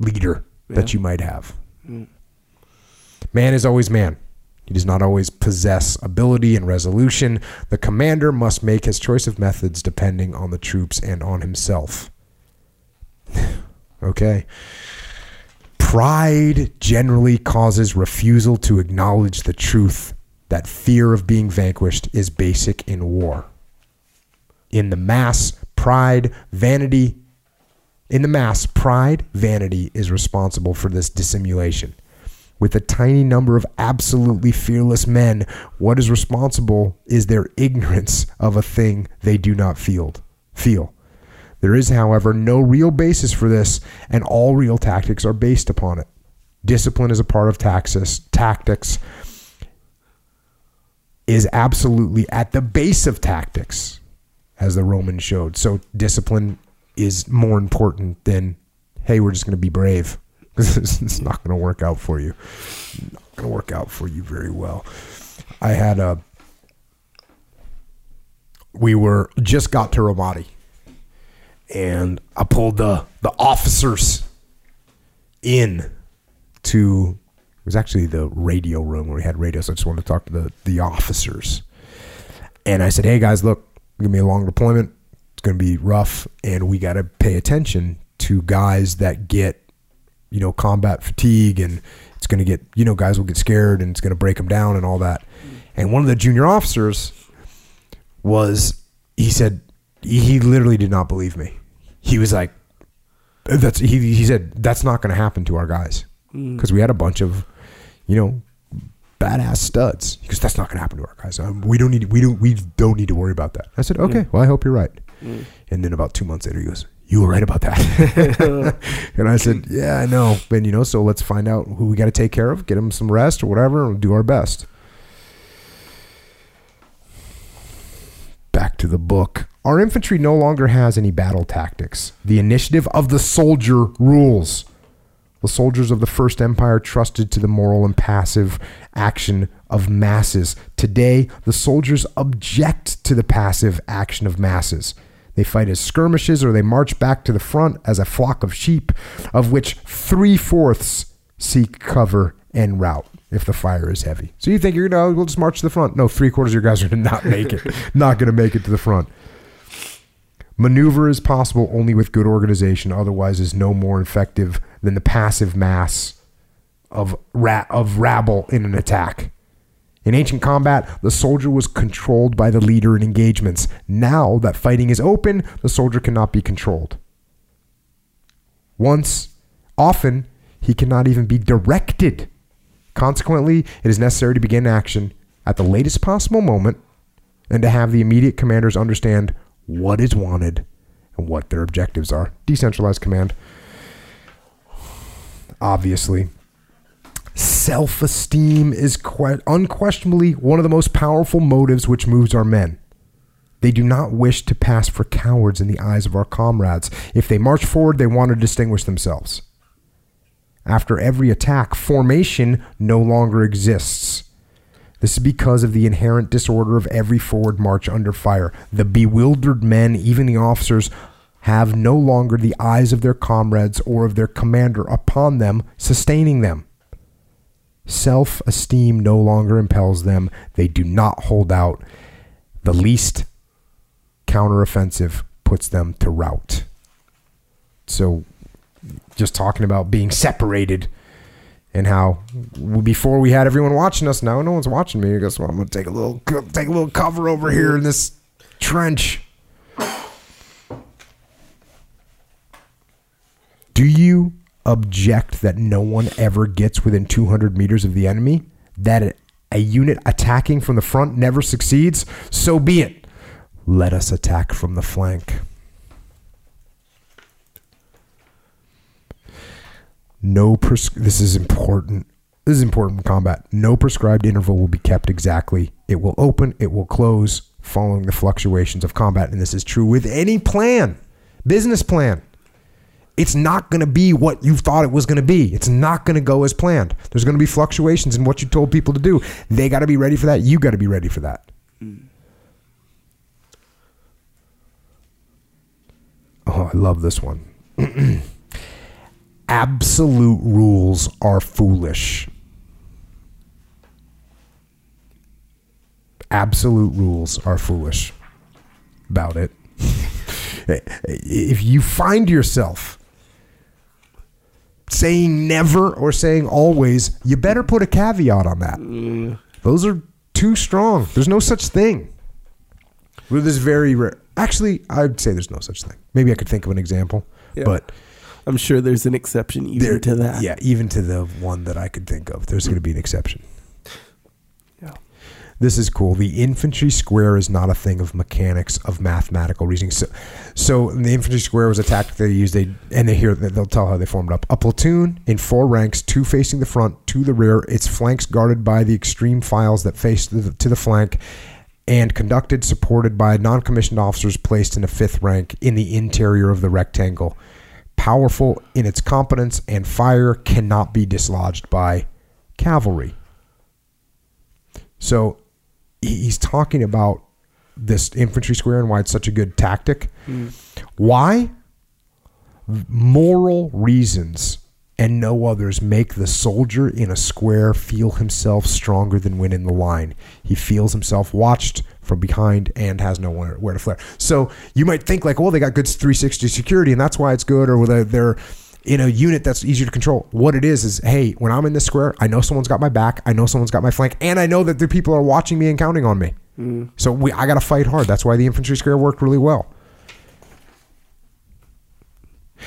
leader that you might have. Mm. Man is always man. He does not always possess ability and resolution. The commander must make his choice of methods depending on the troops and on himself. okay. Pride generally causes refusal to acknowledge the truth that fear of being vanquished is basic in war. In the mass, pride, vanity In the mass, pride, vanity is responsible for this dissimulation. With a tiny number of absolutely fearless men, what is responsible is their ignorance of a thing they do not feel. Feel. There is, however, no real basis for this, and all real tactics are based upon it. Discipline is a part of taxis, tactics, is absolutely at the base of tactics, as the Romans showed. So discipline is more important than, hey, we're just going to be brave. it's not going to work out for you. Not going to work out for you very well. I had a. We were just got to Ramadi, and I pulled the the officers in to it was actually the radio room where we had radio, so I just wanted to talk to the, the officers. And I said, Hey guys, look, gonna be a long deployment. It's gonna be rough, and we gotta pay attention to guys that get, you know, combat fatigue and it's gonna get you know, guys will get scared and it's gonna break them down and all that. And one of the junior officers was he said he, he literally did not believe me. He was like that's he, he said that's not going to happen to our guys. Because we had a bunch of you know badass studs. Because that's not going to happen to our guys. Um, we don't need we don't we don't need to worry about that. I said okay well i hope you're right. And then about two months later he goes you were right about that and i said yeah i know and you know so let's find out who we got to take care of get them some rest or whatever and do our best back to the book. Our infantry no longer has any battle tactics. The initiative of the soldier rules. The soldiers of the First Empire trusted to the moral and passive action of masses. Today, the soldiers object to the passive action of masses. They fight as skirmishes or they march back to the front as a flock of sheep, of which three fourths seek cover and route if the fire is heavy. So you think you're gonna we'll just march to the front? No, three quarters of your guys are gonna not make it, not gonna make it to the front. Maneuver is possible only with good organization, otherwise is no more effective than the passive mass of ra- of rabble in an attack. In ancient combat, the soldier was controlled by the leader in engagements. Now that fighting is open, the soldier cannot be controlled. Once, often, he cannot even be directed. Consequently, it is necessary to begin action at the latest possible moment and to have the immediate commanders understand what is wanted and what their objectives are. Decentralized command. Obviously, self esteem is que- unquestionably one of the most powerful motives which moves our men. They do not wish to pass for cowards in the eyes of our comrades. If they march forward, they want to distinguish themselves. After every attack, formation no longer exists. This is because of the inherent disorder of every forward march under fire. The bewildered men, even the officers, have no longer the eyes of their comrades or of their commander upon them, sustaining them. Self esteem no longer impels them. They do not hold out. The least counteroffensive puts them to rout. So, just talking about being separated and how before we had everyone watching us, now no one's watching me. I guess well, I'm gonna take a little take a little cover over here in this trench. Do you object that no one ever gets within 200 meters of the enemy? That a, unit attacking from the front never succeeds? So be it. Let us attack from the flank. No pres- this is important. This is important in combat. No prescribed interval will be kept exactly. It will open, it will close following the fluctuations of combat and this is true with any plan. Business plan. It's not going to be what you thought it was going to be. It's not going to go as planned. There's going to be fluctuations in what you told people to do. They got to be ready for that. You got to be ready for that. Mm. Oh, I love this one. Absolute rules are foolish. Absolute rules are foolish about it. if you find yourself saying never or saying always, you better put a caveat on that. Those are too strong. There's no such thing. Well, there's very rare. Actually, I'd say there's no such thing. Maybe I could think of an example. Yeah. But I'm sure there's an exception even there, to that. yeah, even to the one that I could think of, there's going to be an exception. This is cool. The infantry square is not a thing of mechanics of mathematical reasoning. So, so the infantry square was a tactic they used. They and they hear they'll tell how they formed up. A platoon in four ranks, two facing the front, two the rear. Its flanks guarded by the extreme files that face the, to the flank, and conducted supported by non-commissioned officers placed in a fifth rank in the interior of the rectangle. Powerful in its competence and fire cannot be dislodged by cavalry. So he's talking about this infantry square and why it's such a good tactic. Why? Moral reasons and no others make the soldier in a square feel himself stronger than when in the line. He feels himself watched from behind and has nowhere where to flare. So you might think like, well, they got good 360 security and that's why it's good, or they're, they're in a unit that's easier to control. What it is is, hey, when I'm in this square, I know someone's got my back, I know someone's got my flank, and I know that the people are watching me and counting on me. Mm. So we, I got to fight hard. That's why the infantry square worked really well.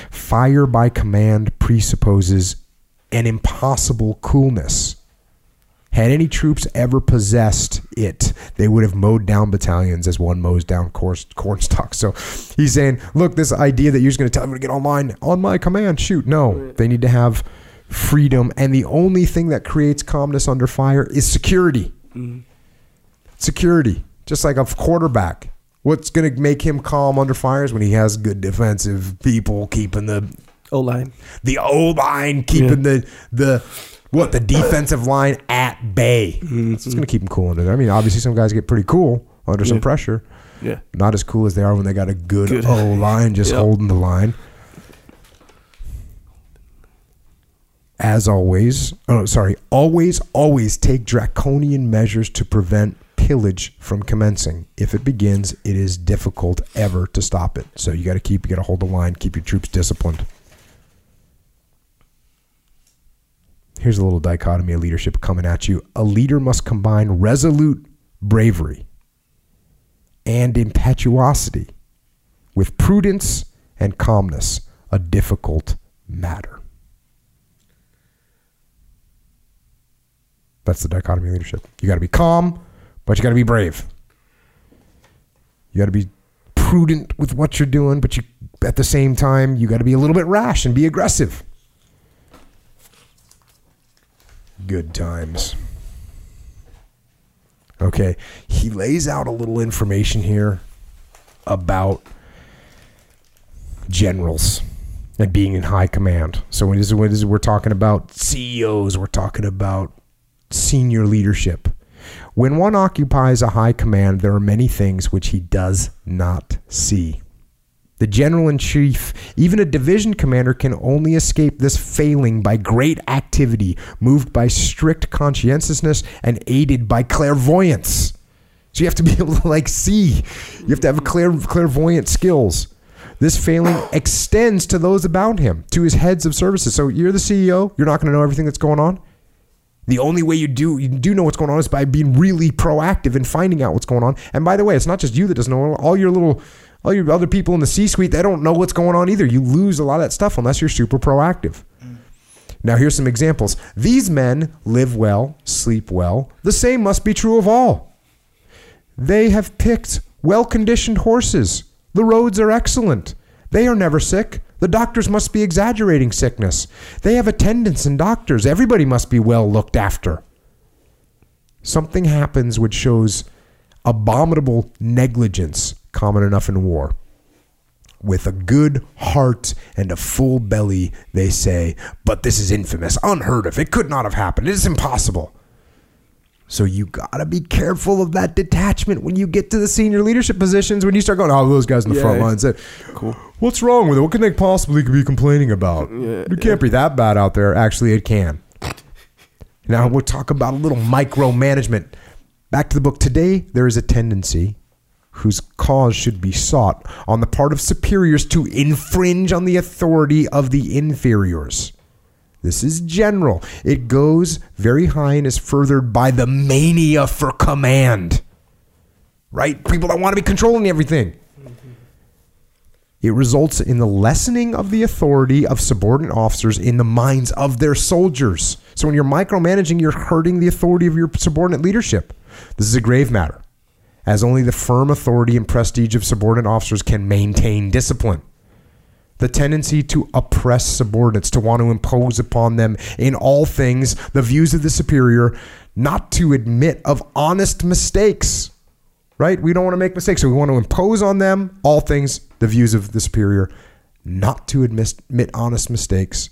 Fire by command presupposes an impossible coolness. Had any troops ever possessed it, they would have mowed down battalions as one mows down corn, corn stalks. So he's saying, look, this idea that you're just going to tell them to get online on my command, shoot. No, they need to have freedom. And the only thing that creates calmness under fire is security. Security, just like a quarterback. What's going to make him calm under fire is when he has good defensive people keeping the O line. the O line, keeping the the what the defensive line at bay. Mm-hmm. It's going to keep them cool under there. I mean, obviously, some guys get pretty cool under some Yeah. pressure. Yeah. Not as cool as they are when they got a good, Good. O line just Yep. holding the line. As always, oh sorry, always, always take draconian measures to prevent pillage from commencing. If it begins, it is difficult ever to stop it. So you got to keep, you got to hold the line, keep your troops disciplined. Here's a little dichotomy of leadership coming at you. A leader must combine resolute bravery and impetuosity with prudence and calmness, a difficult matter. That's the dichotomy of leadership. You got to be calm, but you got to be brave. You got to be prudent with what you're doing, but you at the same time you got to be a little bit rash and be aggressive. Good times. Okay, he lays out a little information here about generals and being in high command. So when this is when this is- we're talking about CEOs, we're talking about senior leadership. When one occupies a high command, there are many things which he does not see. The general in chief, even a division commander, can only escape this failing by great activity, moved by strict conscientiousness and aided by clairvoyance. So you have to be able to like see. You have to have clair, clairvoyant skills. This failing extends to those about him, to his heads of services. So you're the CEO. You're not going to know everything that's going on. The only way you do you do know what's going on is by being really proactive and finding out what's going on. And by the way, it's not just you that doesn't know. All your little, all your other people in the C-suite, they don't know what's going on either. You lose a lot of that stuff unless you're super proactive. Mm. Now here's some examples. These men live well, sleep well. The same must be true of all. They have picked well-conditioned horses. The roads are excellent. They are never sick. The doctors must be exaggerating sickness. They have attendants and doctors. Everybody must be well looked after. Something happens which shows abominable negligence common enough in war. With a good heart and a full belly, they say, but this is infamous, unheard of. It could not have happened. It is impossible. So you gotta be careful of that detachment when you get to the senior leadership positions. When you start going, oh, those guys in the Yeah. front lines, that, what's wrong with it? What can they possibly be complaining about? Yeah, it can't be that bad out there. Actually, it can. Now we'll talk about a little micromanagement. Back to the book. Today, there is a tendency whose cause should be sought on the part of superiors to infringe on the authority of the inferiors. This is general. It goes very high and is furthered by the mania for command. Right? People that want to be controlling everything. it results in the lessening of the authority of subordinate officers in the minds of their soldiers. So when you're micromanaging, you're hurting the authority of your subordinate leadership. This is a grave matter, as only the firm authority and prestige of subordinate officers can maintain discipline. The tendency to oppress subordinates, to want to impose upon them in all things the views of the superior, not to admit of honest mistakes right? We don't want to make mistakes. So we want to impose on them all things, the views of the superior, not to admit, honest mistakes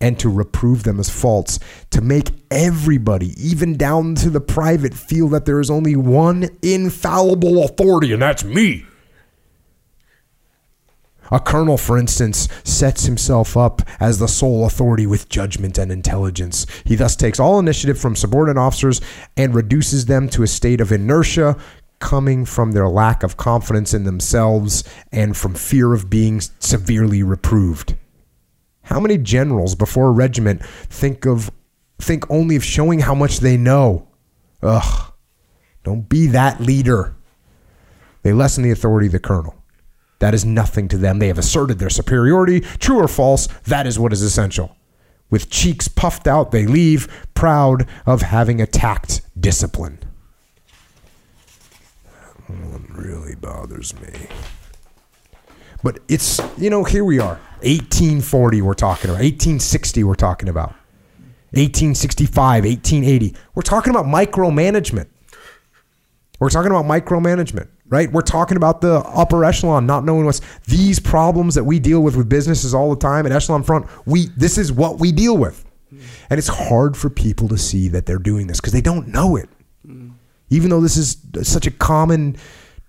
and to reprove them as faults, to make everybody, even down to the private, feel that there is only one infallible authority, and that's me. A colonel, for instance, sets himself up as the sole authority with judgment and intelligence. He thus takes all initiative from subordinate officers and reduces them to a state of inertia, coming from their lack of confidence in themselves and from fear of being severely reproved. How many generals before a regiment think of think only of showing how much they know? Ugh. Don't be that leader. They lessen the authority of the colonel. That is nothing to them. They have asserted their superiority. True or false, that is what is essential. With cheeks puffed out, they leave, proud of having attacked discipline. That one really bothers me. But it's, you know, here we are. 1840, we're talking about. 1860, we're talking about. 1865, 1880. We're talking about micromanagement. We're talking about micromanagement, right? We're talking about the upper echelon not knowing what's these problems that we deal with with businesses all the time at echelon front. We this is what we deal with, and it's hard for people to see that they're doing this because they don't know it. Mm. Even though this is such a common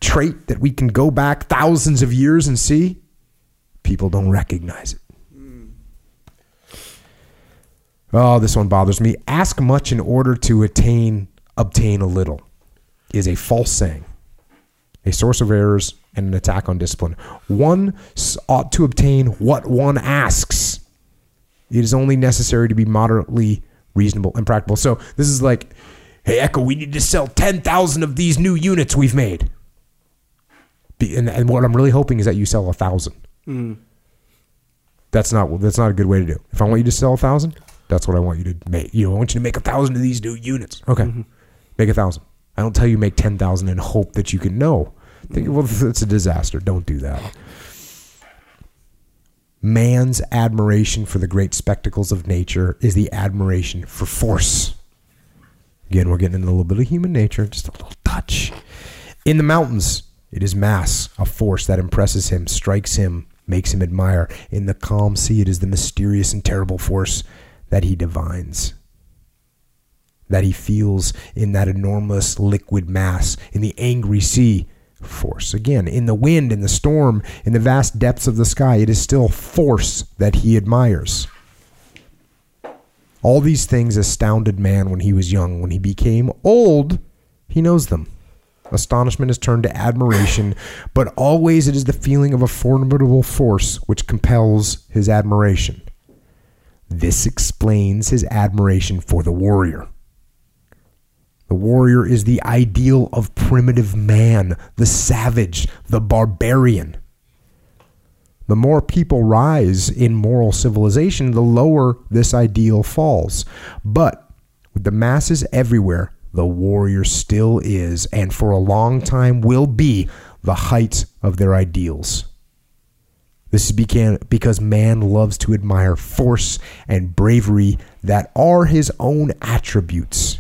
trait that we can go back thousands of years and see, people don't recognize it. Oh, this one bothers me. Ask much in order to attain obtain a little is a false saying, a source of errors and an attack on discipline. One ought to obtain what one asks. It is only necessary to be moderately reasonable and practical. So this is like, hey, Echo, we need to sell 10,000 of these new units we've made. And, and what I'm really hoping is that you sell a thousand. Mm. That's not that's not a good way to do. If I want you to sell a thousand, that's what I want you to make. You know, I want you to make a thousand of these new units. Okay, mm-hmm. make a thousand. I don't tell you make ten thousand and hope that you can know. Think, well, it's a disaster. Don't do that. Man's admiration for the great spectacles of nature is the admiration for force. Again, we're getting into a little bit of human nature, just a little touch. In the mountains, it is mass, a force that impresses him, strikes him, makes him admire. In the calm sea, it is the mysterious and terrible force that he divines, that he feels in that enormous liquid mass, in the angry sea. Force. Again, in the wind, in the storm, in the vast depths of the sky, it is still force that he admires. All these things astounded man when he was young. When he became old, he knows them. Astonishment is turned to admiration, but always it is the feeling of a formidable force which compels his admiration. This explains his admiration for the warrior. The warrior is the ideal of primitive man, the savage, the barbarian. The more people rise in moral civilization, the lower this ideal falls. But with the masses everywhere, the warrior still is, and for a long time will be, the height of their ideals. This is because man loves to admire force and bravery that are his own attributes.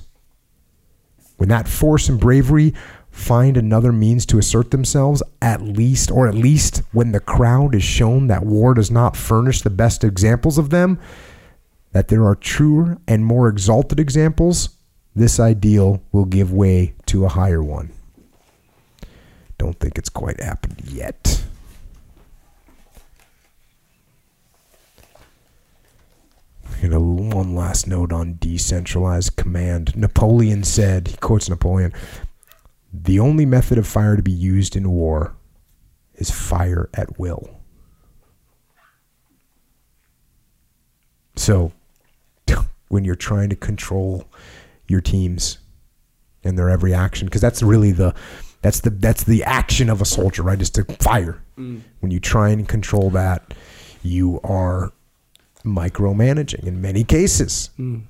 When that force and bravery find another means to assert themselves, at least, or at least when the crowd is shown that war does not furnish the best examples of them, that there are truer and more exalted examples, this ideal will give way to a higher one. Don't think it's quite happened yet. And a, one last note on decentralized command. Napoleon said, he quotes Napoleon, the only method of fire to be used in war is fire at will. So, when you're trying to control your teams and their every action, because that's really the That's the that's the action of a soldier, right? Is to fire. When you try and control that, you are micromanaging in many cases. You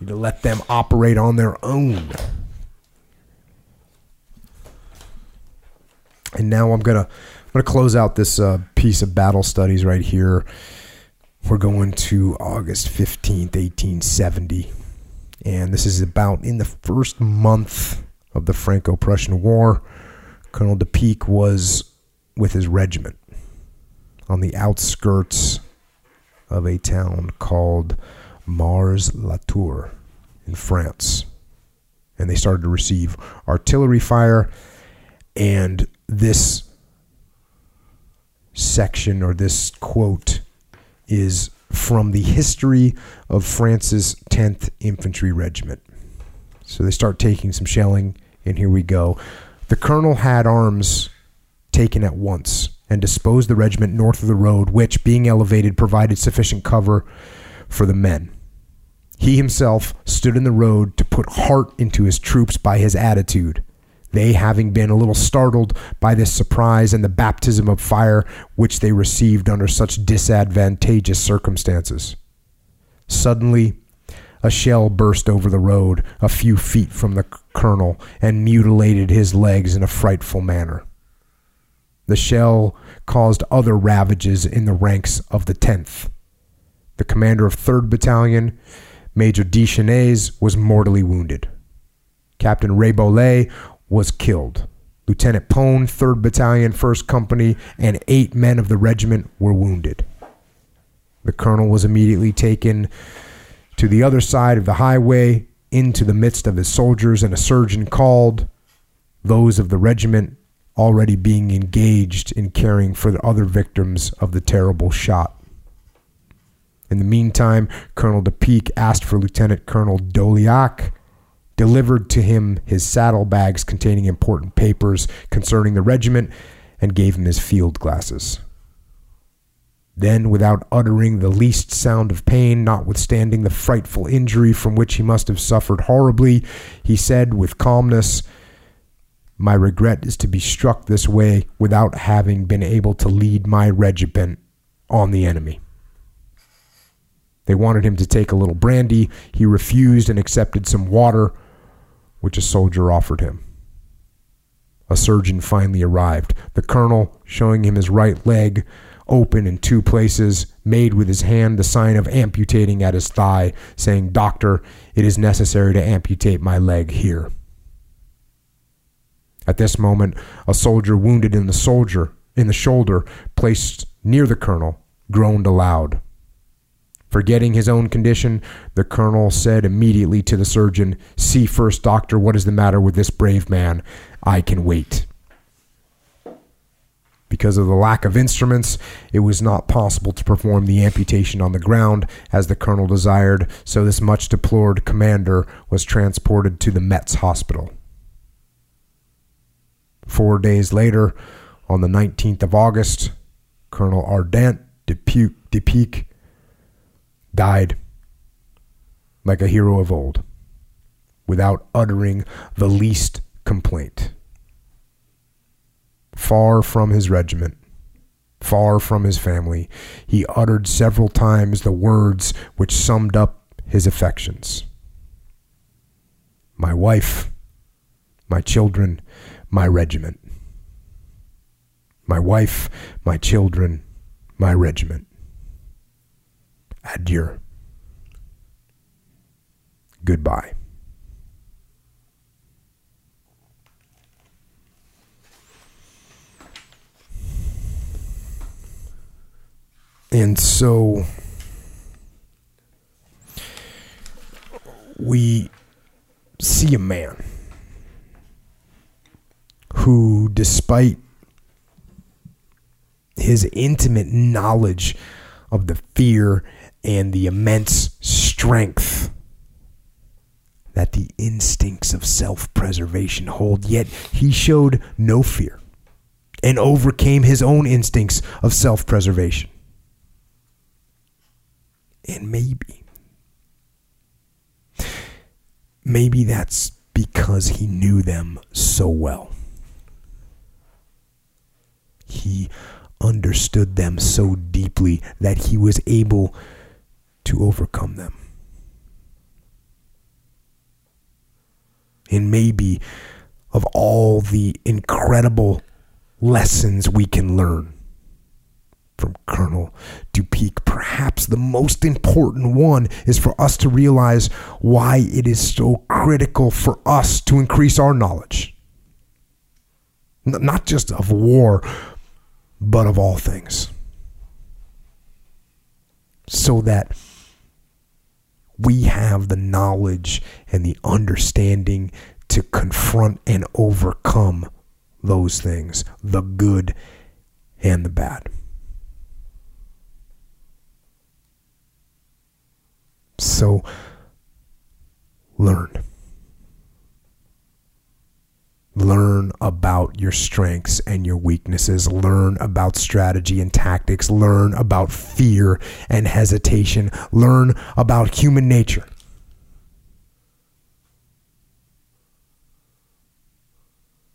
need to let them operate on their own. And now I'm gonna I'm gonna close out this uh, piece of battle studies right here. We're going to August 15th, 1870. And this is about in the first month of the Franco Prussian War. Colonel du Picq was with his regiment on the outskirts of a town called Mars La Tour in France. And they started to receive artillery fire. And this section or this quote is from the history of France's 10th Infantry Regiment. So they start taking some shelling, and here we go. The colonel had arms taken at once and disposed the regiment north of the road, which, being elevated, provided sufficient cover for the men. He himself stood in the road to put heart into his troops by his attitude they having been a little startled by this surprise and the baptism of fire which they received under such disadvantageous circumstances. Suddenly, a shell burst over the road a few feet from the colonel and mutilated his legs in a frightful manner. The shell caused other ravages in the ranks of the 10th. The commander of 3rd Battalion, Major Deschenais, was mortally wounded. Captain Raybolet was killed. Lieutenant Pone, 3rd Battalion, 1st Company, and eight men of the regiment were wounded. The colonel was immediately taken to the other side of the highway into the midst of his soldiers, and a surgeon called. Those of the regiment already being engaged in caring for the other victims of the terrible shot. In the meantime, Colonel du Picq asked for Lieutenant Colonel Doliac delivered to him his saddlebags containing important papers concerning the regiment, and gave him his field glasses. Then, without uttering the least sound of pain, notwithstanding the frightful injury from which he must have suffered horribly, he said with calmness, My regret is to be struck this way without having been able to lead my regiment on the enemy. They wanted him to take a little brandy. He refused and accepted some water, which a soldier offered him. A surgeon finally arrived. The colonel, showing him his right leg open in two places, made with his hand the sign of amputating at his thigh, saying, Doctor, it is necessary to amputate my leg here. At this moment, a soldier wounded in the soldier in the shoulder, placed near the colonel, groaned aloud. Forgetting his own condition, the colonel said immediately to the surgeon, See first, doctor, what is the matter with this brave man? I can wait. Because of the lack of instruments, it was not possible to perform the amputation on the ground as the colonel desired, so this much deplored commander was transported to the Metz hospital. Four days later, on the 19th of August, Colonel Ardant du Picq died like a hero of old without uttering the least complaint. Far from his regiment, far from his family, he uttered several times the words which summed up his affections My wife, my children, my regiment. My wife, my children, my regiment. Adieu. Goodbye. And so we see a man who, despite his intimate knowledge of the fear and the immense strength that the instincts of self preservation hold, yet he showed no fear and overcame his own instincts of self preservation. And maybe, maybe that's because he knew them so well. he understood them so deeply that he was able to overcome them. And maybe of all the incredible lessons we can learn from Colonel du Picq, perhaps the most important one is for us to realize why it is so critical for us to increase our knowledge. Not just of war, but of all things. So that we have the knowledge and the understanding to confront and overcome those things, the good and the bad. So learn. Learn about your strengths and your weaknesses. Learn about strategy and tactics. Learn about fear and hesitation. Learn about human nature.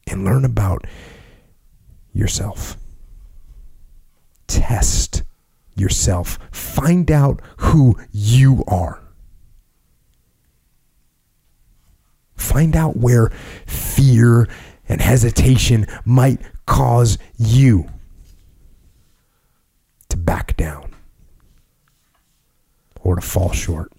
And learn about yourself. Test yourself. Find out who you are. Find out where fear and hesitation might cause you to back down or to fall short.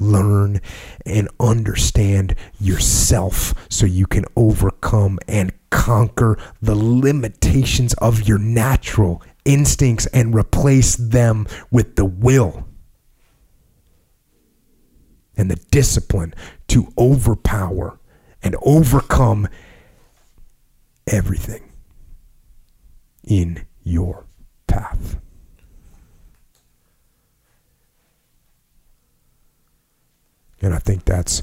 Learn and understand yourself so you can overcome and conquer the limitations of your natural instincts and replace them with the will and the discipline to overpower and overcome everything in your path. And I think that's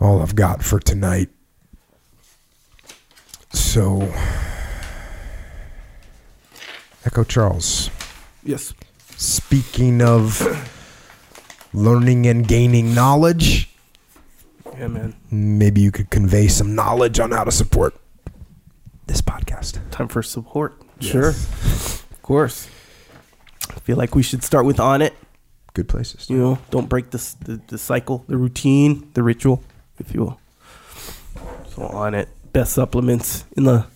all I've got for tonight. So, Echo Charles, Yes. speaking of learning and gaining knowledge, Yeah, man. maybe you could convey some knowledge on how to support this podcast. Time for support. Sure. Of course. I feel like we should start with Onnit. Good places. You know, don't break this the, the cycle, the routine, the ritual, if you will. So Onnit. Best supplements in the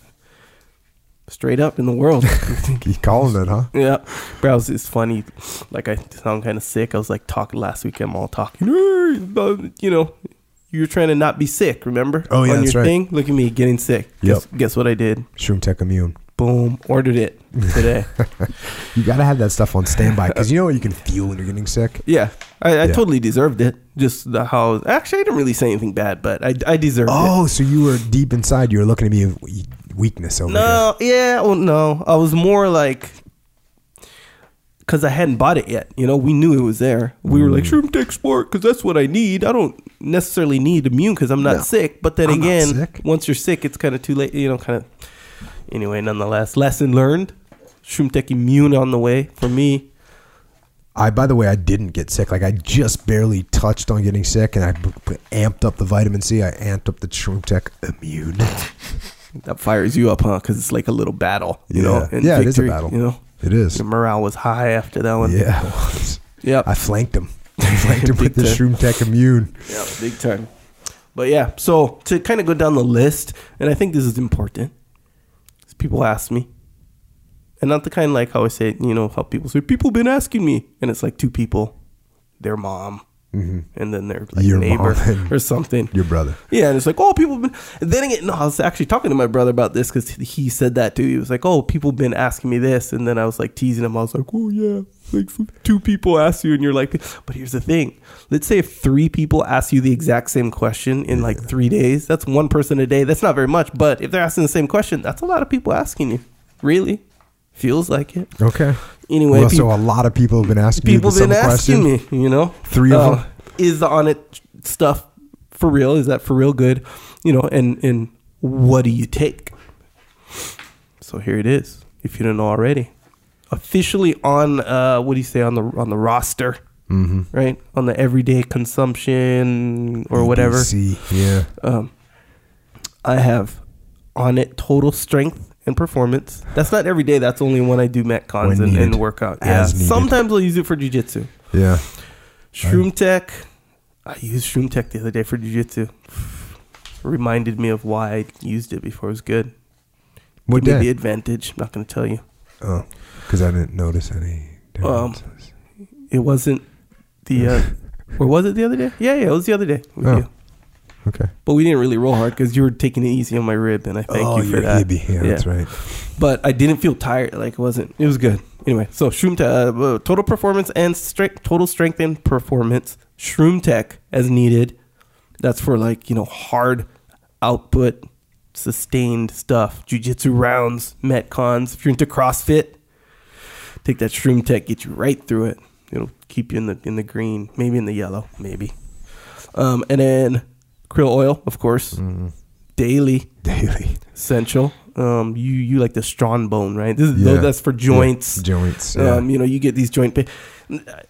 straight up in the world. Keep calling it, huh? yeah. Bro, it's, it's funny. Like I sound kind of sick. I was like talking last week. I'm all talking, you know, you're trying to not be sick. Remember? Oh, yeah, on that's your right. thing. Look at me getting sick. Guess, guess what I did? Shroom Tech Immune. Boom. Ordered it today. You got to have that stuff on standby because you know what you can feel when you're getting sick? yeah, I, I Yeah. totally deserved it. Just the how. Actually, I didn't really say anything bad, but I, I deserved it. Oh, so you were deep inside. You were looking at me weakness over No, yeah, well, no. I was more like because I hadn't bought it yet. You know, we knew it was there. We were like, Mm. "Shroom Tech Sport," because that's what I need. I don't necessarily need immune because I'm not No. sick. But then I'm not again, sick. once you're sick, it's kind of too late. You know, kind of. Anyway, nonetheless, lesson learned. Shroom Tech Immune on the way for me. I, by the way, I didn't get sick. Like I just barely touched on getting sick, and I b- b- amped up the vitamin C. I amped up the Shroom Tech Immune. That fires you up, huh? Because it's like a little battle. You know, Yeah. Yeah, it is a battle. You know, It is. the morale was high after that one. Yeah. Yep. I flanked him. I flanked him with the. Shroom Tech Immune. Yeah, big time. But yeah, so to kind of go down the list, and I think this is important. People ask me, and not the kind like how I say, you know, how people say, people been asking me, and it's like two people, their mom, Mm-hmm. and then their like Your neighbor or something. Your brother. Yeah, and it's like, oh, people been. And then again, no, I was actually talking to my brother about this because he said that too. He was like, oh, people been asking me this, and then I was like teasing him. I was like, oh yeah, like two people ask you, and you're like, but here's the thing. Let's say if three people ask you the exact same question in like three days, that's one person a day. That's not very much, but if they're asking the same question, that's a lot of people asking you. Really, feels like it. Okay. Anyway, well, peop- so a lot of people have been asking people you been asking question. me you know Three of Uh, them? is the Onnit stuff for real is that for real good you know and and what do you take so here it is if you don't know already officially on uh what do you say on the on the roster Mm-hmm. right on the everyday consumption or whatever yeah. um I have Onnit total strength and performance. That's not every day. That's only when I do metcons and, and workout. Yeah. Sometimes I'll use it for jujitsu. Yeah. Shroom Tech. I used Shroom Tech the other day for jujitsu. Reminded me of why I used it before it was good. What Give me the advantage. I'm not going to tell you. Oh, because I didn't notice any Um, differences. It wasn't the. Uh, or was it the other day? Yeah, yeah, it was the other day with Oh. you. Okay. But we didn't really roll hard because you were taking it easy on my rib, and I thank oh, you for that. Yeah, Yeah. that's right. But I didn't feel tired. Like it wasn't. It was good. Anyway, so Shroom Tech, uh, uh, total performance and strength, total strength and performance. Shroom Tech as needed. That's for like you know hard output, sustained stuff. Jiu-jitsu rounds, metcons. If you're into CrossFit, take that Shroom Tech. Get you right through it. It'll keep you in the in the green, maybe in the yellow, maybe. Um, and then krill oil, of course, Mm, daily daily. essential. Um, you you like the strong bone, right? This is Yeah. that's for joints. Yeah, joints. Yeah. Um, you know, you get these joint pain.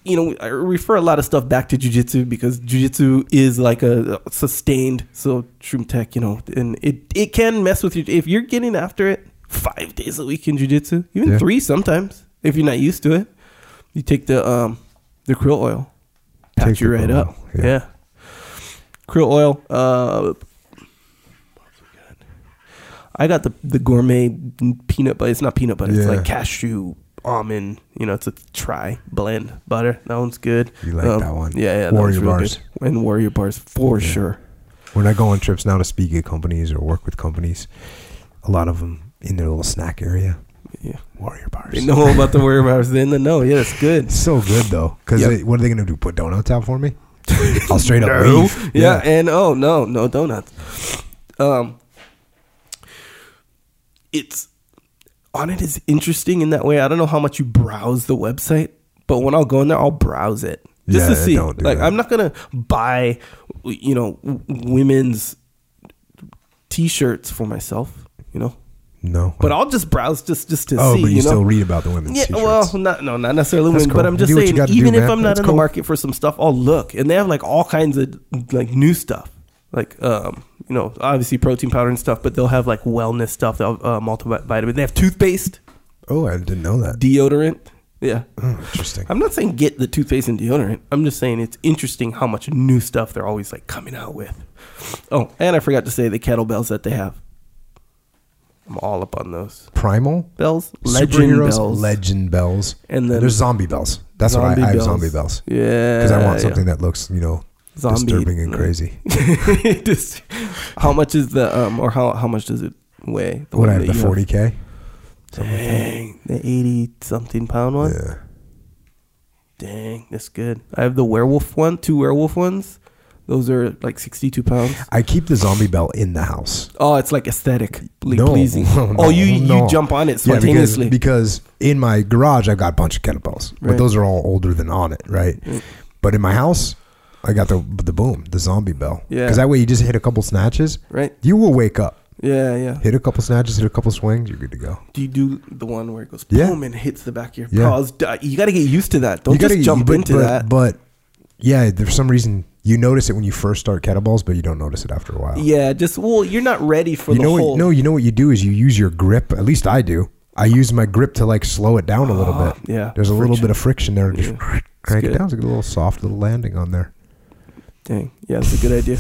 You know, I refer a lot of stuff back to jujitsu because jujitsu is like a sustained. So Shroom Tech, you know, and it it can mess with you if you're getting after it five days a week in jujitsu, even Yeah. three sometimes if you're not used to it. You take the um the krill oil, patch Take you right krill up. oil, Yeah. Krill oil. Uh, I got the the gourmet peanut butter. It's not peanut butter. It's Yeah. like cashew almond. You know, it's a try blend butter. That one's good. You like that one. Yeah, yeah. that Warrior one's real bars. good. and warrior bars for sure. when I go on trips now to speak at companies or work with companies, a lot of them in their little snack area, Yeah, warrior bars. they know about the warrior bars. Then the know. Yeah, it's good. It's so good though. Because Yep. what are they gonna do? Put donuts out for me? I'll straight up No. leave. Yeah, and oh no, no donuts. Um, it's Onnit is interesting in that way. I don't know how much you browse the website, but when I'll go in there, I'll browse it just Yeah, to see. don't like, that. I'm not gonna buy, you know, women's t-shirts for myself. You know, No. but I'll just browse just just to oh, see. but you, you know? still read about the women's Yeah, t-shirts. well, not no, not necessarily That's women, but. I'm just Do what you saying, even do, if man. I'm not That's in the market for some stuff, I'll look, and they have like all kinds of like new stuff, like um, you know, obviously protein powder and stuff, but they'll have like wellness stuff, they'll have uh, multivitamin. They have toothpaste, oh, I didn't know that. deodorant. Yeah, Oh, interesting. I'm not saying get the toothpaste and deodorant. I'm just saying it's interesting how much new stuff they're always like coming out with. Oh, and I forgot to say the kettlebells that they have. I'm all up on those Primal bells, legend superheroes, bells, legend bells, and then there's zombie bells. That's what I, I have. Zombie bells Yeah, because I want yeah. something that looks, you know, Zombie. disturbing and crazy. Just- how much is the um or how how much does it weigh? What I have the forty k. Dang, the eighty something pound one. Yeah. Dang, that's good. I have the werewolf one, two werewolf ones. Those are like sixty-two pounds. I keep the zombie bell in the house. Oh, it's like aesthetically No, pleasing. no, oh, you no. you jump on it Yeah, because, spontaneously. because in my garage I've got a bunch of kettlebells, but those are all older than Onnit, right? Mm. But in my house, I got the the boom, the zombie bell. Yeah. Because that way you just hit a couple snatches, right? you will wake up. Yeah, yeah. Hit a couple snatches, hit a couple swings, you're good to go. Do you do the one where it goes Yeah. boom and hits the back of your Yeah. paws? You got to get used to that. Don't you gotta just jump but, into but, that. But yeah, for some reason you notice it when you first start kettlebells, but you don't notice it after a while. yeah, just well, you're not ready for you the know whole. what? No, you know what you do is you use your grip. At least I do. I use my grip to like slow it down a little Ah, bit. yeah, There's a little bit of friction there. Just Yeah. crank it down. It's a little soft little landing on there. Dang, yeah, that's a good idea.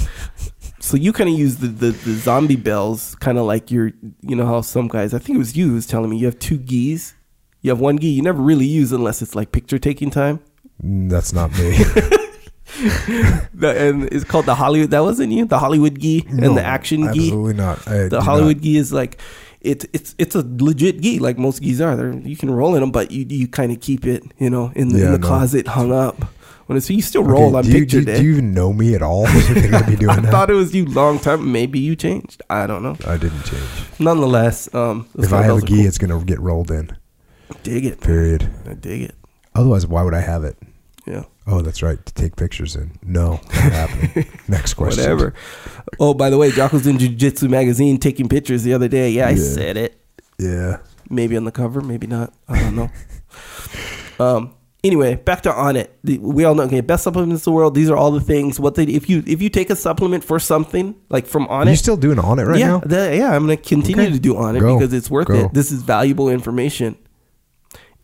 So you kind of use the, the, the zombie bells, kind of like your, you know how some guys, I think it was you who was telling me, you have two gis. You have one gi you never really use unless it's like picture taking time. Mm, That's not me. The, and it's called the Hollywood. That wasn't you, the Hollywood gi No, and the action gi. Absolutely not. I The not. Hollywood gi is like it's it's it's a legit gi, like most gis are. They're, you can roll in them, but you you kind of keep it, you know, in the, Yeah, in the no. closet, hung up. When it's, you still Okay, roll on do you, do, you- do you even know me at all? If be doing I that? thought it was you long time. Maybe you changed. I don't know. I didn't change. Nonetheless, um, If I have a gi, cool. it's gonna get rolled in. dig it. Period. I dig it. Otherwise, why would I have it? Oh, that's right. To take pictures in. No, not happening. Next question. Whatever. Oh, by the way, Jocko's in Jiu Jitsu magazine taking pictures the other day. Yeah, I Yeah. said it. Yeah. Maybe on the cover, maybe not. I don't know. um. Anyway, back to Onnit. The- We all know okay, best supplements in the world. These are all the things. What they if you if you take a supplement for something like from on Are you it, still doing Onnit right yeah, now? the- yeah, I'm going to continue Okay. to do Onnit Go. because it's worth Go. it. This is valuable information.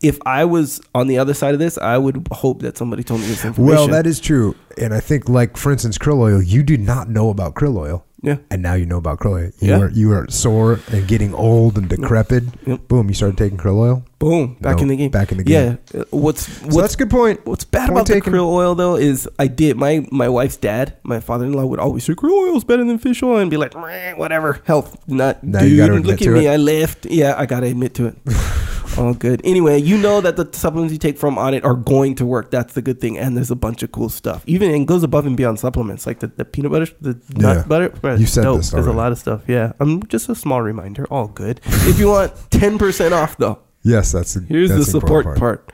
If I was on the other side of this, I would hope that somebody told me this information. Well, that is true. And I think, like, for instance, krill oil, you did not know about krill oil. yeah, And now you know about krill oil. You, Yeah. were, you were sore and getting old and decrepit. Yep. Boom, you started taking krill oil. boom, back No, in the game. back in the game. Yeah, uh, what's so that's a good point. What's bad Point about taken. the krill oil though is I did my my wife's dad, my father-in-law would always say krill oil's better than fish oil and be like whatever health not Now dude look at me it. I lift yeah I gotta admit to it. All good. Anyway, you know that the supplements you take from Onnit are going to work. That's the good thing. And there's a bunch of cool stuff. Even it goes above and beyond supplements, like the, the peanut butter, the nut Yeah. butter. Bro, You said dope. this There's a lot of stuff. Yeah. I'm just a small reminder. All good. if you want 10% off though, Yes, that's a, Here's that's the support important part.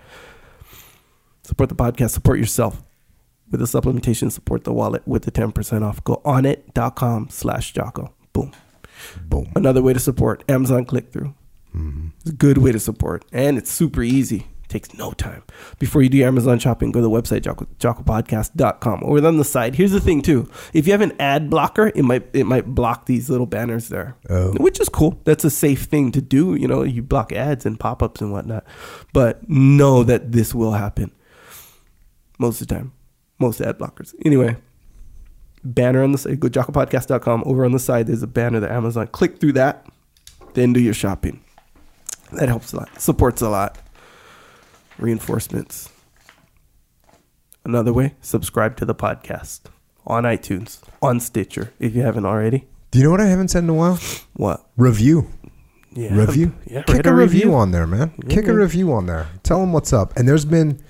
Support the podcast, support yourself. With the supplementation, support the wallet with the 10% off. Go onnit.com slash Jocko. Boom. Boom. Another way to support Amazon click through. Mm-hmm. It's a good way to support. And it's super easy. It Takes no time. Before you do your Amazon shopping, go to the website, Jocko, jockopodcast.com. Or on the side, here's the thing too. If you have an ad blocker, it might it might block these little banners there. Oh. Which is cool. That's a safe thing to do. You know, you block ads and pop-ups and whatnot. But know that this will happen. Most of the time. Most ad blockers. Anyway, banner on the side. Go jockopodcast.com. Over on the side, there's a banner that Amazon. Click through that, then do your shopping. That helps a lot. Supports a lot. Reinforcements. Another way, subscribe to the podcast on iTunes, on Stitcher, if you haven't already. Do you know what I haven't said in a while? What? Review. Yeah. Review. Yeah, Kick write a, review. on there, man. Yeah, Kick a review on there. Tell them what's up. And there's been,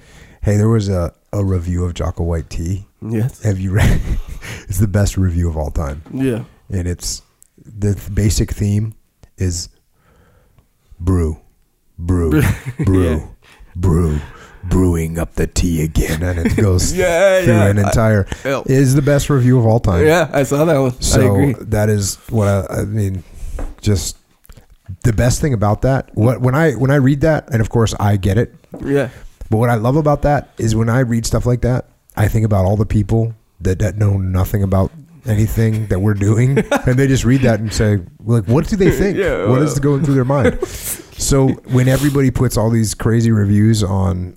hey, there was a, a review of Jocko White tea. Yes. Have you read? it's the best review of all time. Yeah. and it's the basic theme is brew, brew, brew, Yeah. brew, brewing up the tea again, and it goes Yeah, through yeah. an entire. I- is the best review of all time. Yeah, I saw that one. So that is what I, I mean. Just the best thing about that. What when I when I read that, and of course I get it. Yeah. But what I love about that is when I read stuff like that, I think about all the people that, that know nothing about anything that we're doing, and they just read that and say, like, what do they think? Yeah, what is going through their mind? so when everybody puts all these crazy reviews on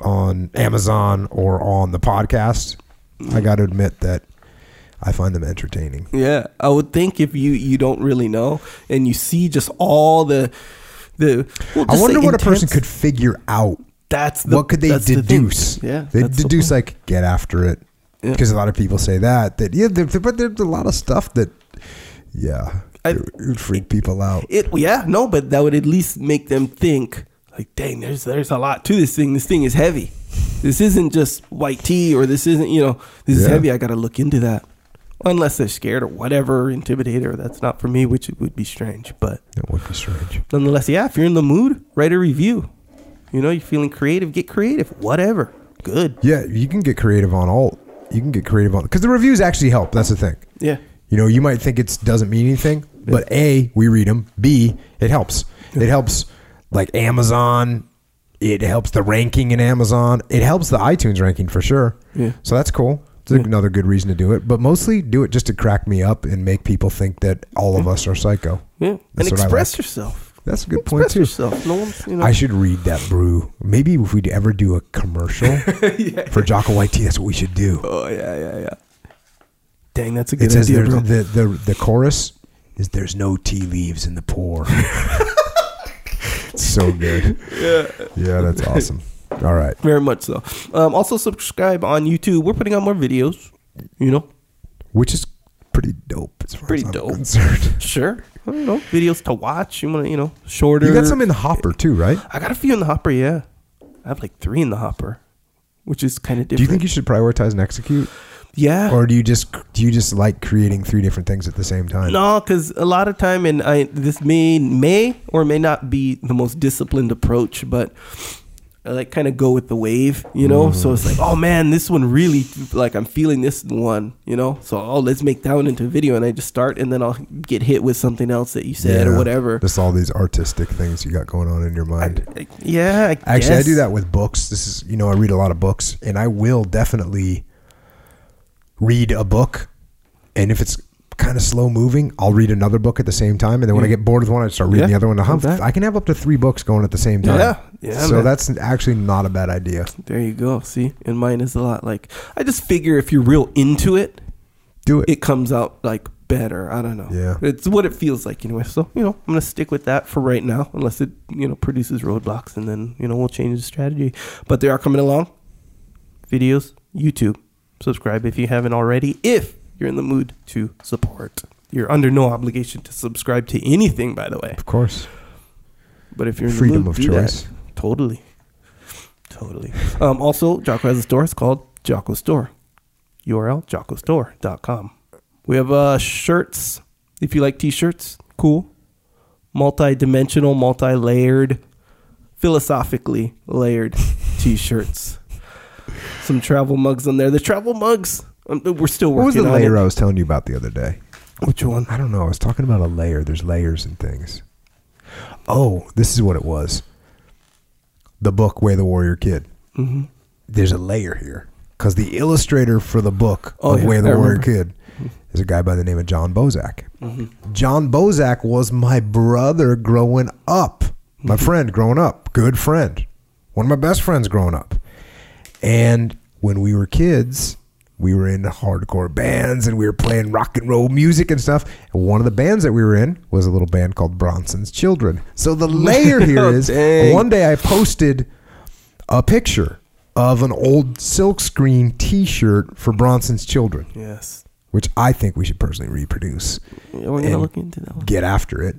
on Amazon or on the podcast, I got to admit that I find them entertaining. Yeah, I would think if you you don't really know and you see just all the the. well, I wonder the what a person could figure out. That's the, what could they that's the deduce? yeah, they that's the deduce like get after it Yeah. because a lot of people say that that yeah, there- but there's a lot of stuff that yeah, I- it would freak people out. It yeah no, but that would at least make them think like, dang, there's there's a lot to this thing. This thing is heavy. This isn't just white tea or this isn't you know this is heavy. I got to look into that. Unless they're scared or whatever, intimidated, or that's not for me, which it would be strange. But It would be strange. nonetheless, yeah, if you're in the mood, write a review. You know, you're feeling creative, get creative. Whatever, good. Yeah, you can get creative on all. You can get creative on because the reviews actually help. That's the thing. Yeah, You know, you might think it doesn't mean anything, but A, we read them. B, it helps. It helps like Amazon. It helps the ranking in Amazon. It helps the iTunes ranking for sure. Yeah. So that's cool. It's Yeah. another good reason to do it. But mostly do it just to crack me up and make people think that all of us are psycho. yeah, and That's I express like. yourself. That's a good point too. yourself. No one's, you know. I should read that brew. Maybe if we'd ever do a commercial for Jocko White Tea, that's what we should do. oh yeah, yeah, yeah. Dang, that's a good It says idea, bro. the, the the chorus is there's no tea leaves in the pour. So good. Yeah, Yeah, that's awesome. All right. very much so. Um, also subscribe on YouTube. We're putting out more videos. You know, Which is pretty dope as far Pretty as I'm dope. concerned. sure. You know, videos to watch. You want to, you know, shorter. You got some in the hopper too, right? I got a few in the hopper. Yeah, I have like three in the hopper, which is kind of different. Do you think you should prioritize and execute, Yeah. or do you just do you just like creating three different things at the same time? No, because a lot of time, and I this may may or may not be the most disciplined approach, but like kind of go with the wave, you know. So it's like, oh man, this one really like I'm feeling this one, you know. So oh, let's make that one into a video, and I just start, and then I'll get hit with something else that you said or whatever. Just all these artistic things you got going on in your mind. I- yeah, I Actually, I do that with books. This is, you know, I read a lot of books, and I will definitely read a book, and if it's kind of slow moving, I'll read another book at the same time, and then when I get bored with one, I start reading Yeah, the other one. I I can have up to three books going at the same time. Yeah, yeah, So man. that's actually not a bad idea. There you go. See, and mine is a lot like I just figure if you're real into it, Do it. it comes out like better. I don't know. Yeah. It's what it feels like anyway. So, you know, I'm going to stick with that for right now, unless it, you know, produces roadblocks and then, you know, we'll change the strategy. But they are coming along. Videos, YouTube. Subscribe if you haven't already. If you're in the mood to support. You're under no obligation to subscribe to anything, by the way. of course. But if you're in Freedom the mood, of do that. choice. Totally. Totally. Um, also, Jocko has a store. It's called Jocko Store. URL, jockostore.com. We have uh, shirts. If you like t-shirts, cool. Multi-dimensional, multi-layered, philosophically layered t-shirts. Some travel mugs on there. The travel mugs, um, we're still working. What was the on layer it. I was telling you about the other day? Which one? I don't know. I was talking about a layer. There's layers and things. Oh, this is what it was. The book Way the Warrior Kid. Mm-hmm. There's a layer here because the illustrator for the book Oh, of yeah, Way the I Warrior remember. Kid is a guy by the name of Jon Bozak. Mm-hmm. Jon Bozak was my brother growing up, my Mm-hmm. friend growing up, good friend, one of my best friends growing up. And when we were kids, we were in hardcore bands and we were playing rock and roll music and stuff. And one of the bands that we were in was a little band called Bronson's Children. So the layer here Oh, is dang. one day I posted a picture of an old silkscreen T-shirt for Bronson's Children, Yes. which I think we should personally reproduce Yeah, we're going to look into that one. get after it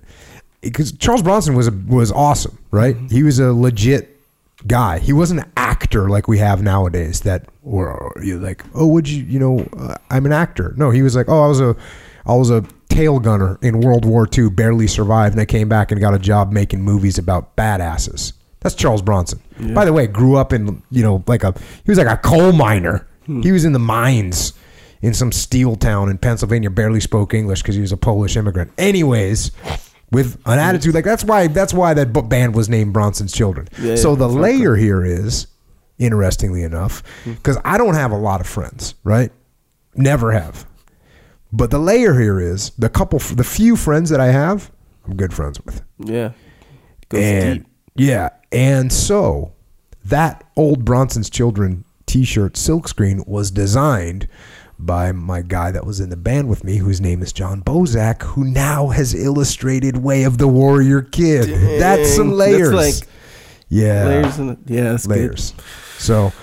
because Charles Bronson was a, was awesome, right? Mm-hmm. He was a legit guy. He wasn't an actor like we have nowadays. That or you like, oh, would you, you know, uh, I'm an actor. No, he was like, oh, I was a, I was a tail gunner in World War II, barely survived, and I came back and got a job making movies about badasses. That's Charles Bronson. By the way, grew up in you know like a he was like a coal miner. Hmm. He was in the mines in some steel town in Pennsylvania. Barely spoke English because he was a Polish immigrant. Anyways, with an attitude like that's why that's why that band was named Bronson's Children. Yeah, so yeah, the layer here is interestingly enough hmm. because I don't have a lot of friends, right? Never have. But the layer here is the couple, the few friends that I have, I'm good friends with Yeah. Goes and deep. yeah, and so that old Bronson's Children T-shirt silkscreen was designed by my guy that was in the band with me, whose name is Jon Bozak, who now has illustrated Way of the Warrior Kid. That's some layers. That's like yeah, layers in it. Yeah, layers. So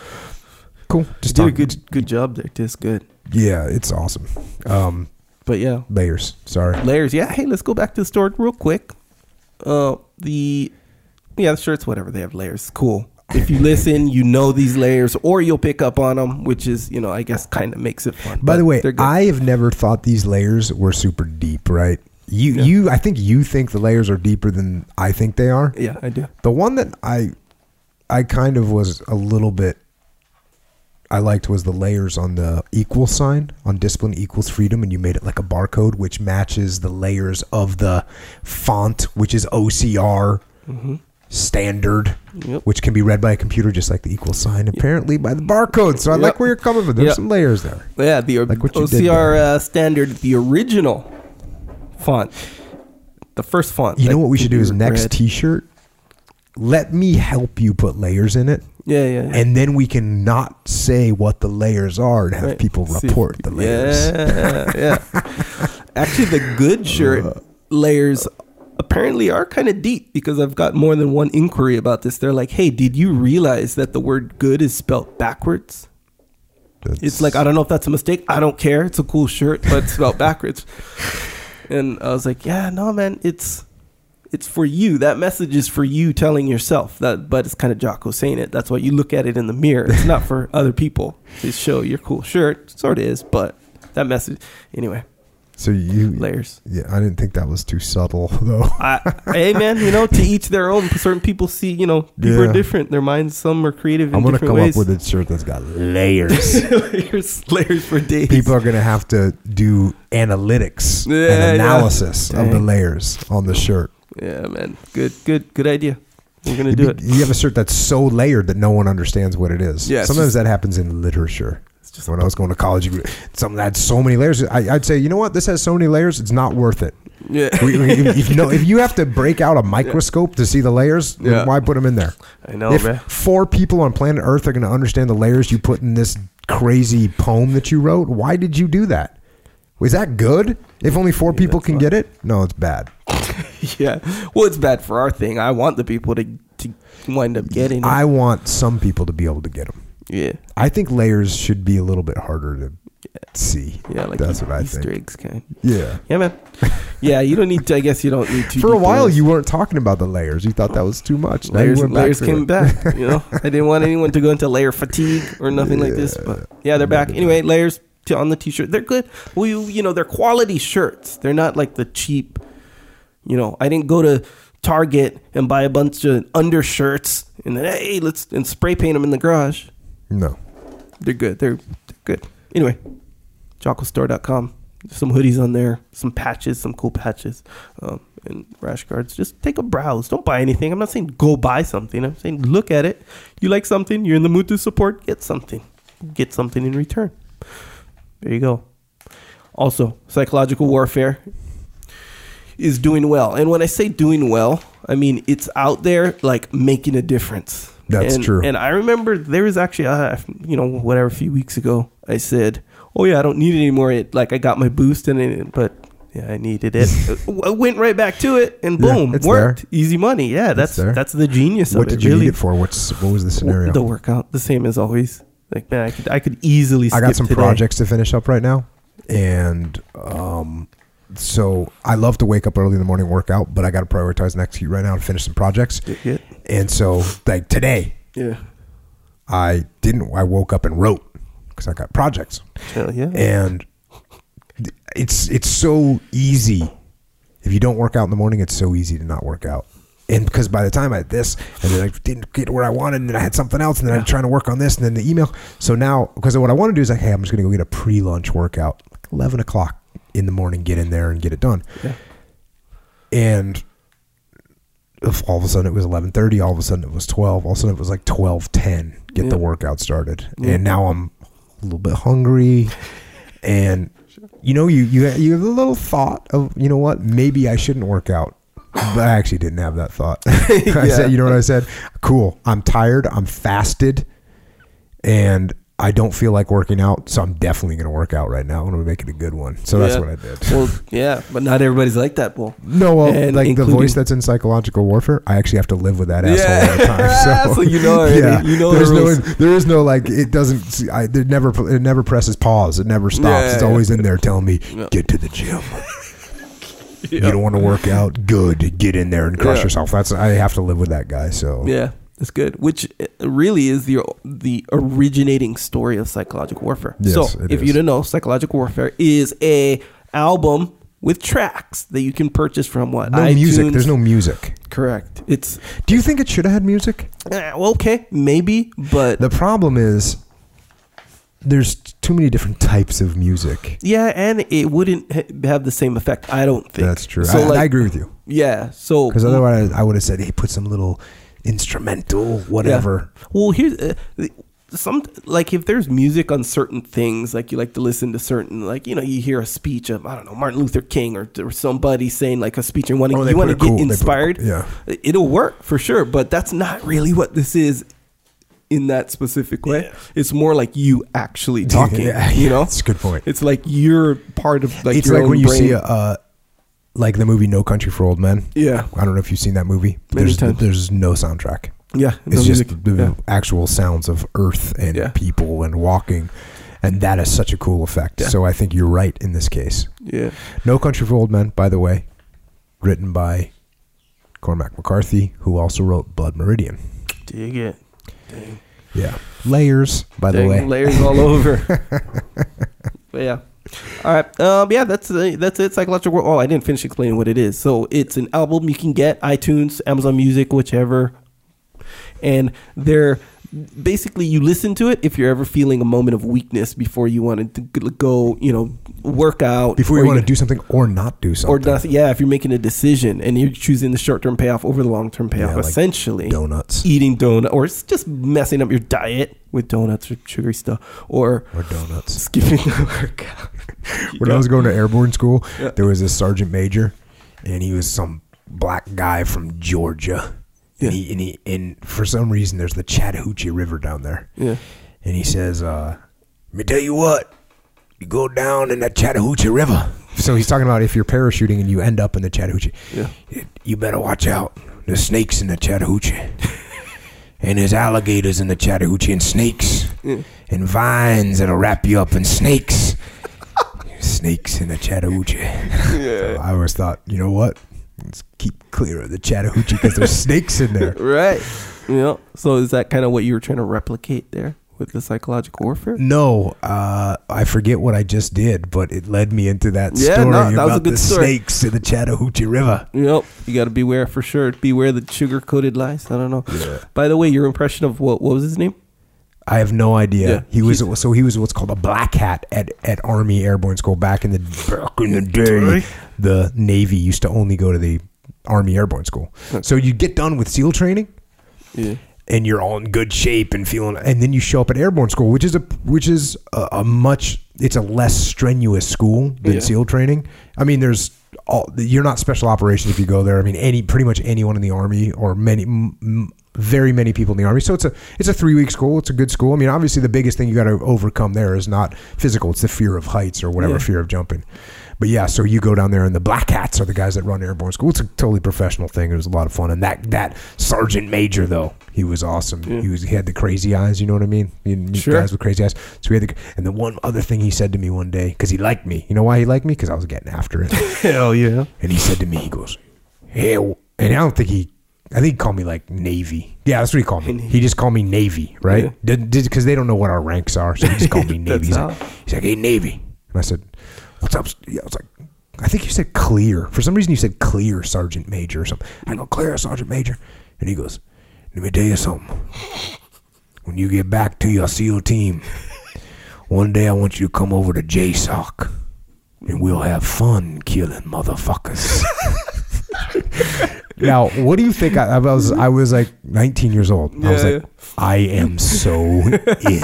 cool. Good. Just Did a good good job there. That's good. Yeah, it's awesome. Um, But yeah, layers. Sorry. layers. Yeah. Hey, let's go back to the store real quick. Uh, the yeah, the shirts, whatever they have layers. Cool. If you listen, you know these layers, or you'll pick up on them, which is you know I guess kind of makes it fun. By the way. I have never thought these layers were super deep, right? You, Yeah. you, I think you think the layers are deeper than I think they are. yeah I do. The one that I, I kind of was a little bit. I liked was the layers on the equal sign on discipline equals freedom, and you made it like a barcode, which matches the layers of the font, which is OCR mm-hmm. Standard, Yep. which can be read by a computer just like the equal sign, apparently by the barcode. So I like where you're coming from. There's Yep. some layers there. Yeah, the Like what you did OCR uh, standard, the original font, the first font. You know what we should do is next read. T-shirt. Let me help you put layers in it, yeah, yeah, yeah. and then we can not say what the layers are and have Right. people See report the layers. Yeah, yeah. Actually, the good shirt Uh. layers apparently are kind of deep because I've got more than one inquiry about this. They're like, "Hey, did you realize that the word good is spelled backwards?" It's like I don't know if that's a mistake. I don't care. It's a cool shirt, but it's spelled backwards. And I was like, "Yeah, no, man. It's it's for you. That message is for you telling yourself that. But it's kind of Jocko saying it. That's why you look at it in the mirror. It's not for other people to show your cool shirt. Sort of is, but that message anyway. So you layers. Yeah, I didn't think that was too subtle though. I, hey man, you know, to each their own. Certain people see, you know, people Yeah. are different. Their minds, some are creative in I'm gonna come ways. up with a shirt that's got layers. layers, layers for days. People are gonna have to do analytics Yeah, and yeah. analysis of the layers on the shirt. yeah, man, good, good, good idea. We're gonna do it. You have a shirt that's so layered that no one understands what it is. Yeah, Sometimes just- that happens in literature. Just when I was going to college, you- something that had so many layers. I, I'd say, you know what? This has so many layers. It's not worth it. Yeah, We, we- if, you know, if you have to break out a microscope to see the layers, Yeah. why put them in there? I know, if man. four people on planet Earth are going to understand the layers you put in this crazy poem that you wrote, why did you do that? Was that good? If only four people can get it, no, it's bad. yeah. Well, it's bad for our thing. I want the people to to wind up getting it. I want some people to be able to get them. Yeah, I think layers should be a little bit harder to see. yeah. Like that's E- what I Easter think. eggs kind. Yeah. Yeah, man. yeah, you don't need to. I guess you don't need to. For a while, you weren't talking about the layers. You thought that was too much. Now you layers back layers came it. back. You know, I didn't want anyone to go into layer fatigue or nothing like this. But yeah, they're back anyway. Layers t- on the t-shirt. They're good. Well, you, you know, they're quality shirts. They're not like the cheap. You know, I didn't go to Target and buy a bunch of undershirts and then hey, let's and spray paint them in the garage. No. They're good. They're, they're good. Anyway, jockostore.com. There's some hoodies on there, some patches, some cool patches, um, and rash guards. Just take a browse. Don't buy anything. I'm not saying go buy something. I'm saying look at it. You like something, you're in the mood to support, get something. Get something in return. There you go. Also, psychological warfare is doing well. And when I say doing well, I mean it's out there like making a difference. That's And- true. And I remember there was actually, uh, you know, whatever, a few weeks ago, I said, "Oh yeah, I don't need it anymore." It like I got my boost in it, but yeah, I needed it. I went right back to it, and Yeah, boom, it's worked. Easy money. Yeah, that's that's the genius What of it. What did you really. need it for? What's what was the scenario? The workout, the same as always. Like man, I could I could easily. I got some today. projects to finish up right now, and um, so I love to wake up early in the morning, work out, but I got to prioritize and execute right now to finish some projects. Yeah, And so, like today, yeah, I didn't. I woke up and wrote because I got projects, Hell yeah. and it's it's so easy. If you don't work out in the morning, it's so easy to not work out. And because by the time I had this, and then I didn't get where I wanted, and then I had something else, and then I'm trying to work on this, and then the email. So now, because what I want to do is like, hey, I'm just going to go get a pre-lunch workout, like 11 o'clock in the morning, get in there and get it done. Yeah. And all of a sudden it was 11:30, all of a sudden it was 12, all of a sudden it was like 12:10. Get the workout started, Yeah. and now I'm a little bit hungry, and you know, you you you have a little thought of you know what, maybe I shouldn't work out. But I actually didn't have that thought. I Yeah. said, you know what I said? Cool. I'm tired. I'm fasted, and I don't feel like working out. So I'm definitely going to work out right now. I'm going to make it a good one. So that's Yeah. what I did. Well, yeah, but not everybody's like that, Bull. No, well, And like the voice that's in psychological warfare, I actually have to live with that asshole Yeah. all the time. So, So you know already. You know the there's no, there is no like it doesn't. I, it never, it never presses pause. It never stops. Yeah, it's yeah. always in there telling me, Yeah. get to the gym. You don't want to work out? Good. Get in there and crush Yeah. yourself. That's I have to live with that guy. So Yeah, that's good. Which uh, really is the the originating story of psychological warfare. Yes, so, if is. you didn't know, psychological warfare is a album with tracks that you can purchase from what no music. There's no music. correct. It's Do you think it should have had music? eh, well, okay, maybe, but The problem is there's too many different types of music. yeah, and it wouldn't ha- have the same effect. I don't think That's true. So, I, like, I agree with you. Yeah, so Because otherwise, I would have said, "Hey, put some little instrumental, whatever." Well, here's uh, some like if there's music on certain things, like you like to listen to certain, like you know, you hear a speech of I don't know Martin Luther King or, or somebody saying like a speech and wanting Oh, you want to get cool. It inspired. cool. Yeah. it'll work for sure, but that's not really what this is in that specific way. It's more like you actually talking. Yeah, you know, that's a good point. It's like you're part of like it's your like own when you brain. see a, uh, like the movie No Country for Old Men. yeah, I don't know if you've seen that movie. Many There's times. there's no soundtrack. yeah. It's no just the yeah. actual sounds of earth and Yeah. people and walking, and that is such a cool effect. Yeah. So I think you're right in this case. yeah. No Country for Old Men, by the way, written by Cormac McCarthy, who also wrote Blood Meridian. Dig it. Dang. Yeah, layers. By the way, layers all over. but yeah, All right. Um. Yeah. That's uh, that's it. Psychological. War- Oh, I didn't finish explaining what it is. So it's an album you can get iTunes, Amazon Music, whichever, and they're basically you listen to it if you're ever feeling a moment of weakness before you want to go, you know, work out Before you want to do something or not do something. or nothing. Yeah, if you're making a decision and you're choosing the short term payoff over the long term payoff, Yeah, like essentially donuts. eating donut, or just messing up your diet with donuts or sugary stuff, or or donuts. skipping the workout. when I was going to airborne school, Yeah. there was this sergeant major, and he was some black guy from Georgia. Yeah. And, he, and he and for some reason there's the Chattahoochee River down there. Yeah. And he says, uh, "Let me tell you what, you go down in that Chattahoochee River." So he's talking about if you're parachuting and you end up in the Chattahoochee, Yeah. you better watch out. There's snakes in the Chattahoochee, and there's alligators in the Chattahoochee, and snakes, and vines that'll wrap you up in snakes. snakes in the Chattahoochee. So I always thought, you know what? Let's keep clear of the Chattahoochee because there's snakes in there. Right. Yeah. So is that kind of what you were trying to replicate there with the psychological warfare? No, uh, I forget what I just did, but it led me into that Yeah, story no, that was a about good the story. snakes in the Chattahoochee River. Yep. You got to beware for sure. Beware the sugar coated lies. I don't know. Yeah. By the way, your impression of what what was his name? I have no idea. Yeah, he was so he was what's called a black hat at, at Army Airborne School back in the back in the day. The Navy used to only go to the Army Airborne School. So you get done with SEAL training Yeah. and you're all in good shape and feeling and then you show up at airborne school which is a which is a, a much it's a less strenuous school than Yeah. seal training i mean there's all you're not special operations if you go there i mean any pretty much anyone in the army or many m- m- very many people in the army so it's a it's a three week school it's a good school i mean obviously the biggest thing you got to overcome there is not physical it's the fear of heights or whatever Yeah. fear of jumping but yeah, so you go down there, and the black hats are the guys that run airborne school. It's a totally professional thing. It was a lot of fun. And that that sergeant major though, he was awesome. He was he had the crazy eyes. You know what I mean? Sure. guys with crazy eyes. So we had the and the one other thing he said to me one day because he liked me. You know why he liked me? Because I was getting after it. Hell yeah. and he said to me, he goes, "Hey," and I don't think he. I think he called me like Navy. Yeah, that's what he called me. He just called me Navy, right? Yeah. Because they don't know what our ranks are, so he just called me Navy. He's like, he's like, "Hey, Navy," and I said, "What's up?" Yeah, I was like, "I think you said clear." For some reason, you said clear, Sergeant Major or something. I go, "Clear, Sergeant Major," and he goes, "Let me tell you something. When you get back to your SEAL team, one day I want you to come over to JSOC, and we'll have fun killing motherfuckers." Now, what do you think? I, I was I was like 19 years old. I was Yeah, like, I am so in.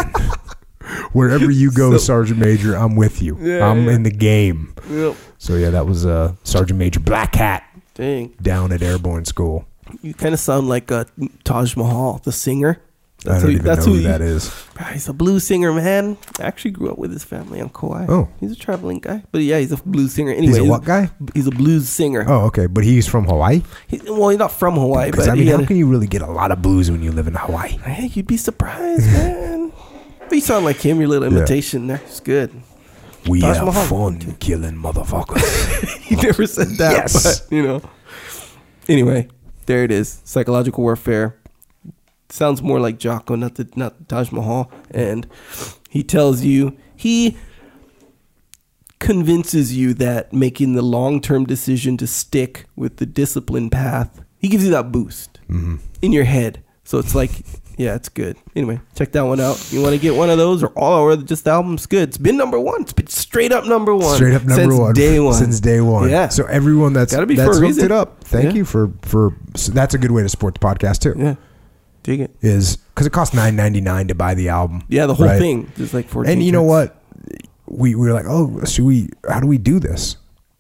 Wherever you go, Sergeant Major, I'm with you. Yeah, I'm yeah. in the game. Yep. So yeah, that was uh, Sergeant Major Black Hat Dang. down at Airborne School. You kind of sound like uh, Taj Mahal, the singer. I don't even know who that is. He's a blues singer, man. I actually grew up with his family on Kauai. Oh. he's a traveling guy, but yeah, he's a blues singer. Anyway, He's a what guy? He's a blues singer. Oh, okay, but he's from Hawaii. He, well, he's not from Hawaii, but I mean, how a- can you really get a lot of blues when you live in Hawaii? Hey, you'd be surprised, man. But you sound like him. Your little imitation there. It's good. We Taj have Mahal. fun killing motherfuckers. He never said that, Yes. but you know. Anyway, there it is. Psychological warfare. Sounds more like Jocko, not the not Taj Mahal. And he tells you he convinces you that making the long term decision to stick with the discipline path, he gives you that boost Mm-hmm. in your head. So it's like, yeah, it's good. Anyway, check that one out. You want to get one of those or all or just the album's good. It's been number one. It's been straight up number one. Straight up number one since one day one. since day one. Yeah. So everyone that's Gotta be that's hooked it up. Thank Yeah. you for for. So that's a good way to support the podcast too. Yeah. Dig it. Is because it costs nine ninety nine to buy the album. Yeah, the whole right? thing. There's like 14 And you know what? We, we were like, oh, should we? How do we do this?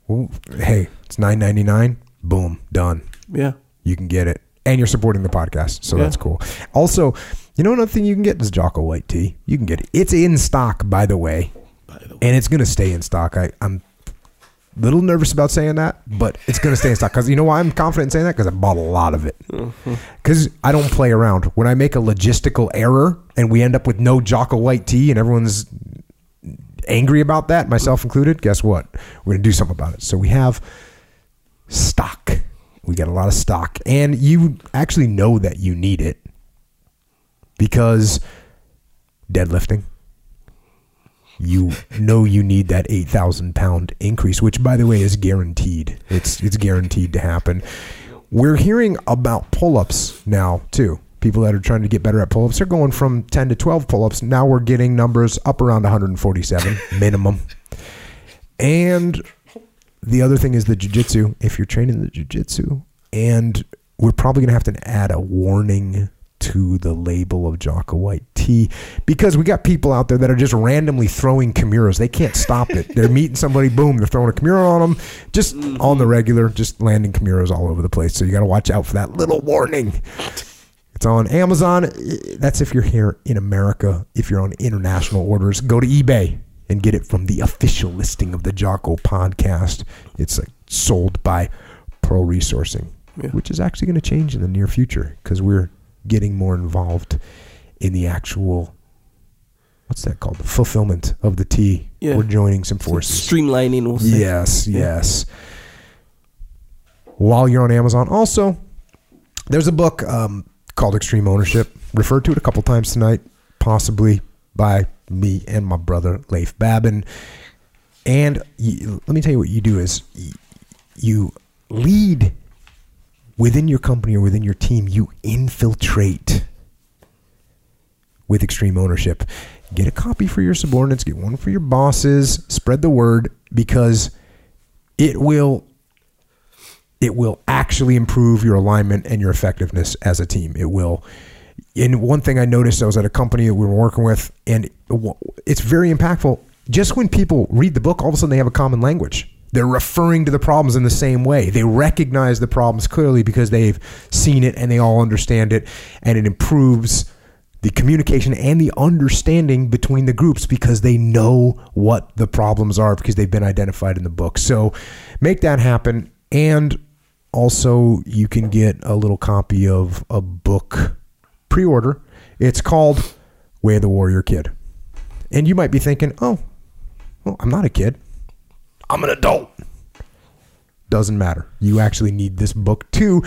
Well, hey, it's nine ninety nine. Boom, done. Yeah. You can get it, and you're supporting the podcast, so Yeah. that's cool. Also, you know another thing you can get is Jocko White tea. You can get it. It's in stock, by the way, By the way. and it's gonna stay in stock. I, I'm a little nervous about saying that, but it's gonna stay in stock because you know why I'm confident in saying that because I bought a lot of it. Mm-hmm. Because I don't play around. When I make a logistical error and we end up with no Jocko White tea and everyone's angry about that, myself included, guess what? We're going to do something about it. So we have stock. We got a lot of stock. And you actually know that you need it because deadlifting, you know you need that 8,000 pound increase, which by the way is guaranteed. It's, it's guaranteed to happen. We're hearing about pull ups now too. People that are trying to get better at pull ups are going from 10 to 12 pull ups. Now we're getting numbers up around 147 minimum. And the other thing is the jujitsu. If you're training the jujitsu, and we're probably going to have to add a warning to the label of Jocko White tea because we got people out there that are just randomly throwing Kimuras. They can't stop it. They're meeting somebody, boom, they're throwing a Kimura on them, just mm-hmm. on the regular, just landing Kimuras all over the place. So you got to watch out for that little warning. It's on Amazon. That's if you're here in America. If you're on international orders, go to eBay and get it from the official listing of the Jocko podcast. It's like sold by Pro Resourcing, Yeah. which is actually going to change in the near future because we're getting more involved in the actual what's that called the fulfillment of the tea. Yeah. We're joining some forces. Streamlining. We'll say. Yes, Yeah. yes. While you're on Amazon, also, there's a book um, called Extreme Ownership, referred to it a couple times tonight, possibly by me and my brother Leif Babin. And you, let me tell you what you do is you lead within your company or within your team, you infiltrate with extreme ownership. Get a copy for your subordinates, get one for your bosses, spread the word because it will it will actually improve your alignment and your effectiveness as a team. It will. And one thing I noticed, I was at a company that we were working with, and it's very impactful. Just when people read the book, all of a sudden they have a common language. They're referring to the problems in the same way. They recognize the problems clearly because they've seen it and they all understand it, and it improves the communication and the understanding between the groups because they know what the problems are because they've been identified in the book. So make that happen. And also, you can get a little copy of a book pre order. It's called Way of the Warrior Kid. And you might be thinking, oh, well, I'm not a kid, I'm an adult. Doesn't matter. You actually need this book too.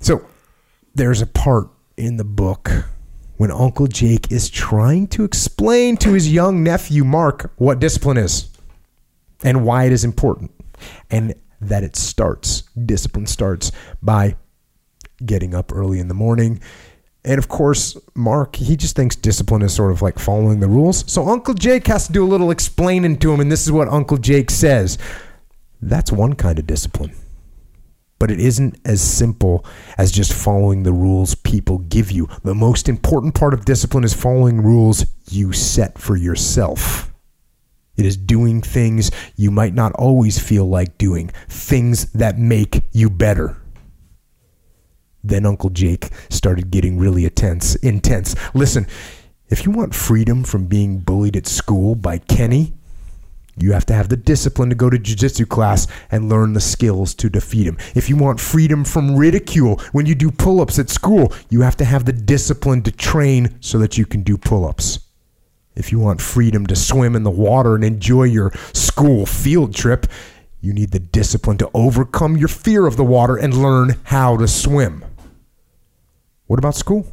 So there's a part in the book when Uncle Jake is trying to explain to his young nephew Mark what discipline is and why it is important, and that it starts, discipline starts by getting up early in the morning. And of course, Mark, he just thinks discipline is sort of like following the rules. So Uncle Jake has to do a little explaining to him, and this is what Uncle Jake says. That's one kind of discipline but it isn't as simple as just following the rules people give you. The most important part of discipline is following rules you set for yourself. It is doing things you might not always feel like doing, things that make you better. Then Uncle Jake started getting really intense. Intense. Listen, if you want freedom from being bullied at school by Kenny, you have to have the discipline to go to jiu-jitsu class and learn the skills to defeat him. If you want freedom from ridicule when you do pull-ups at school, you have to have the discipline to train so that you can do pull-ups. If you want freedom to swim in the water and enjoy your school field trip, you need the discipline to overcome your fear of the water and learn how to swim. What about school?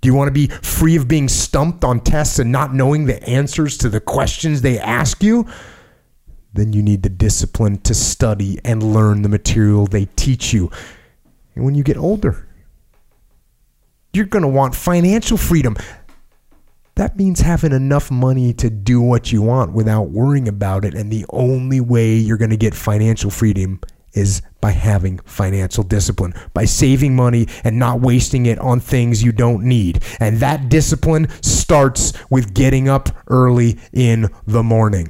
Do you want to be free of being stumped on tests and not knowing the answers to the questions they ask you? Then you need the discipline to study and learn the material they teach you. And when you get older, you're going to want financial freedom. That means having enough money to do what you want without worrying about it. And the only way you're going to get financial freedom is by having financial discipline, by saving money and not wasting it on things you don't need. And that discipline starts with getting up early in the morning.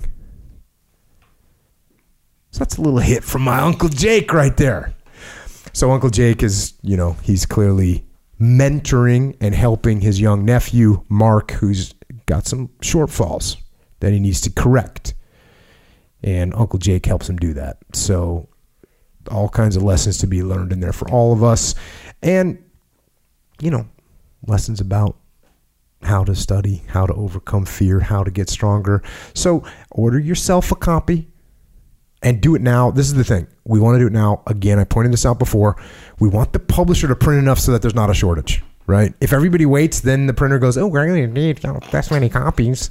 So that's a little hit from my Uncle Jake right there. So Uncle Jake is, you know, he's clearly mentoring and helping his young nephew, Mark, who's got some shortfalls that he needs to correct. And Uncle Jake helps him do that. So all kinds of lessons to be learned in there for all of us. And, you know, lessons about how to study, how to overcome fear, how to get stronger. So order yourself a copy and do it now. This is the thing. We want to do it now. Again, I pointed this out before. We want the publisher to print enough so that there's not a shortage. right? If everybody waits, then the printer goes, "Oh, we're going to need this many copies,"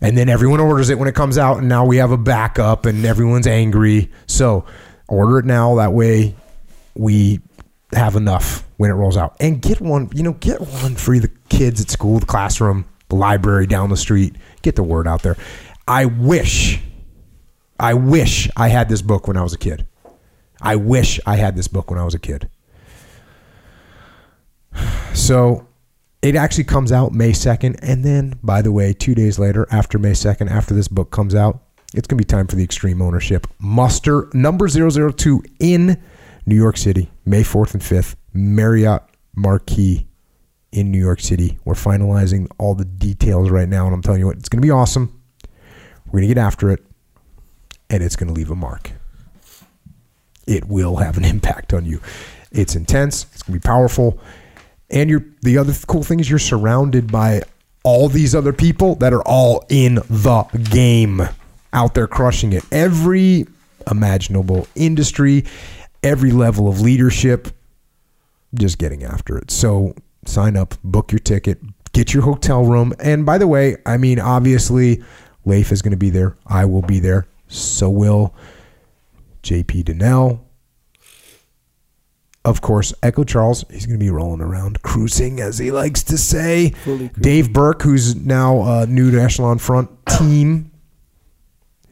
and then everyone orders it when it comes out, and now we have a backup, and everyone's angry. So order it now. That way, we have enough when it rolls out, and get one. You know, get one for the kids at school, the classroom, the library down the street. Get the word out there. I wish, I wish I had this book when I was a kid. I wish I had this book when I was a kid. So it actually comes out May 2nd. And then, by the way, two days later, after May 2nd, after this book comes out, it's going to be time for the extreme ownership. Muster number 002 in New York City, May 4th and 5th, Marriott Marquis in New York City. We're finalizing all the details right now. And I'm telling you what, it's going to be awesome. We're going to get after it. And it's going to leave a mark. It will have an impact on you. It's intense. It's going to be powerful and you're the other cool thing is you're surrounded by all these other people that are all in the game out there crushing it. Every imaginable industry every level of leadership just getting after it. So sign up book your ticket get your hotel room. And by the way i mean obviously leif is going to be there. I will be there. So will jp Dinnell. Of course, Echo Charles, he's going to be rolling around, cruising, as he likes to say. Dave Burke, who's now uh, new to Echelon Front team.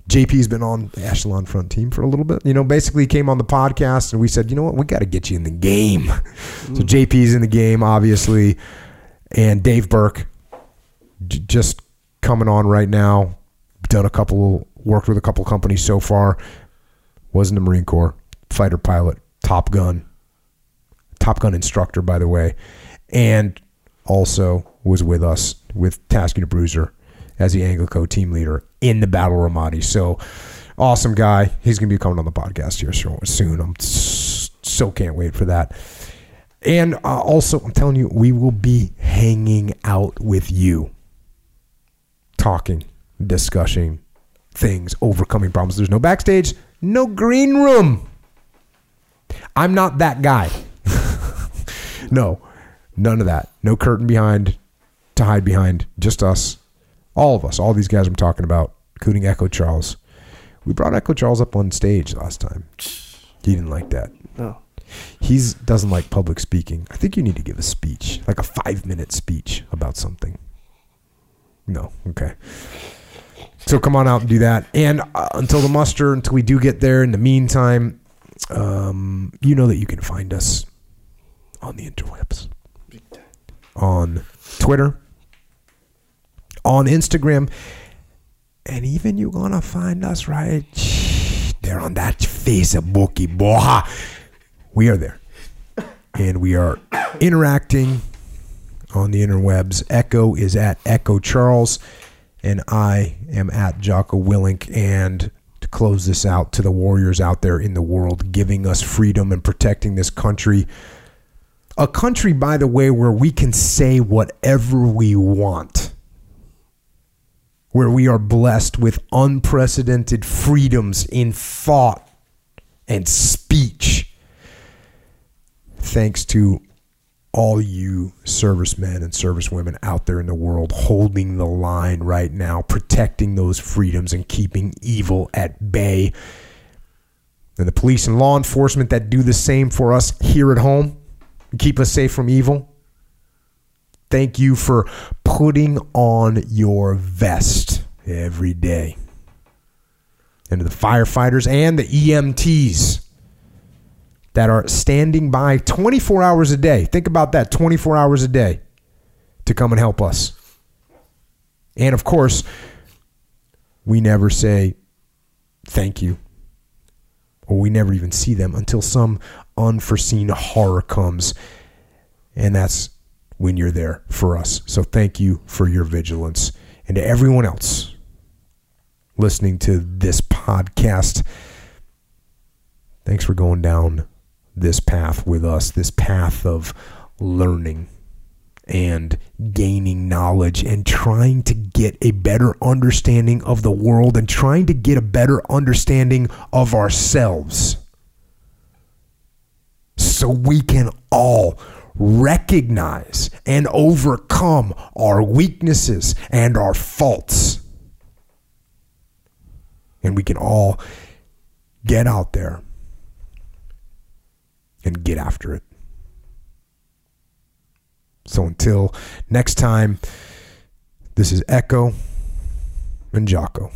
JP's been on the Echelon Front team for a little bit. You know, basically came on the podcast and we said, you know what, we got to get you in the game. So mm. JP's in the game, obviously, and Dave Burke j- just coming on right now. Done a couple, worked with a couple companies so far. Was in the Marine Corps, fighter pilot, Top Gun, Top Gun instructor, by the way, and also was with us with Task Unit Bruiser as the Anglico team leader in the Battle Ramadi. So awesome guy. He's going to be coming on the podcast here soon. I'm so can't wait for that. And uh, also, I'm telling you, we will be hanging out with you, talking, discussing things, overcoming problems. There's no backstage, no green room. I'm not that guy. no, none of that. No curtain behind to hide behind. Just us. All of us. All these guys I'm talking about, including Echo Charles. We brought Echo Charles up on stage last time. He didn't like that. No. He's doesn't like public speaking. I think you need to give a speech, like a five minute speech about something. No, okay. So come on out and do that. And uh, until the muster, until we do get there, in the meantime, um, you know that you can find us on the interwebs, on Twitter, on Instagram, and even you're gonna find us right there on that Facebooky boy. We are there, and we are interacting on the interwebs. Echo is at Echo Charles, and I am at Jocko Willink. And to close this out, to the warriors out there in the world, giving us freedom and protecting this country. A country, by the way, where we can say whatever we want, where we are blessed with unprecedented freedoms in thought and speech. Thanks to all you servicemen and servicewomen out there in the world holding the line right now, protecting those freedoms and keeping evil at bay. And the police and law enforcement that do the same for us here at home keep us safe from evil. Thank you for putting on your vest every day. And to the firefighters and the EMTs that are standing by 24 hours a day. Think about that 24 hours a day to come and help us. And of course, we never say thank you, or we never even see them until some unforeseen horror comes. And that's when you're there for us. So thank you for your vigilance. And to everyone else listening to this podcast, thanks for going down this path with us, this path of learning and gaining knowledge and trying to get a better understanding of the world and trying to get a better understanding of ourselves so we can all recognize and overcome our weaknesses and our faults. And we can all get out there and get after it. So until next time, this is Echo and Jocko.